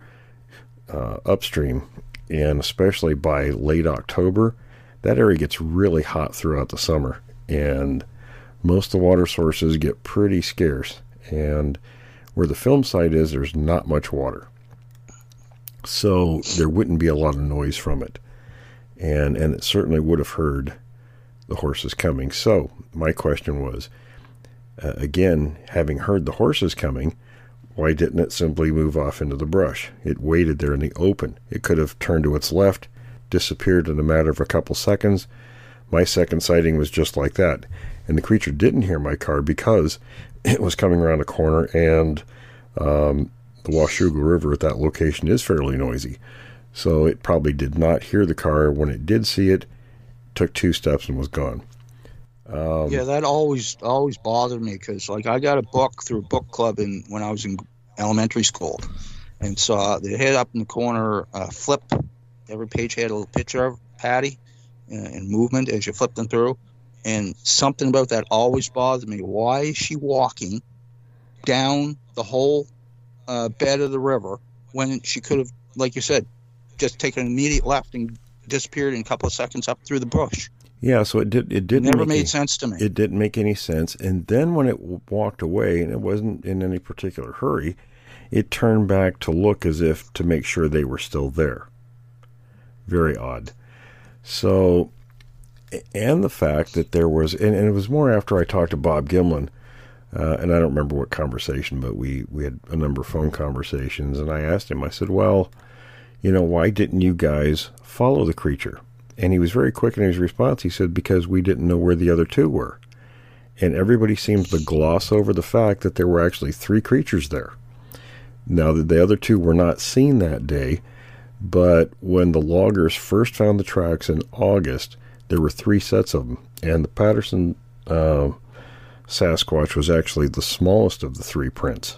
uh, upstream, and especially by late October, that area gets really hot throughout the summer. And most of the water sources get pretty scarce. And where the film site is, there's not much water so there wouldn't be a lot of noise from it, and and it certainly would have heard the horses coming. So my question was, uh, again, having heard the horses coming, why didn't it simply move off into the brush? It waited there in the open. It could have turned to its left, disappeared in a matter of a couple seconds. My second sighting was just like that, and the creature didn't hear my car because it was coming around a corner and um, the Washougal River at that location is fairly noisy. So it probably did not hear the car. When it did see it, took two steps and was gone. Um, yeah, that always always bothered me because like I got a book through a book club in when I was in elementary school, and saw the head up in the corner uh, flip. Every page had a little picture of Patty uh, and movement as you flip them through, and something about that always bothered me. Why is she walking down the whole uh, bed of the river when she could have, like you said, just taken an immediate left and disappeared in a couple of seconds up through the bush. Yeah, so it did. It didn't never made any, sense to me. It didn't make any sense. And then when it walked away, and it wasn't in any particular hurry, it turned back to look as if to make sure they were still there. Very odd. So, and the fact that there was, and, and it was more after I talked to Bob Gimlin uh, and I don't remember what conversation, but we, we had a number of phone conversations. And I asked him, I said, Well, you know, why didn't you guys follow the creature? And he was very quick in his response. He said, Because we didn't know where the other two were. And everybody seems to gloss over the fact that there were actually three creatures there. Now, the other two were not seen that day, but when the loggers first found the tracks in August, there were three sets of them. And the Patterson. Uh, Sasquatch was actually the smallest of the three prints.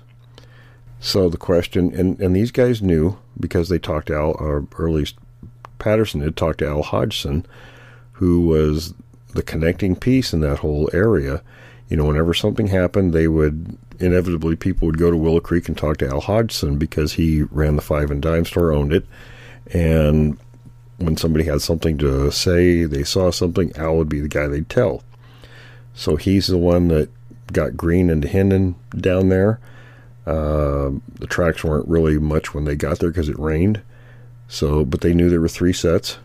So the question, and, and these guys knew because they talked to Al, or, at least Patterson had talked to Al Hodgson, who was the connecting piece in that whole area. you know, whenever something happened, they would inevitably people would go to Willow Creek and talk to Al Hodgson because he ran the five and dime store, owned it, and when somebody had something to say, they saw something, Al would be the guy they'd tell. So he's the one that got Green and Dahinden down there. Uh, the tracks weren't really much when they got there because it rained. So, but they knew there were three sets,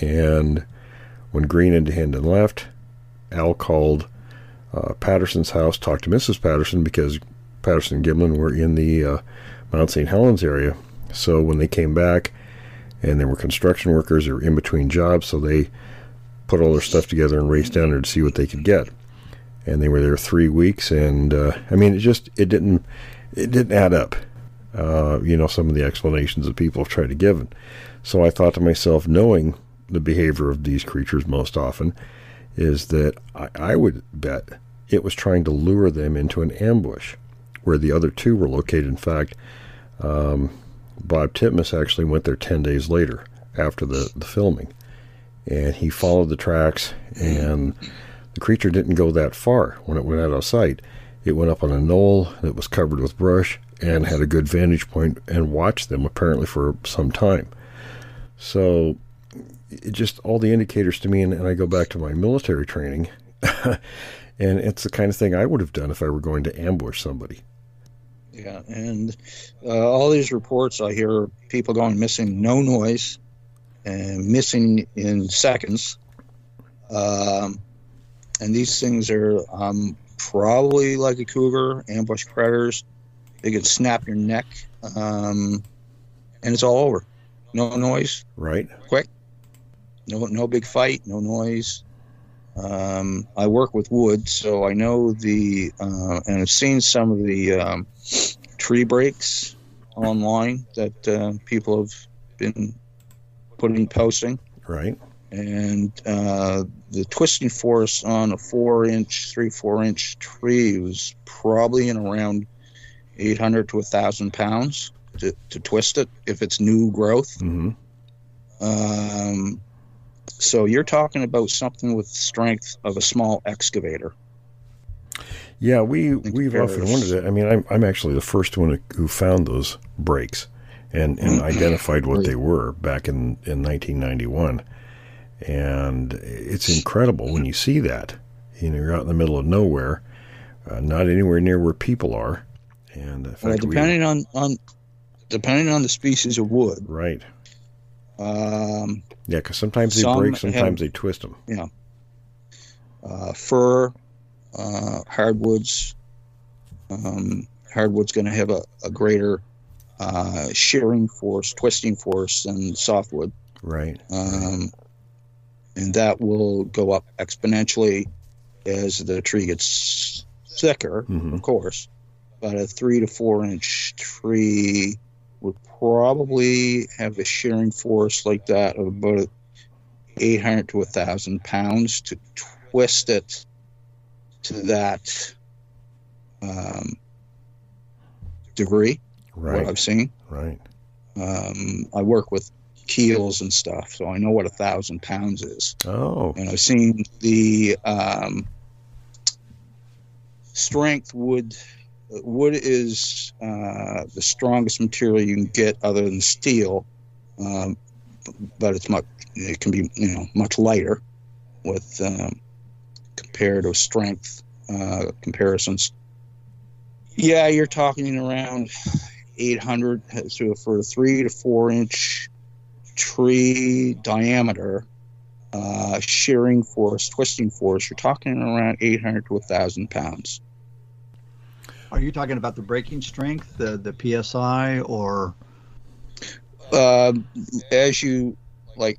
and when Green and Dahinden left, Al called uh, Patterson's house, talked to Mrs. Patterson because Patterson and Gimlin were in the uh, Mount St. Helens area. So when they came back, and there were construction workers or in between jobs, so they put all their stuff together and raced down there to see what they could get. And they were there three weeks, and uh, I mean, it just it didn't it didn't add up. Uh, you know, some of the explanations that people have tried to give. So I thought to myself, knowing the behavior of these creatures most often, is that I, I would bet it was trying to lure them into an ambush where the other two were located. In fact, um, Bob Titmus actually went there 10 days later after the, the filming. And he followed the tracks, and the creature didn't go that far when it went out of sight. It went up on a knoll that was covered with brush and had a good vantage point and watched them apparently for some time. So, it just all the indicators to me, and, and I go back to my military training, and it's the kind of thing I would have done if I were going to ambush somebody. Yeah, and uh, all these reports, I hear people going missing, no noise, and missing in seconds. Um, and these things are um, probably like a cougar, ambush predators. They can snap your neck, um, and it's all over. No noise. Right. Quick. No, no big fight. No noise. Um, I work with wood, so I know the, uh, and I've seen some of the um, tree breaks online that uh, people have been putting posting. Right. And uh, the twisting force on a four inch, three, four inch tree was probably in around 800 to a 1,000 pounds to, to twist it if it's new growth. Mm-hmm. Um, so you're talking about something with strength of a small excavator. Yeah, we we've often wondered that. I mean, I'm I'm actually the first one who found those breaks and and identified what they were back in in 1991. And it's incredible when you see that. You know, you're out in the middle of nowhere, uh, not anywhere near where people are, and in well, depending we, on on depending on the species of wood, right? Um, yeah, because sometimes they break, sometimes have, they twist them. Yeah. Uh, fir, uh, hardwoods. Um, hardwood's going to have a, a greater uh, shearing force, twisting force than softwood. Right. Um, and that will go up exponentially as the tree gets thicker, mm-hmm. of course. But a three to four inch tree would probably have a shearing force like that of about 800 to 1,000 pounds to twist it to that um, degree. Right. What I've seen. Right. Um, I work with keels and stuff, so I know what a thousand pounds is. Oh. And I've seen the um, strength wood wood is uh, the strongest material you can get other than steel, um, but it's much it can be you know much lighter with um, comparative strength uh, comparisons. Yeah, you're talking around 800 so for a three to four inch tree diameter. Uh, shearing force, twisting force, you're talking around 800 to 1,000 pounds. Are you talking about the breaking strength, the the psi, or? Um, as you like,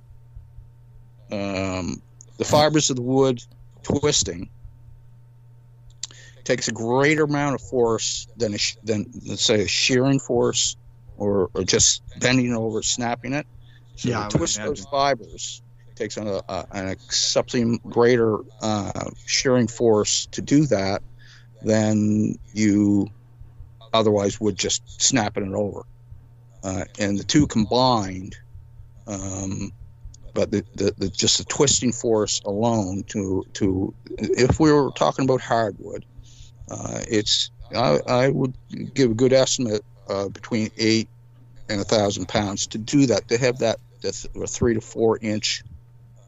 um, the fibers of the wood twisting takes a greater amount of force than a, than let's say a shearing force or, or just bending over, snapping it. So yeah, twist those fibers takes an, a, an something greater uh, shearing force to do that than you otherwise would just snapping it over. Uh, and the two combined, um, but the, the, the just the twisting force alone to to if we were talking about hardwood, uh, it's I, I would give a good estimate uh, between eight and a thousand pounds to do that to have that, that th- three to four inch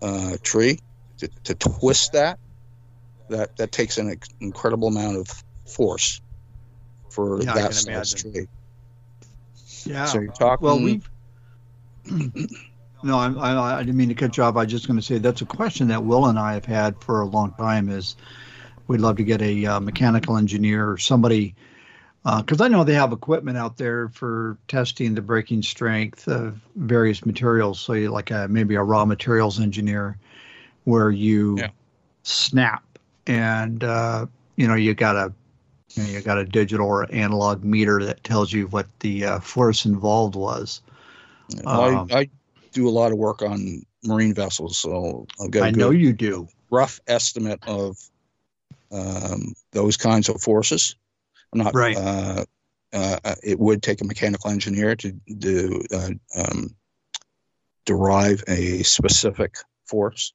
uh, tree to, to twist that that that takes an incredible amount of force for Yeah, that size tree. Yeah. So you're talking. Well, we've. no, I, I, I didn't mean to cut you off. I was just going to say that's a question that Will and I have had for a long time. Is we'd love to get a uh, mechanical engineer or somebody, because I know they have equipment out there for testing the breaking strength of various materials. So you like a maybe a raw materials engineer, where you Yeah. snap and uh, you know you got a you, know, you got a digital or analog meter that tells you what the uh, force involved was. Um, I, I do a lot of work on marine vessels, so I've got a I know you do. rough estimate of um, those kinds of forces. I'm not Right. Uh, uh, it would take a mechanical engineer to do uh, um, derive a specific force.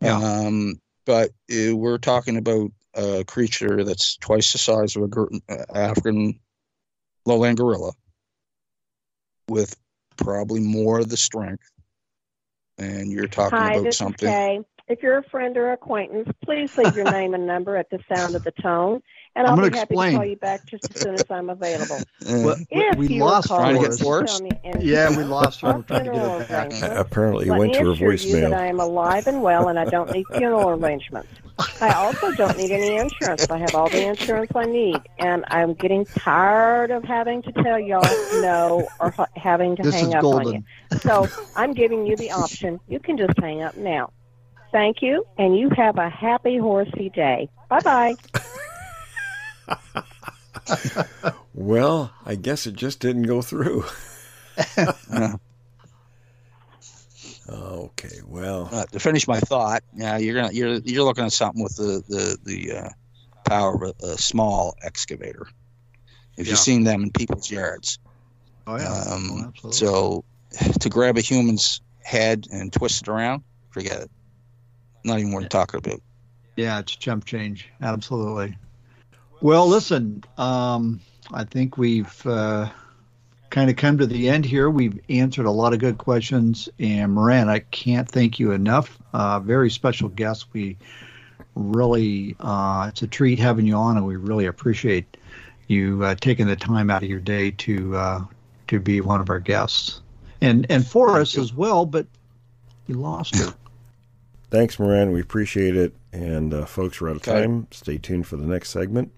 Yeah. Um, but uh, we're talking about a creature that's twice the size of a uh, African lowland gorilla, with probably more of the strength. And you're talking Hi, about this something. is Kay. If you're a friend or acquaintance, please leave your name and number at the sound of the tone, and I'm I'll gonna be happy explain. to call you back just as soon as I'm available. Well, we, If we you lost recall, Trying to get Forrest. Forrest? tell me anything Yeah, we lost her. about We're trying to get funeral her back. arrangements, Apparently, it went to her assure you that I am alive and well, and I don't need funeral arrangements. I also don't need any insurance. I have all the insurance I need, and I'm getting tired of having to tell y'all no or h- having to This hang is up on golden. you. So I'm giving you the option. You can just hang up now. Thank you, and you have a happy horsey day. Bye bye. Well, I guess it just didn't go through. Okay, well, uh, to finish my thought, yeah, you're gonna you're you're looking at something with the the the uh, power of a, a small excavator. If Yeah. you've seen them in people's yards, Oh yeah. um, Oh, so to grab a human's head and twist it around, forget it. Not even worth talking about. Yeah, it's chump change. Absolutely. Well, listen, um, I think we've uh, kind of come to the end here. We've answered a lot of good questions. And Moran, I can't thank you enough. Uh, very special guest. We really, uh, it's a treat having you on, and we really appreciate you uh, taking the time out of your day to uh, to be one of our guests. And and for us as well, but you lost her. thanks, Moran. We appreciate it. And uh, folks, we're out of Okay. time. Stay tuned for the next segment.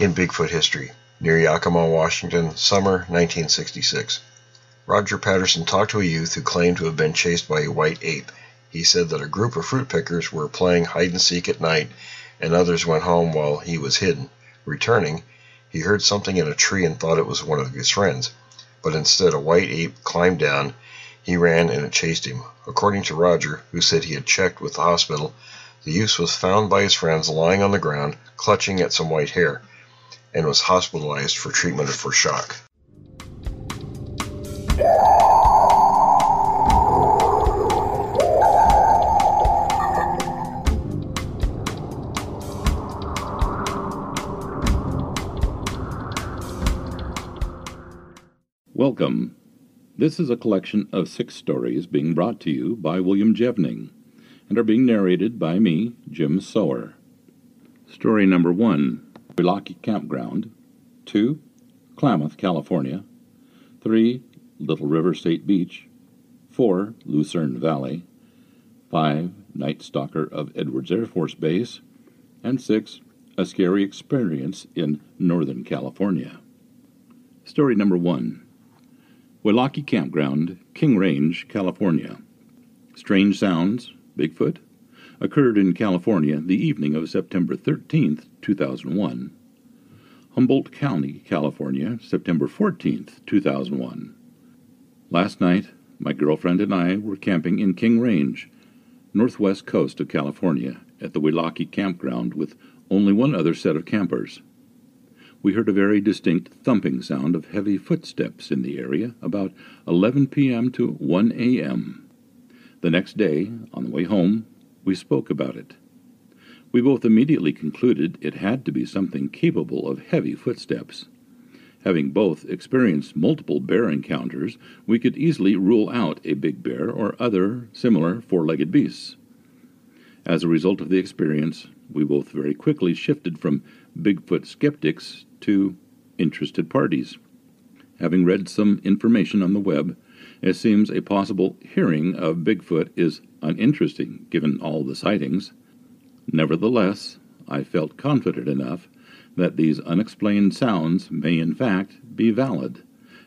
In Bigfoot history, near Yakima, Washington, summer 1966. Roger Patterson talked to a youth who claimed to have been chased by a white ape. He said that a group of fruit pickers were playing hide and seek at night, and others went home while he was hidden. Returning, he heard something in a tree and thought it was one of his friends. But instead, a white ape climbed down. He ran and it chased him. According to Roger, who said he had checked with the hospital, the youth was found by his friends lying on the ground, clutching at some white hair, and was hospitalized for treatment for shock. Welcome. This is a collection of six stories being brought to you by William Jevning and are being narrated by me, Jim Sower. Story number one Wailaki Campground. Two, Klamath, California. Three, Little River State Beach. Four, Lucerne Valley. Five, Night Stalker of Edwards Air Force Base. And six, A Scary Experience in Northern California. Story number one. Wailaki Campground, King Range, California. Strange sounds, Bigfoot, occurred in California the evening of September 13th, 2001. Humboldt County, California, September 14th, 2001. Last night, my girlfriend and I were camping in King Range, northwest coast of California, at the Wailaki Campground with only one other set of campers. we heard a very distinct thumping sound of heavy footsteps in the area about 11 p.m. to 1 a.m. The next day, on the way home, we spoke about it. We both immediately concluded it had to be something capable of heavy footsteps. Having both experienced multiple bear encounters, we could easily rule out a big bear or other similar four legged beasts. As a result of the experience, we both very quickly shifted from Bigfoot skeptics to interested parties. Having read some information on the web, it seems a possible hearing of Bigfoot is uninteresting given all the sightings. Nevertheless, I felt confident enough that these unexplained sounds may in fact be valid,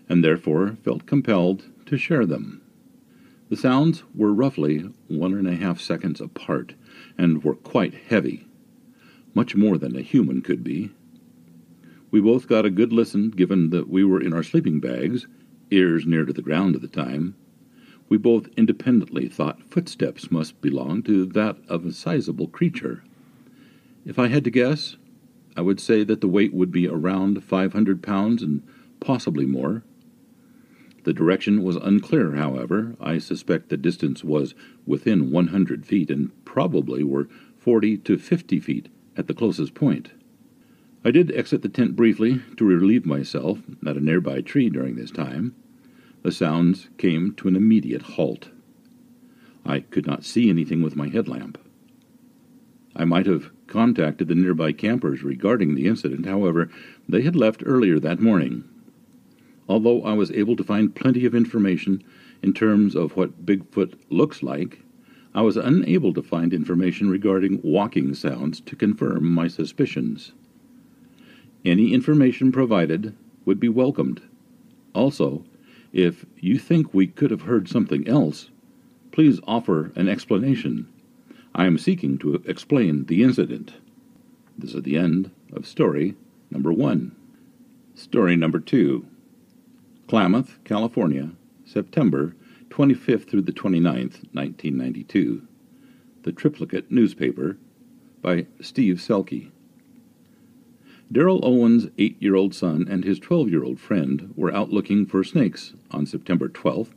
and therefore felt compelled to share them. The sounds were roughly one and a half seconds apart and were quite heavy, much more than a human could be. We both got a good listen given that we were in our sleeping bags, ears near to the ground at the time. We both independently thought footsteps must belong to that of a sizable creature. If I had to guess, I would say that the weight would be around 500 pounds and possibly more. The direction was unclear, however. I suspect the distance was within 100 feet and probably were 40 to 50 feet at the closest point. I did exit the tent briefly to relieve myself at a nearby tree during this time. The sounds came to an immediate halt. I could not see anything with my headlamp. I might have contacted the nearby campers regarding the incident. However, they had left earlier that morning. Although I was able to find plenty of information in terms of what Bigfoot looks like, I was unable to find information regarding walking sounds to confirm my suspicions. Any information provided would be welcomed. Also, if you think we could have heard something else, please offer an explanation. I am seeking to explain the incident. This is the end of story number one. Story number two Klamath, California, September 25th through the 29th, 1992. The Triplicate Newspaper by Steve Selke. Daryl Owen's eight year old son and his 12 year old friend were out looking for snakes on September 12th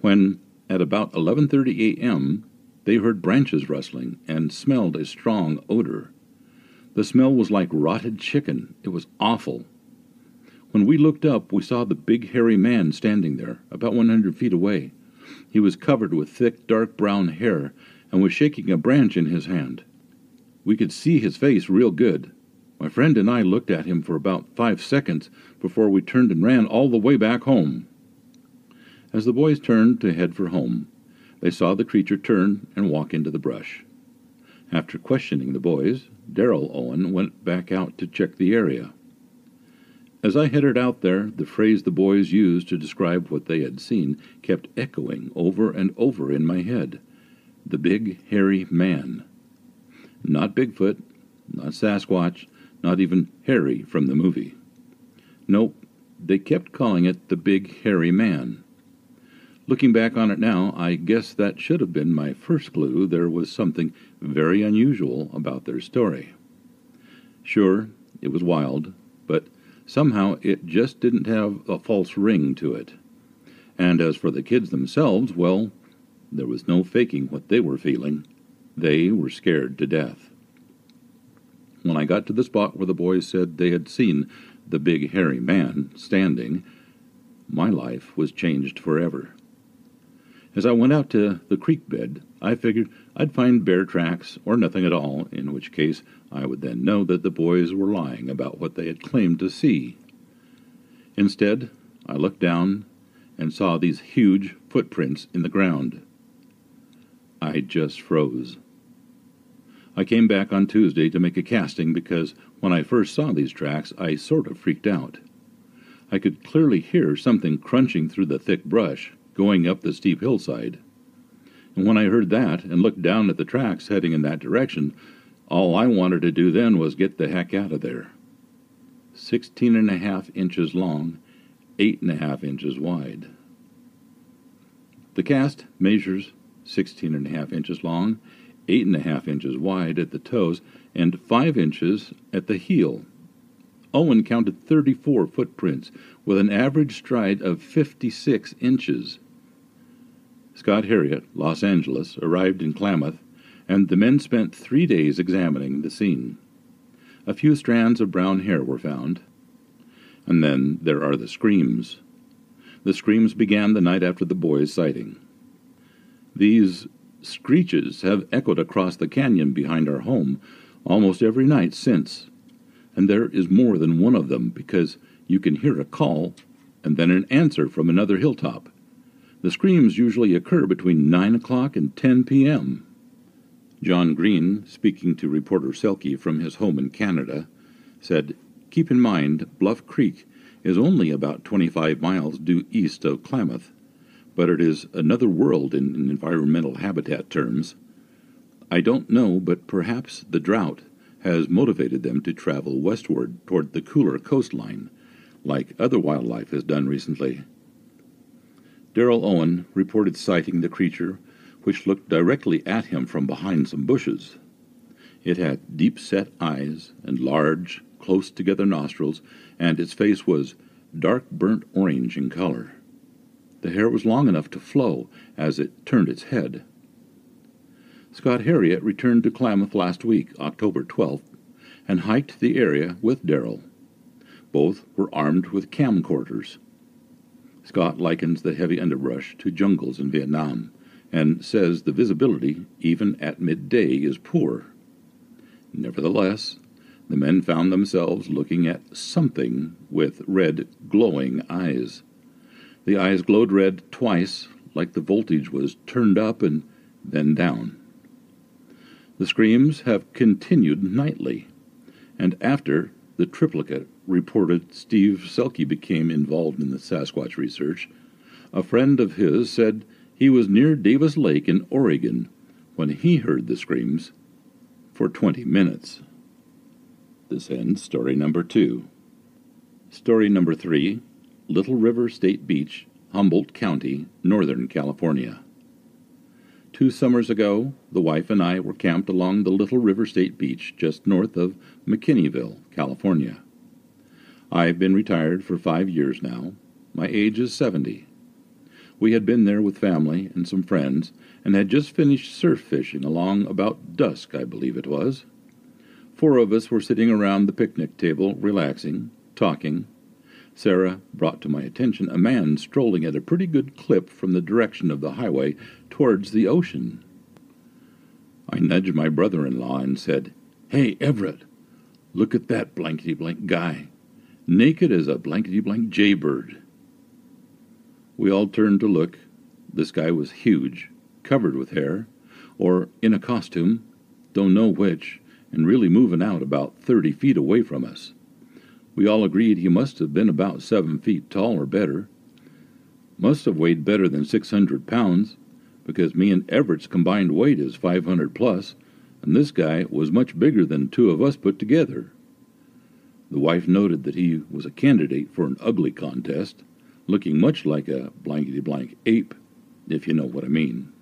when, at about 11.30 a.m., they heard branches rustling and smelled a strong odor. The smell was like rotted chicken. It was awful. When we looked up, we saw the big hairy man standing there, about 100 feet away. He was covered with thick, dark brown hair and was shaking a branch in his hand. We could see his face real good. My friend and I looked at him for about five seconds before we turned and ran all the way back home. As the boys turned to head for home, they saw the creature turn and walk into the brush. After questioning the boys, Daryl Owen went back out to check the area. As I headed out there, the phrase the boys used to describe what they had seen kept echoing over and over in my head. The big, hairy man. Not Bigfoot, not Sasquatch, not even Harry from the movie. Nope, they kept calling it the big, hairy man. Looking back on it now, I guess that should have been my first clue there was something very unusual about their story. Sure, it was wild, but somehow it just didn't have a false ring to it. And as for the kids themselves, well, there was no faking what they were feeling. They were scared to death. When I got to the spot where the boys said they had seen the big hairy man standing, my life was changed forever. As I went out to the creek bed, I figured I'd find bear tracks or nothing at all, in which case I would then know that the boys were lying about what they had claimed to see. Instead, I looked down and saw these huge footprints in the ground. I just froze. I came back on Tuesday to make a casting because when I first saw these tracks, I sort of freaked out. I could clearly hear something crunching through the thick brush, going up the steep hillside. And when I heard that and looked down at the tracks heading in that direction, all I wanted to do then was get the heck out of there. Sixteen and a half inches long, eight and a half inches wide. The cast measures sixteen and a half inches long, eight and a half inches wide at the toes, and five inches at the heel. Owen counted 34 footprints with an average stride of 56 inches. Scott Harriet, Los Angeles, arrived in Klamath, and the men spent three days examining the scene. A few strands of brown hair were found. And then there are the screams. The screams began the night after the boy's sighting. These screeches have echoed across the canyon behind our home almost every night since, and there is more than one of them because you can hear a call and then an answer from another hilltop. The screams usually occur between 9 o'clock and 10 p.m. John Green, speaking to reporter Selke from his home in Canada, said, Keep in mind, Bluff Creek is only about 25 miles due east of Klamath, but it is another world in, in environmental habitat terms. I don't know, but perhaps the drought has motivated them to travel westward toward the cooler coastline, like other wildlife has done recently. Darrell Owen reported sighting the creature, which looked directly at him from behind some bushes. It had deep set eyes and large, close together nostrils, and its face was dark burnt orange in color. The hair was long enough to flow as it turned its head. Scott Harriet returned to Klamath last week, October 12th, and hiked the area with Darrell. Both were armed with camcorders. Scott likens the heavy underbrush to jungles in Vietnam and says the visibility, even at midday, is poor. Nevertheless, the men found themselves looking at something with red, glowing eyes. The eyes glowed red twice, like the voltage was turned up and then down. The screams have continued nightly, and after the triplicate reported Steve Selke became involved in the Sasquatch research, a friend of his said he was near Davis Lake in Oregon when he heard the screams for 20 minutes. This ends story number two. Story number three Little River State Beach, Humboldt County, Northern California. Two summers ago, the wife and I were camped along the Little River State Beach just north of McKinleyville, California. I've been retired for five years now. My age is 70. We had been there with family and some friends and had just finished surf fishing along about dusk, I believe it was. Four of us were sitting around the picnic table, relaxing, talking. Sarah brought to my attention a man strolling at a pretty good clip from the direction of the highway towards the ocean. I nudged my brother in law and said, Hey, Everett, look at that blankety blank guy, naked as a blankety blank jaybird. We all turned to look. This guy was huge, covered with hair, or in a costume, don't know which and really moving out about 30 feet away from us. We all agreed he must have been about seven feet tall or better. Must have weighed better than 600 pounds, because me and Everett's combined weight is 500 plus, and this guy was much bigger than two of us put together. The wife noted that he was a candidate for an ugly contest, looking much like a blankety blank ape, if you know what I mean.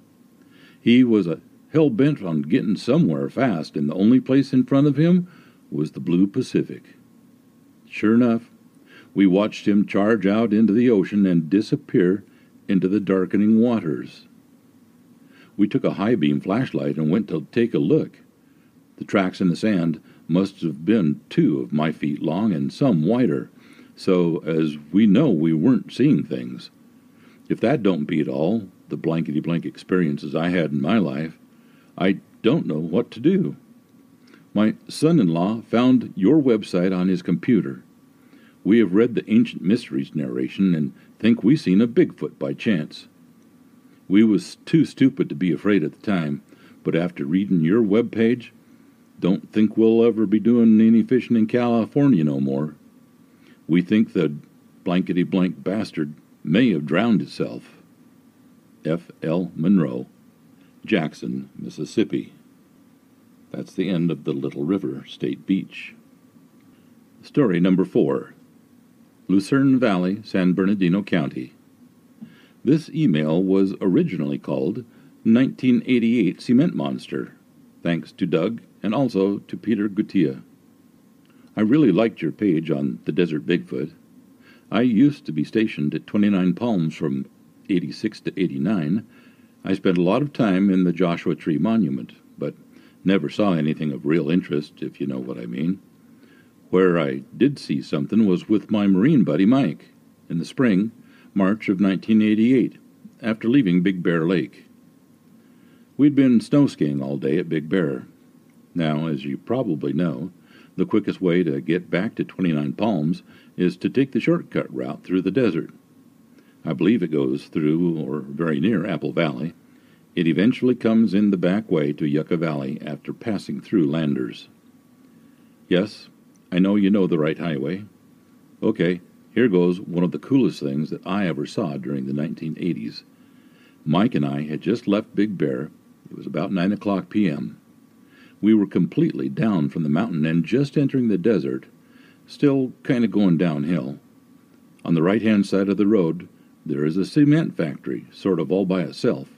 He was a hell bent on getting somewhere fast, and the only place in front of him was the blue Pacific. Sure enough, we watched him charge out into the ocean and disappear into the darkening waters. We took a high beam flashlight and went to take a look. The tracks in the sand must have been two of my feet long and some wider, so as we know we weren't seeing things. If that don't beat all the blankety blank experiences I had in my life, I don't know what to do. My son in law found your website on his computer. We have read the Ancient Mysteries narration and think we seen a Bigfoot by chance. We was too stupid to be afraid at the time, but after reading your web page, don't think we'll ever be doing any fishing in California no more. We think the blankety blank bastard may have drowned itself. F. L. Monroe, Jackson, Mississippi. That's the end of the Little River State Beach. Story number four Lucerne Valley, San Bernardino County. This email was originally called 1988 Cement Monster, thanks to Doug and also to Peter Gutia. I really liked your page on the Desert Bigfoot. I used to be stationed at 29 Palms from 86 to 89. I spent a lot of time in the Joshua Tree Monument, never saw anything of real interest, if you know what I mean. Where I did see something was with my Marine buddy Mike in the spring, March of 1988, after leaving Big Bear Lake. We'd been snow skiing all day at Big Bear. Now, as you probably know, the quickest way to get back to 29 Palms is to take the shortcut route through the desert. I believe it goes through or very near Apple Valley. It eventually comes in the back way to Yucca Valley after passing through Landers. Yes, I know you know the right highway. Okay, here goes one of the coolest things that I ever saw during the 1980s. Mike and I had just left Big Bear. It was about 9 o'clock p.m. We were completely down from the mountain and just entering the desert, still kind of going downhill. On the right hand side of the road, there is a cement factory, sort of all by itself.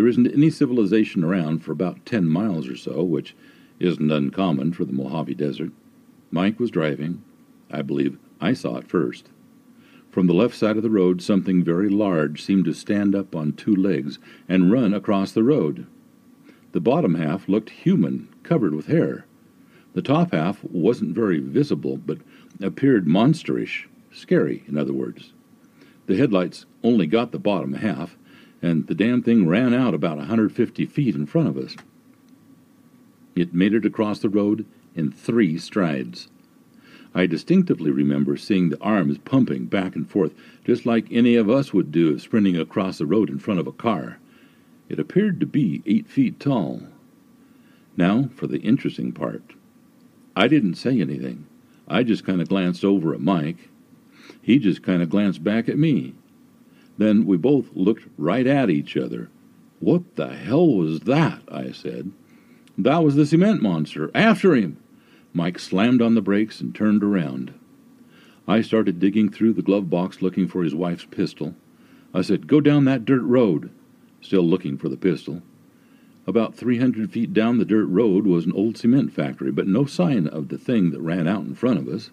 There isn't any civilization around for about 10 miles or so, which isn't uncommon for the Mojave Desert. Mike was driving. I believe I saw it first. From the left side of the road, something very large seemed to stand up on two legs and run across the road. The bottom half looked human, covered with hair. The top half wasn't very visible, but appeared monsterish, scary, in other words. The headlights only got the bottom half, and the damn thing ran out about a 150 feet in front of us. It made it across the road in three strides. I distinctively remember seeing the arms pumping back and forth, just like any of us would do sprinting across the road in front of a car. It appeared to be eight feet tall. Now for the interesting part. I didn't say anything. I just kind of glanced over at Mike. He just kind of glanced back at me. Then we both looked right at each other. What the hell was that? I said. That was the cement monster. After him! Mike slammed on the brakes and turned around. I started digging through the glove box looking for his wife's pistol. I said, Go down that dirt road. Still looking for the pistol. About 300 feet down the dirt road was an old cement factory, but no sign of the thing that ran out in front of us.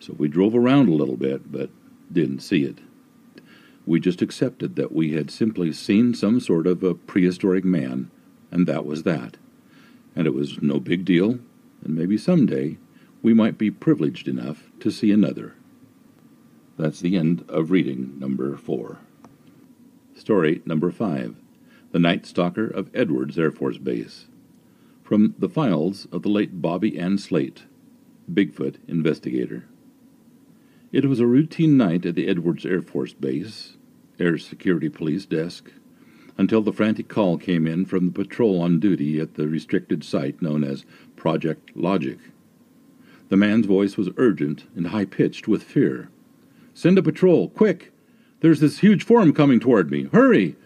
So we drove around a little bit, but didn't see it. We just accepted that we had simply seen some sort of a prehistoric man, and that was that and it was no big deal, and maybe someday we might be privileged enough to see another. That's the end of reading number four. Story number five The Night Stalker of Edwards Air Force Base. From the files of the late Bobby Ann Slate, Bigfoot investigator. It was a routine night at the Edwards Air Force Base, Air Security Police desk, until the frantic call came in from the patrol on duty at the restricted site known as Project Logic. The man's voice was urgent and high pitched with fear. Send a patrol, quick! There's this huge form coming toward me. Hurry!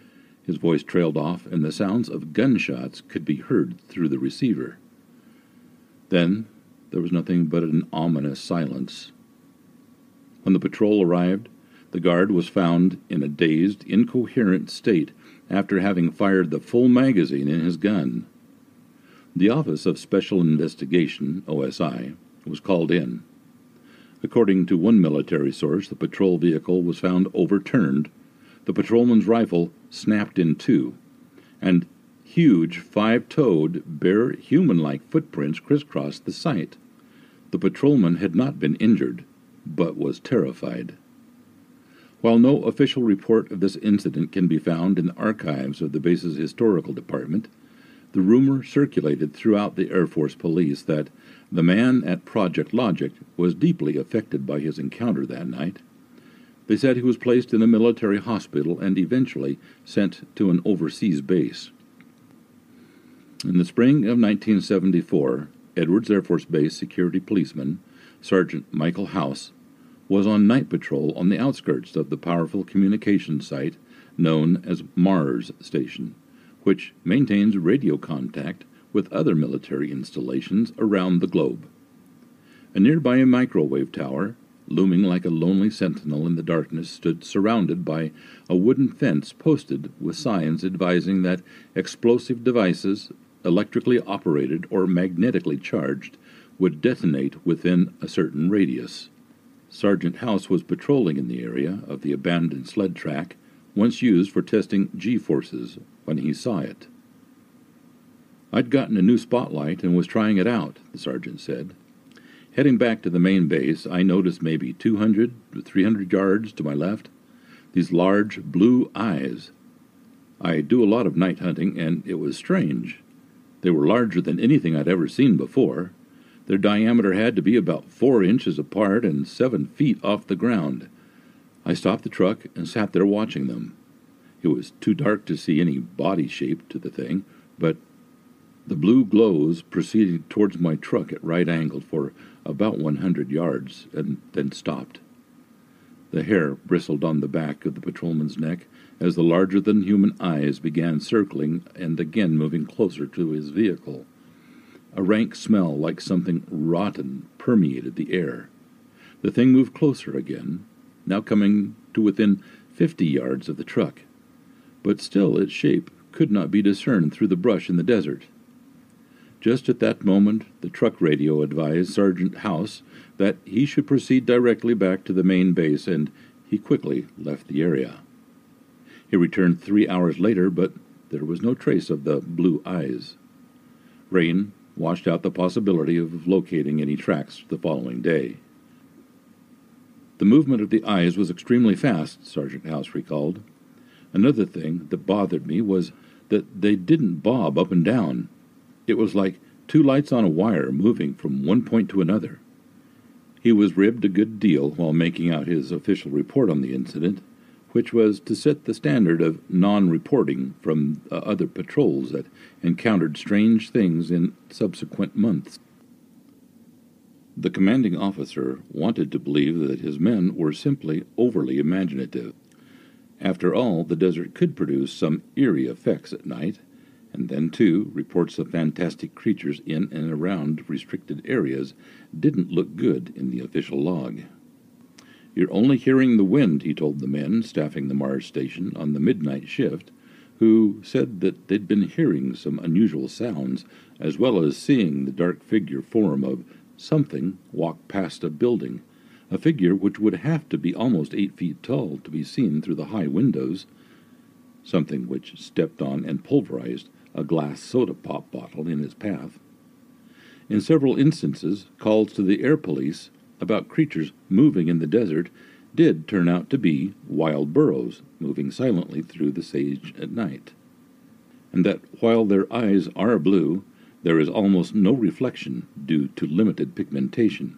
His voice trailed off, and the sounds of gunshots could be heard through the receiver. Then there was nothing but an ominous silence. When the patrol arrived, the guard was found in a dazed, incoherent state after having fired the full magazine in his gun. The Office of Special Investigation, OSI, was called in. According to one military source, the patrol vehicle was found overturned, the patrolman's rifle snapped in two, and huge five toed, bare human like footprints crisscrossed the site. The patrolman had not been injured, but was terrified. While no official report of this incident can be found in the archives of the base's historical department, the rumor circulated throughout the Air Force Police that the man at Project Logic was deeply affected by his encounter that night. They said he was placed in a military hospital and eventually sent to an overseas base. In the spring of 1974, Edwards Air Force Base security policeman Sergeant Michael House was on night patrol on the outskirts of the powerful communication site known as Mars Station, which maintains radio contact with other military installations around the globe. A nearby microwave tower, looming like a lonely sentinel in the darkness, stood surrounded by a wooden fence posted with signs advising that explosive devices, electrically operated or magnetically charged, would detonate within a certain radius. Sergeant House was patrolling in the area of the abandoned sled track, once used for testing G forces, when he saw it. I'd gotten a new spotlight and was trying it out, the sergeant said. Heading back to the main base, I noticed maybe 200 to 300 yards to my left these large blue eyes. I do a lot of night hunting, and it was strange. They were larger than anything I'd ever seen before. Their diameter had to be about four inches apart and seven feet off the ground. I stopped the truck and sat there watching them. It was too dark to see any body shape to the thing, but the blue glows proceeded towards my truck at right angles for about 100 yards and then stopped. The hair bristled on the back of the patrolman's neck as the larger than human eyes began circling and again moving closer to his vehicle. A rank smell like something rotten permeated the air. The thing moved closer again, now coming to within fifty yards of the truck, but still its shape could not be discerned through the brush in the desert. Just at that moment, the truck radio advised Sergeant House that he should proceed directly back to the main base, and he quickly left the area. He returned three hours later, but there was no trace of the blue eyes. Rain washed out the possibility of locating any tracks the following day. The movement of the eyes was extremely fast, Sergeant House recalled. Another thing that bothered me was that they didn't bob up and down. It was like two lights on a wire moving from one point to another. He was ribbed a good deal while making out his official report on the incident, which was to set the standard of non reporting from uh, other patrols that encountered strange things in subsequent months. The commanding officer wanted to believe that his men were simply overly imaginative. After all, the desert could produce some eerie effects at night, and then, too, reports of fantastic creatures in and around restricted areas didn't look good in the official log. You're only hearing the wind, he told the men staffing the Mars station on the midnight shift, who said that they'd been hearing some unusual sounds, as well as seeing the dark figure form of something walk past a building, a figure which would have to be almost eight feet tall to be seen through the high windows, something which stepped on and pulverized a glass soda pop bottle in his path. In several instances, calls to the air police about creatures moving in the desert did turn out to be wild burros moving silently through the sage at night. And that while their eyes are blue, there is almost no reflection due to limited pigmentation.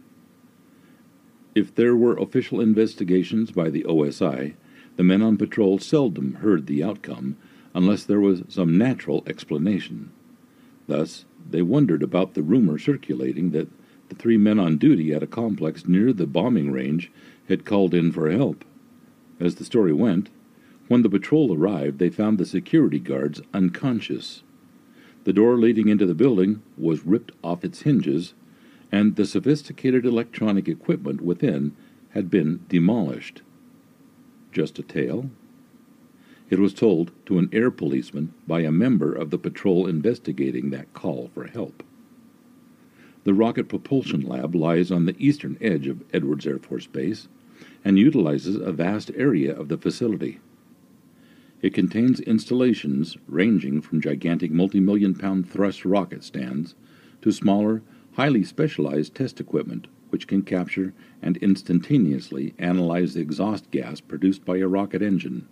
If there were official investigations by the OSI, the men on patrol seldom heard the outcome unless there was some natural explanation. Thus, they wondered about the rumor circulating that the three men on duty at a complex near the bombing range had called in for help. As the story went, when the patrol arrived, they found the security guards unconscious. The door leading into the building was ripped off its hinges, and the sophisticated electronic equipment within had been demolished. Just a tale? It was told to an air policeman by a member of the patrol investigating that call for help. The Rocket Propulsion Lab lies on the eastern edge of Edwards Air Force Base and utilizes a vast area of the facility. It contains installations ranging from gigantic multi million pound thrust rocket stands to smaller, highly specialized test equipment which can capture and instantaneously analyze the exhaust gas produced by a rocket engine.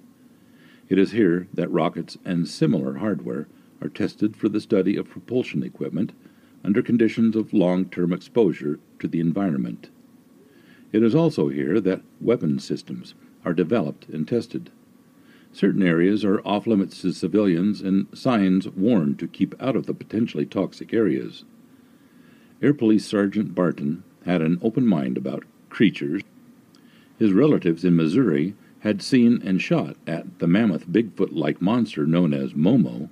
It is here that rockets and similar hardware are tested for the study of propulsion equipment under conditions of long term exposure to the environment. It is also here that weapon systems are developed and tested. Certain areas are off limits to civilians and signs warn to keep out of the potentially toxic areas. Air Police Sergeant Barton had an open mind about creatures. His relatives in Missouri had seen and shot at the mammoth Bigfoot like monster known as Momo,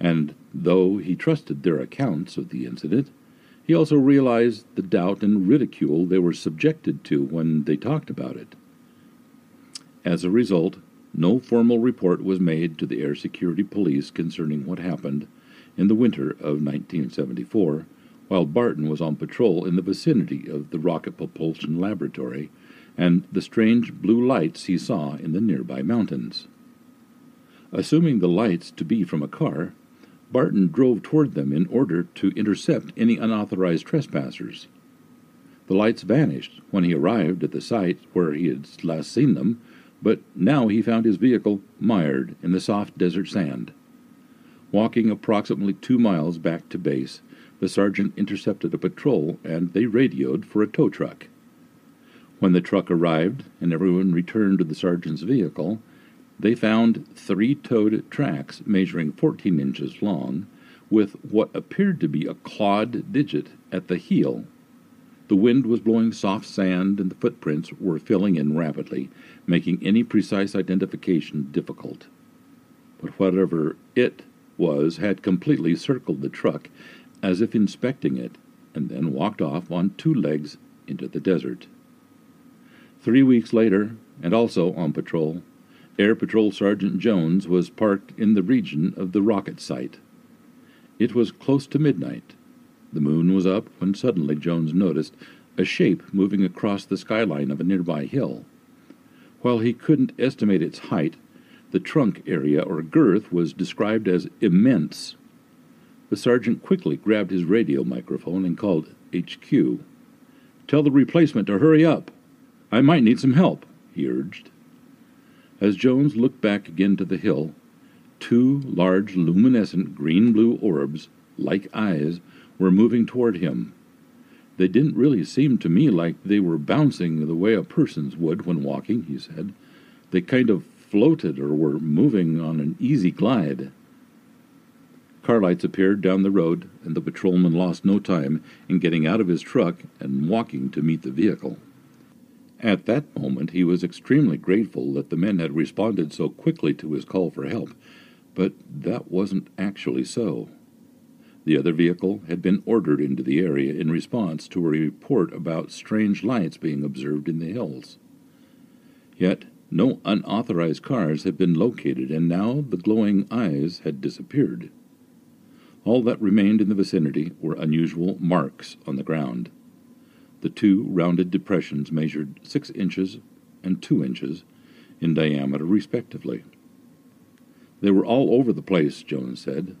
and though he trusted their accounts of the incident, he also realized the doubt and ridicule they were subjected to when they talked about it. As a result, no formal report was made to the Air Security Police concerning what happened in the winter of 1974 while Barton was on patrol in the vicinity of the rocket propulsion laboratory and the strange blue lights he saw in the nearby mountains. Assuming the lights to be from a car, Barton drove toward them in order to intercept any unauthorized trespassers. The lights vanished when he arrived at the site where he had last seen them, but now he found his vehicle mired in the soft desert sand. Walking approximately two miles back to base, the sergeant intercepted a patrol and they radioed for a tow truck. When the truck arrived and everyone returned to the sergeant's vehicle, they found three toed tracks measuring 14 inches long with what appeared to be a clawed digit at the heel the wind was blowing soft sand, and the footprints were filling in rapidly, making any precise identification difficult. But whatever it was had completely circled the truck as if inspecting it, and then walked off on two legs into the desert. Three weeks later, and also on patrol, Air Patrol Sergeant Jones was parked in the region of the rocket site. It was close to midnight, the moon was up when suddenly Jones noticed a shape moving across the skyline of a nearby hill. While he couldn't estimate its height, the trunk area or girth was described as immense. The sergeant quickly grabbed his radio microphone and called HQ. Tell the replacement to hurry up. I might need some help, he urged. As Jones looked back again to the hill, two large luminescent green blue orbs, like eyes, were moving toward him. They didn't really seem to me like they were bouncing the way a person's would when walking, he said. They kind of floated or were moving on an easy glide. Car lights appeared down the road, and the patrolman lost no time in getting out of his truck and walking to meet the vehicle. At that moment, he was extremely grateful that the men had responded so quickly to his call for help, but that wasn't actually so. The other vehicle had been ordered into the area in response to a report about strange lights being observed in the hills. Yet no unauthorized cars had been located, and now the glowing eyes had disappeared. All that remained in the vicinity were unusual marks on the ground. The two rounded depressions measured six inches and two inches in diameter, respectively. They were all over the place, Jones said,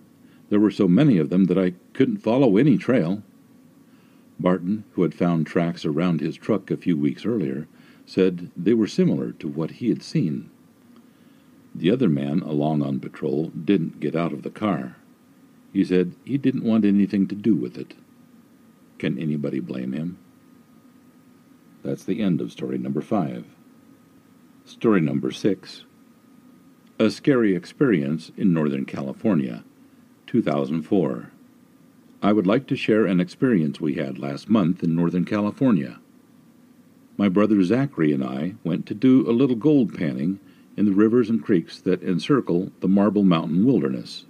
there were so many of them that I couldn't follow any trail. Barton, who had found tracks around his truck a few weeks earlier, said they were similar to what he had seen. The other man along on patrol didn't get out of the car. He said he didn't want anything to do with it. Can anybody blame him? That's the end of story number five. Story number six A scary experience in Northern California 2004. I would like to share an experience we had last month in Northern California. My brother Zachary and I went to do a little gold panning in the rivers and creeks that encircle the Marble Mountain Wilderness.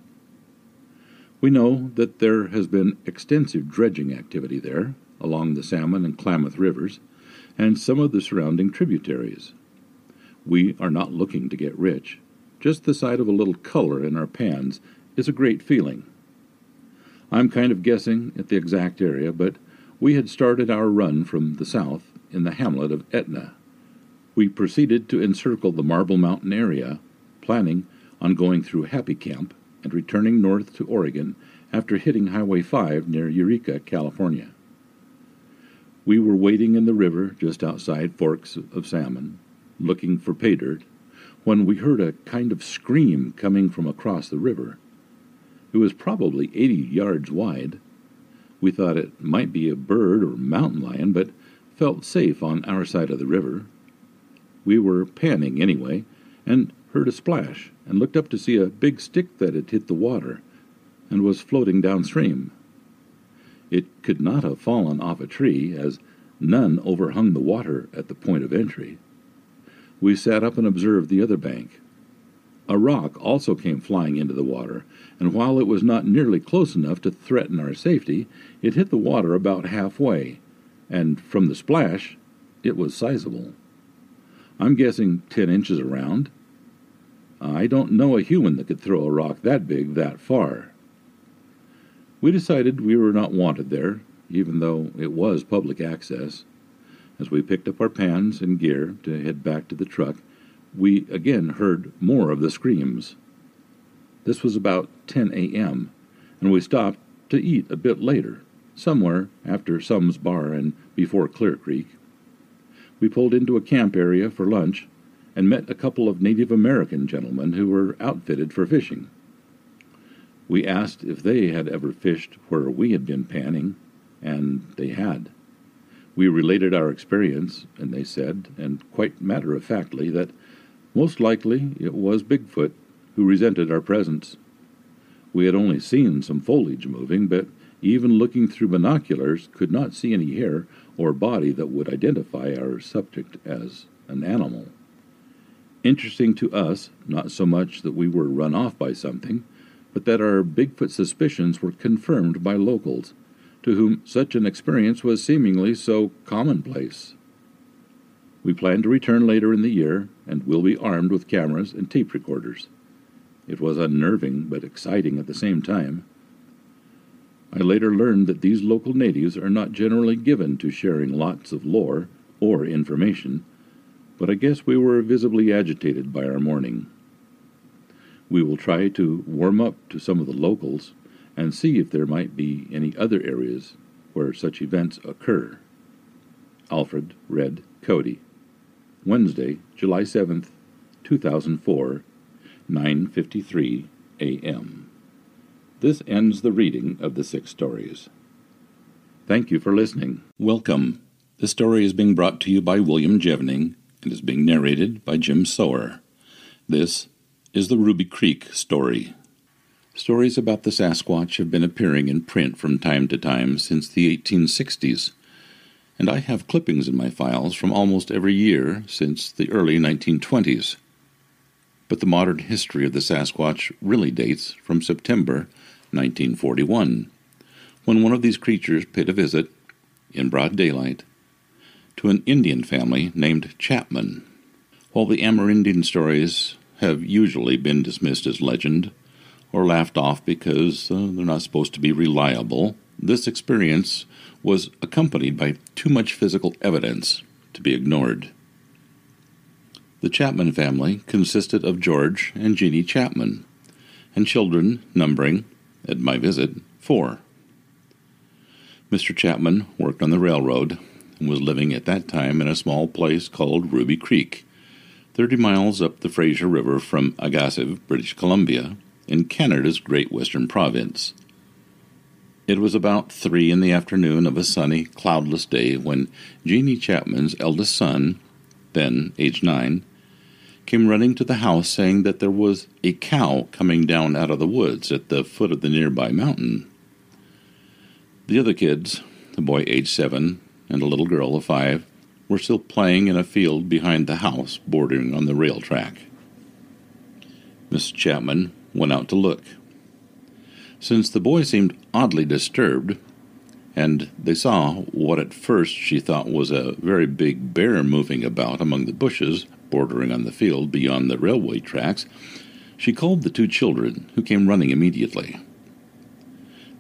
We know that there has been extensive dredging activity there along the Salmon and Klamath rivers and some of the surrounding tributaries. We are not looking to get rich, just the sight of a little color in our pans is a great feeling. I'm kind of guessing at the exact area, but we had started our run from the south in the hamlet of Etna. We proceeded to encircle the Marble Mountain area, planning on going through Happy Camp and returning north to Oregon after hitting Highway 5 near Eureka, California. We were wading in the river just outside Forks of Salmon, looking for pay dirt, when we heard a kind of scream coming from across the river. It was probably 80 yards wide. We thought it might be a bird or mountain lion, but felt safe on our side of the river. We were panning anyway, and heard a splash, and looked up to see a big stick that had hit the water and was floating downstream. It could not have fallen off a tree, as none overhung the water at the point of entry. We sat up and observed the other bank. A rock also came flying into the water, and while it was not nearly close enough to threaten our safety, it hit the water about halfway, and from the splash, it was sizable. I'm guessing ten inches around. I don't know a human that could throw a rock that big that far. We decided we were not wanted there, even though it was public access. As we picked up our pans and gear to head back to the truck, we again heard more of the screams. This was about 10 a.m., and we stopped to eat a bit later, somewhere after Somes Bar and before Clear Creek. We pulled into a camp area for lunch and met a couple of Native American gentlemen who were outfitted for fishing. We asked if they had ever fished where we had been panning, and they had. We related our experience, and they said, and quite matter of factly, that most likely it was Bigfoot who resented our presence. We had only seen some foliage moving, but even looking through binoculars could not see any hair or body that would identify our subject as an animal. Interesting to us, not so much that we were run off by something, but that our Bigfoot suspicions were confirmed by locals, to whom such an experience was seemingly so commonplace. We plan to return later in the year and will be armed with cameras and tape recorders. It was unnerving but exciting at the same time. I later learned that these local natives are not generally given to sharing lots of lore or information, but I guess we were visibly agitated by our morning. We will try to warm up to some of the locals and see if there might be any other areas where such events occur. Alfred Red Cody. Wednesday, July 7th, 2004, 9:53 a.m. This ends the reading of the six stories. Thank you for listening. Welcome. This story is being brought to you by William Jevning and is being narrated by Jim Sower. This is the Ruby Creek story. Stories about the Sasquatch have been appearing in print from time to time since the 1860s, and I have clippings in my files from almost every year since the early 1920s. But the modern history of the Sasquatch really dates from September 1941, when one of these creatures paid a visit, in broad daylight, to an Indian family named Chapman. While the Amerindian stories have usually been dismissed as legend or laughed off because uh, they're not supposed to be reliable. This experience was accompanied by too much physical evidence to be ignored. The Chapman family consisted of George and Jeannie Chapman, and children numbering, at my visit, four. Mr. Chapman worked on the railroad and was living at that time in a small place called Ruby Creek, 30 miles up the Fraser River from Agassiz, British Columbia, in Canada's Great Western Province. It was about three in the afternoon of a sunny, cloudless day when Jeannie Chapman's eldest son, then age nine, came running to the house saying that there was a cow coming down out of the woods at the foot of the nearby mountain. The other kids, a boy age seven and a little girl of five, were still playing in a field behind the house bordering on the rail track. Miss Chapman went out to look. Since the boy seemed oddly disturbed, and they saw what at first she thought was a very big bear moving about among the bushes bordering on the field beyond the railway tracks, she called the two children, who came running immediately.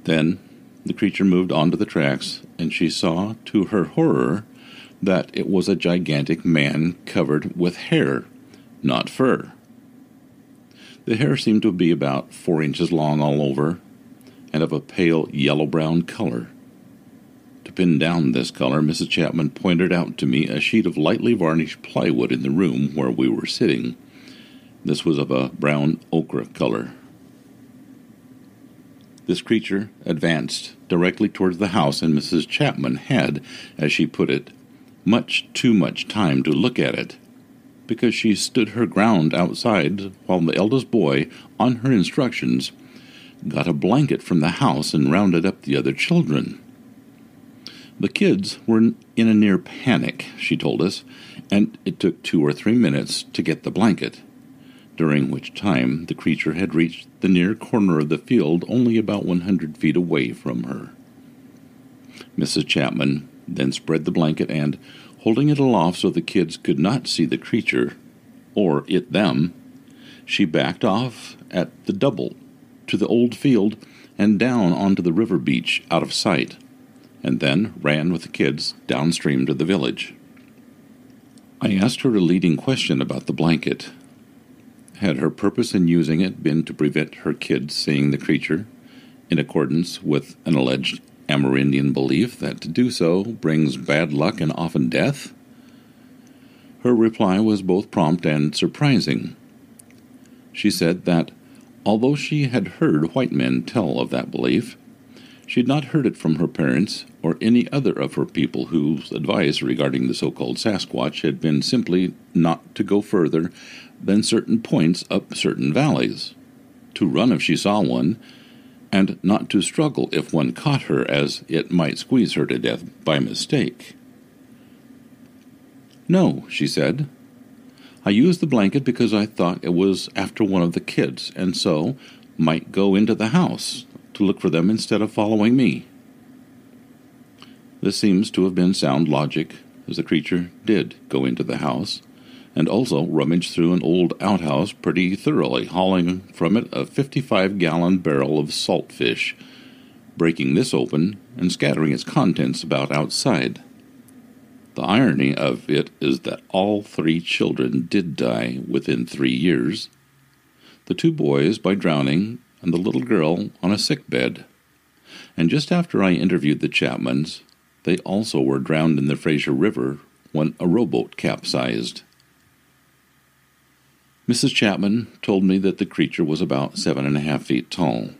Then the creature moved on to the tracks, and she saw, to her horror, that it was a gigantic man covered with hair, not fur. The hair seemed to be about four inches long all over, and of a pale yellow brown color. To pin down this color, Mrs. Chapman pointed out to me a sheet of lightly varnished plywood in the room where we were sitting. This was of a brown ochre color. This creature advanced directly towards the house, and Mrs. Chapman had, as she put it, much too much time to look at it, because she stood her ground outside while the eldest boy, on her instructions, got a blanket from the house and rounded up the other children. The kids were in a near panic, she told us, and it took two or three minutes to get the blanket, during which time the creature had reached the near corner of the field only about 100 feet away from her. Mrs. Chapman then spread the blanket and, holding it aloft so the kids could not see the creature, or it them, she backed off at the double to the old field and down onto the river beach out of sight, and then ran with the kids downstream to the village. I asked her a leading question about the blanket. Had her purpose in using it been to prevent her kids seeing the creature, in accordance with an alleged Amerindian belief that to do so brings bad luck and often death? Her reply was both prompt and surprising. She said that, although she had heard white men tell of that belief, she had not heard it from her parents or any other of her people whose advice regarding the so called Sasquatch had been simply not to go further than certain points up certain valleys, to run if she saw one, and not to struggle if one caught her, as it might squeeze her to death by mistake. No, she said. I used the blanket because I thought it was after one of the kids, and so might go into the house to look for them instead of following me. This seems to have been sound logic, as the creature did go into the house, and also rummaged through an old outhouse pretty thoroughly, hauling from it a 55 gallon barrel of salt fish, breaking this open and scattering its contents about outside. The irony of it is that all three children did die within three years the two boys by drowning, and the little girl on a sick bed. And just after I interviewed the Chapmans, they also were drowned in the Fraser River when a rowboat capsized. Mrs. Chapman told me that the creature was about seven and a half feet tall.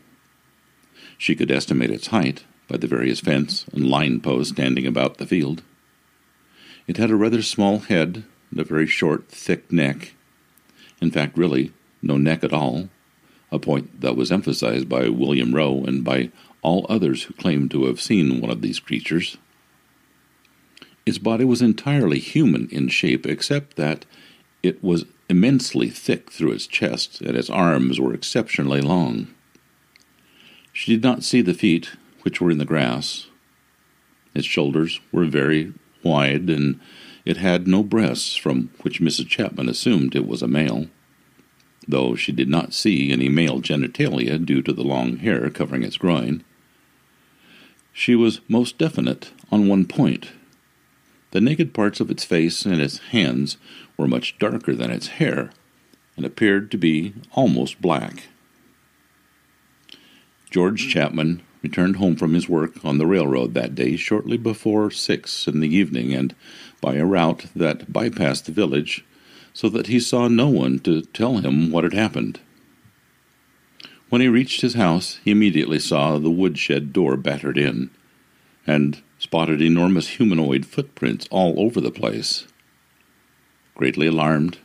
She could estimate its height by the various fence and line posts standing about the field. It had a rather small head and a very short, thick neck. In fact, really, no neck at all, a point that was emphasized by William Roe and by all others who claimed to have seen one of these creatures. Its body was entirely human in shape, except that it was immensely thick through its chest, and its arms were exceptionally long. She did not see the feet, which were in the grass. Its shoulders were very wide, and it had no breasts, from which Mrs. Chapman assumed it was a male, though she did not see any male genitalia due to the long hair covering its groin. She was most definite on one point. The naked parts of its face and its hands were much darker than its hair, and appeared to be almost black. George Chapman returned home from his work on the railroad that day shortly before six in the evening, and by a route that bypassed the village, so that he saw no one to tell him what had happened. When he reached his house, he immediately saw the woodshed door battered in, and spotted enormous humanoid footprints all over the place. Greatly alarmed,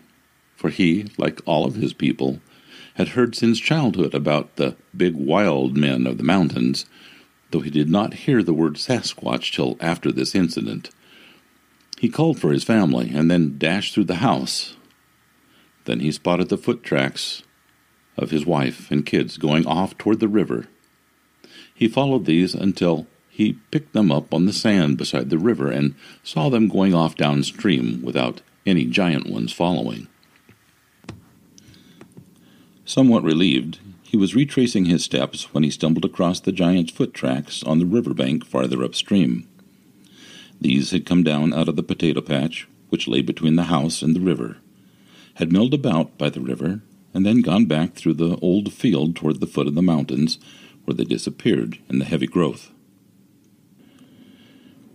for he, like all of his people, had heard since childhood about the big wild men of the mountains, though he did not hear the word Sasquatch till after this incident. He called for his family and then dashed through the house. Then he spotted the foot tracks of his wife and kids going off toward the river. He followed these until he picked them up on the sand beside the river and saw them going off downstream without any giant ones following. Somewhat relieved, he was retracing his steps when he stumbled across the giant's foot tracks on the river bank farther upstream. These had come down out of the potato patch, which lay between the house and the river, had milled about by the river, and then gone back through the old field toward the foot of the mountains, where they disappeared in the heavy growth.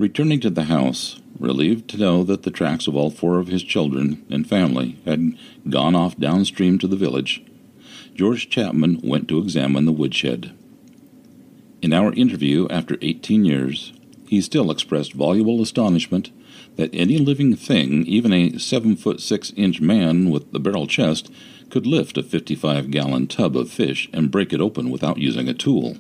Returning to the house, relieved to know that the tracks of all four of his children and family had gone off downstream to the village, George Chapman went to examine the woodshed. In our interview after 18 years, he still expressed voluble astonishment that any living thing, even a seven foot six inch man with the barrel chest, could lift a 55 gallon tub of fish and break it open without using a tool.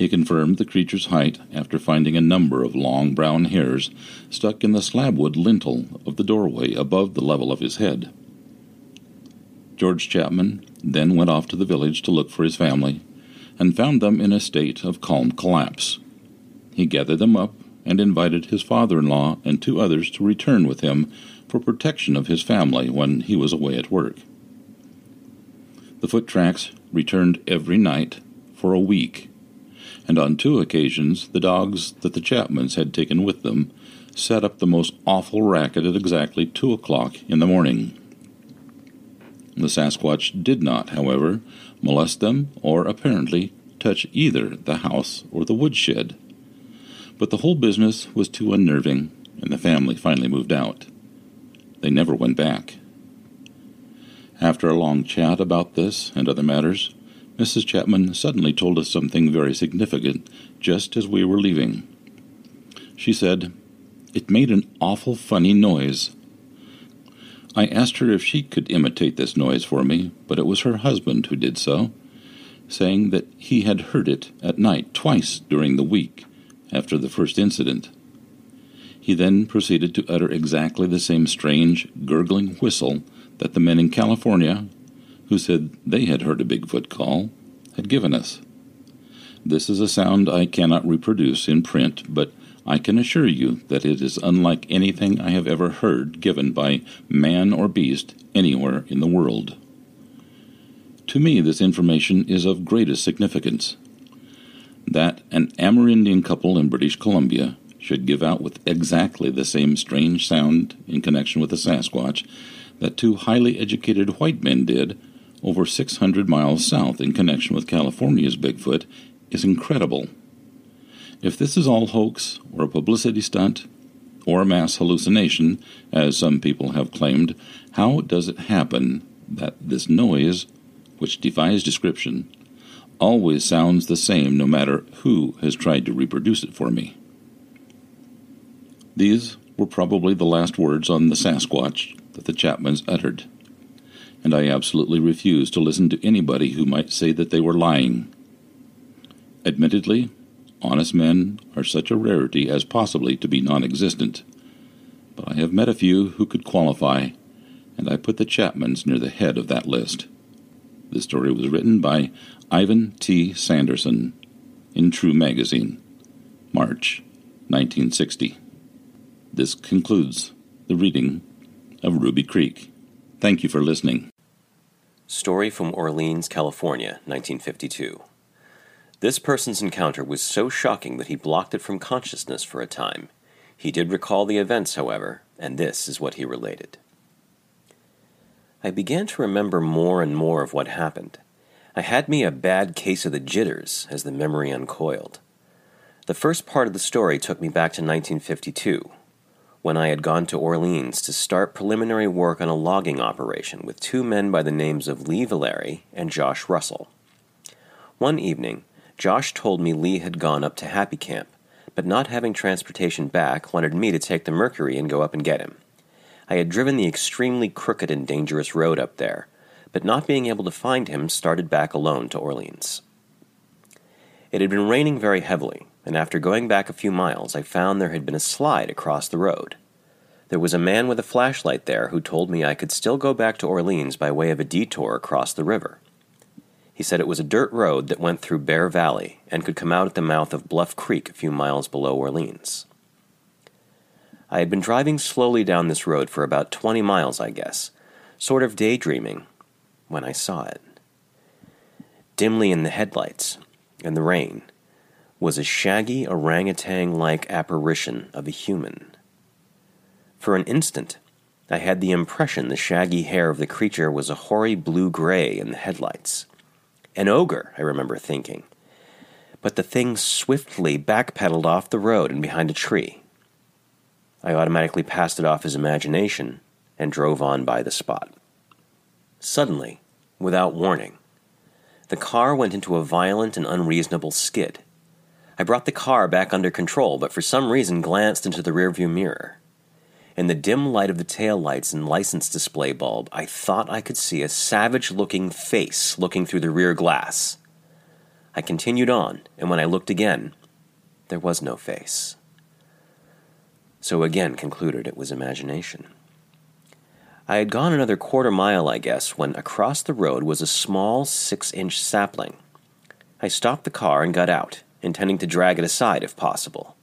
He confirmed the creature's height after finding a number of long brown hairs stuck in the slabwood lintel of the doorway above the level of his head. George Chapman then went off to the village to look for his family, and found them in a state of calm collapse. He gathered them up and invited his father in law and two others to return with him for protection of his family when he was away at work. The foot tracks returned every night for a week, and on two occasions the dogs that the Chapmans had taken with them set up the most awful racket at exactly two o'clock in the morning. The Sasquatch did not, however, molest them or apparently touch either the house or the woodshed. But the whole business was too unnerving, and the family finally moved out. They never went back. After a long chat about this and other matters, Mrs. Chapman suddenly told us something very significant just as we were leaving. She said, It made an awful funny noise. I asked her if she could imitate this noise for me, but it was her husband who did so, saying that he had heard it at night twice during the week after the first incident. He then proceeded to utter exactly the same strange, gurgling whistle that the men in California, who said they had heard a Bigfoot call, had given us. This is a sound I cannot reproduce in print, but I can assure you that it is unlike anything I have ever heard given by man or beast anywhere in the world. To me, this information is of greatest significance. That an Amerindian couple in British Columbia should give out with exactly the same strange sound in connection with the Sasquatch that two highly educated white men did over 600 miles south in connection with California's Bigfoot is incredible. If this is all hoax or a publicity stunt or a mass hallucination, as some people have claimed, how does it happen that this noise, which defies description, always sounds the same no matter who has tried to reproduce it for me? These were probably the last words on the Sasquatch that the Chapmans uttered, and I absolutely refuse to listen to anybody who might say that they were lying. Admittedly, honest men are such a rarity as possibly to be non existent. But I have met a few who could qualify, and I put the Chapmans near the head of that list. This story was written by Ivan T. Sanderson in True Magazine, March 1960. This concludes the reading of Ruby Creek. Thank you for listening. Story from Orleans, California, 1952. This person's encounter was so shocking that he blocked it from consciousness for a time. He did recall the events, however, and this is what he related. I began to remember more and more of what happened. I had me a bad case of the jitters as the memory uncoiled. The first part of the story took me back to 1952, when I had gone to Orleans to start preliminary work on a logging operation with two men by the names of Lee Valeri and Josh Russell. One evening, Josh told me Lee had gone up to Happy Camp, but not having transportation back, wanted me to take the Mercury and go up and get him. I had driven the extremely crooked and dangerous road up there, but not being able to find him, started back alone to Orleans. It had been raining very heavily, and after going back a few miles, I found there had been a slide across the road. There was a man with a flashlight there who told me I could still go back to Orleans by way of a detour across the river. He said it was a dirt road that went through Bear Valley and could come out at the mouth of Bluff Creek a few miles below Orleans. I had been driving slowly down this road for about 20 miles, I guess, sort of daydreaming, when I saw it. Dimly in the headlights and the rain was a shaggy orangutan like apparition of a human. For an instant, I had the impression the shaggy hair of the creature was a hoary blue gray in the headlights. An ogre, I remember thinking. But the thing swiftly backpedaled off the road and behind a tree. I automatically passed it off as imagination and drove on by the spot. Suddenly, without warning, the car went into a violent and unreasonable skid. I brought the car back under control, but for some reason glanced into the rearview mirror. In the dim light of the tail lights and license display bulb, I thought I could see a savage looking face looking through the rear glass. I continued on, and when I looked again, there was no face. So again concluded it was imagination. I had gone another quarter mile, I guess, when across the road was a small six inch sapling. I stopped the car and got out, intending to drag it aside if possible.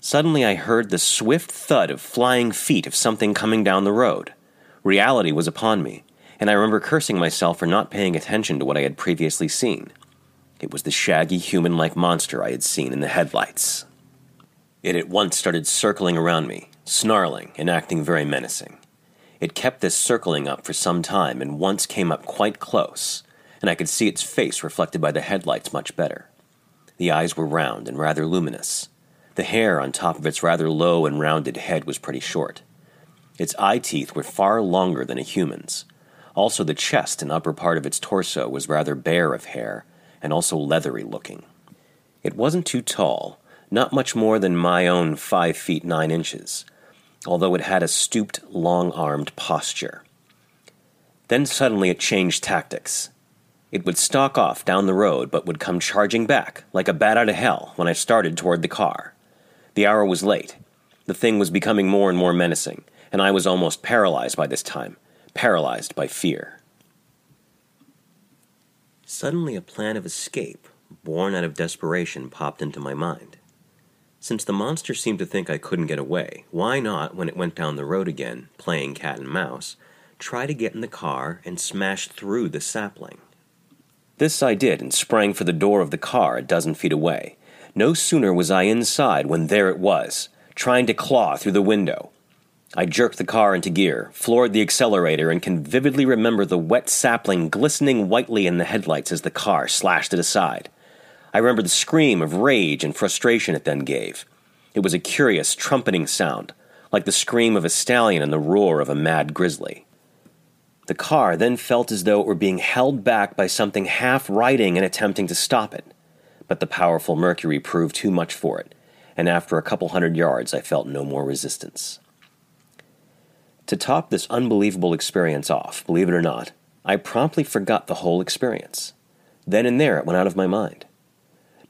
Suddenly, I heard the swift thud of flying feet of something coming down the road. Reality was upon me, and I remember cursing myself for not paying attention to what I had previously seen. It was the shaggy human like monster I had seen in the headlights. It at once started circling around me, snarling and acting very menacing. It kept this circling up for some time and once came up quite close, and I could see its face reflected by the headlights much better. The eyes were round and rather luminous. The hair on top of its rather low and rounded head was pretty short. Its eye teeth were far longer than a human's. Also, the chest and upper part of its torso was rather bare of hair and also leathery looking. It wasn't too tall, not much more than my own five feet nine inches, although it had a stooped, long armed posture. Then suddenly it changed tactics. It would stalk off down the road, but would come charging back, like a bat out of hell, when I started toward the car. The hour was late. The thing was becoming more and more menacing, and I was almost paralyzed by this time, paralyzed by fear. Suddenly, a plan of escape, born out of desperation, popped into my mind. Since the monster seemed to think I couldn't get away, why not, when it went down the road again, playing cat and mouse, try to get in the car and smash through the sapling? This I did and sprang for the door of the car a dozen feet away. No sooner was I inside when there it was, trying to claw through the window. I jerked the car into gear, floored the accelerator, and can vividly remember the wet sapling glistening whitely in the headlights as the car slashed it aside. I remember the scream of rage and frustration it then gave. It was a curious, trumpeting sound, like the scream of a stallion and the roar of a mad grizzly. The car then felt as though it were being held back by something half riding and attempting to stop it. But the powerful Mercury proved too much for it, and after a couple hundred yards I felt no more resistance. To top this unbelievable experience off, believe it or not, I promptly forgot the whole experience. Then and there it went out of my mind.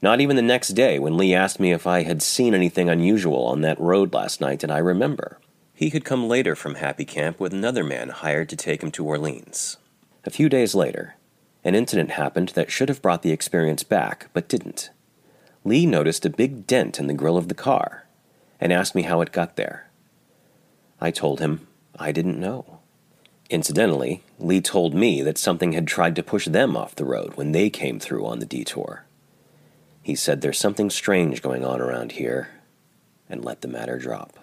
Not even the next day, when Lee asked me if I had seen anything unusual on that road last night, did I remember. He had come later from Happy Camp with another man hired to take him to Orleans. A few days later, an incident happened that should have brought the experience back, but didn't. Lee noticed a big dent in the grill of the car and asked me how it got there. I told him I didn't know. Incidentally, Lee told me that something had tried to push them off the road when they came through on the detour. He said there's something strange going on around here, and let the matter drop.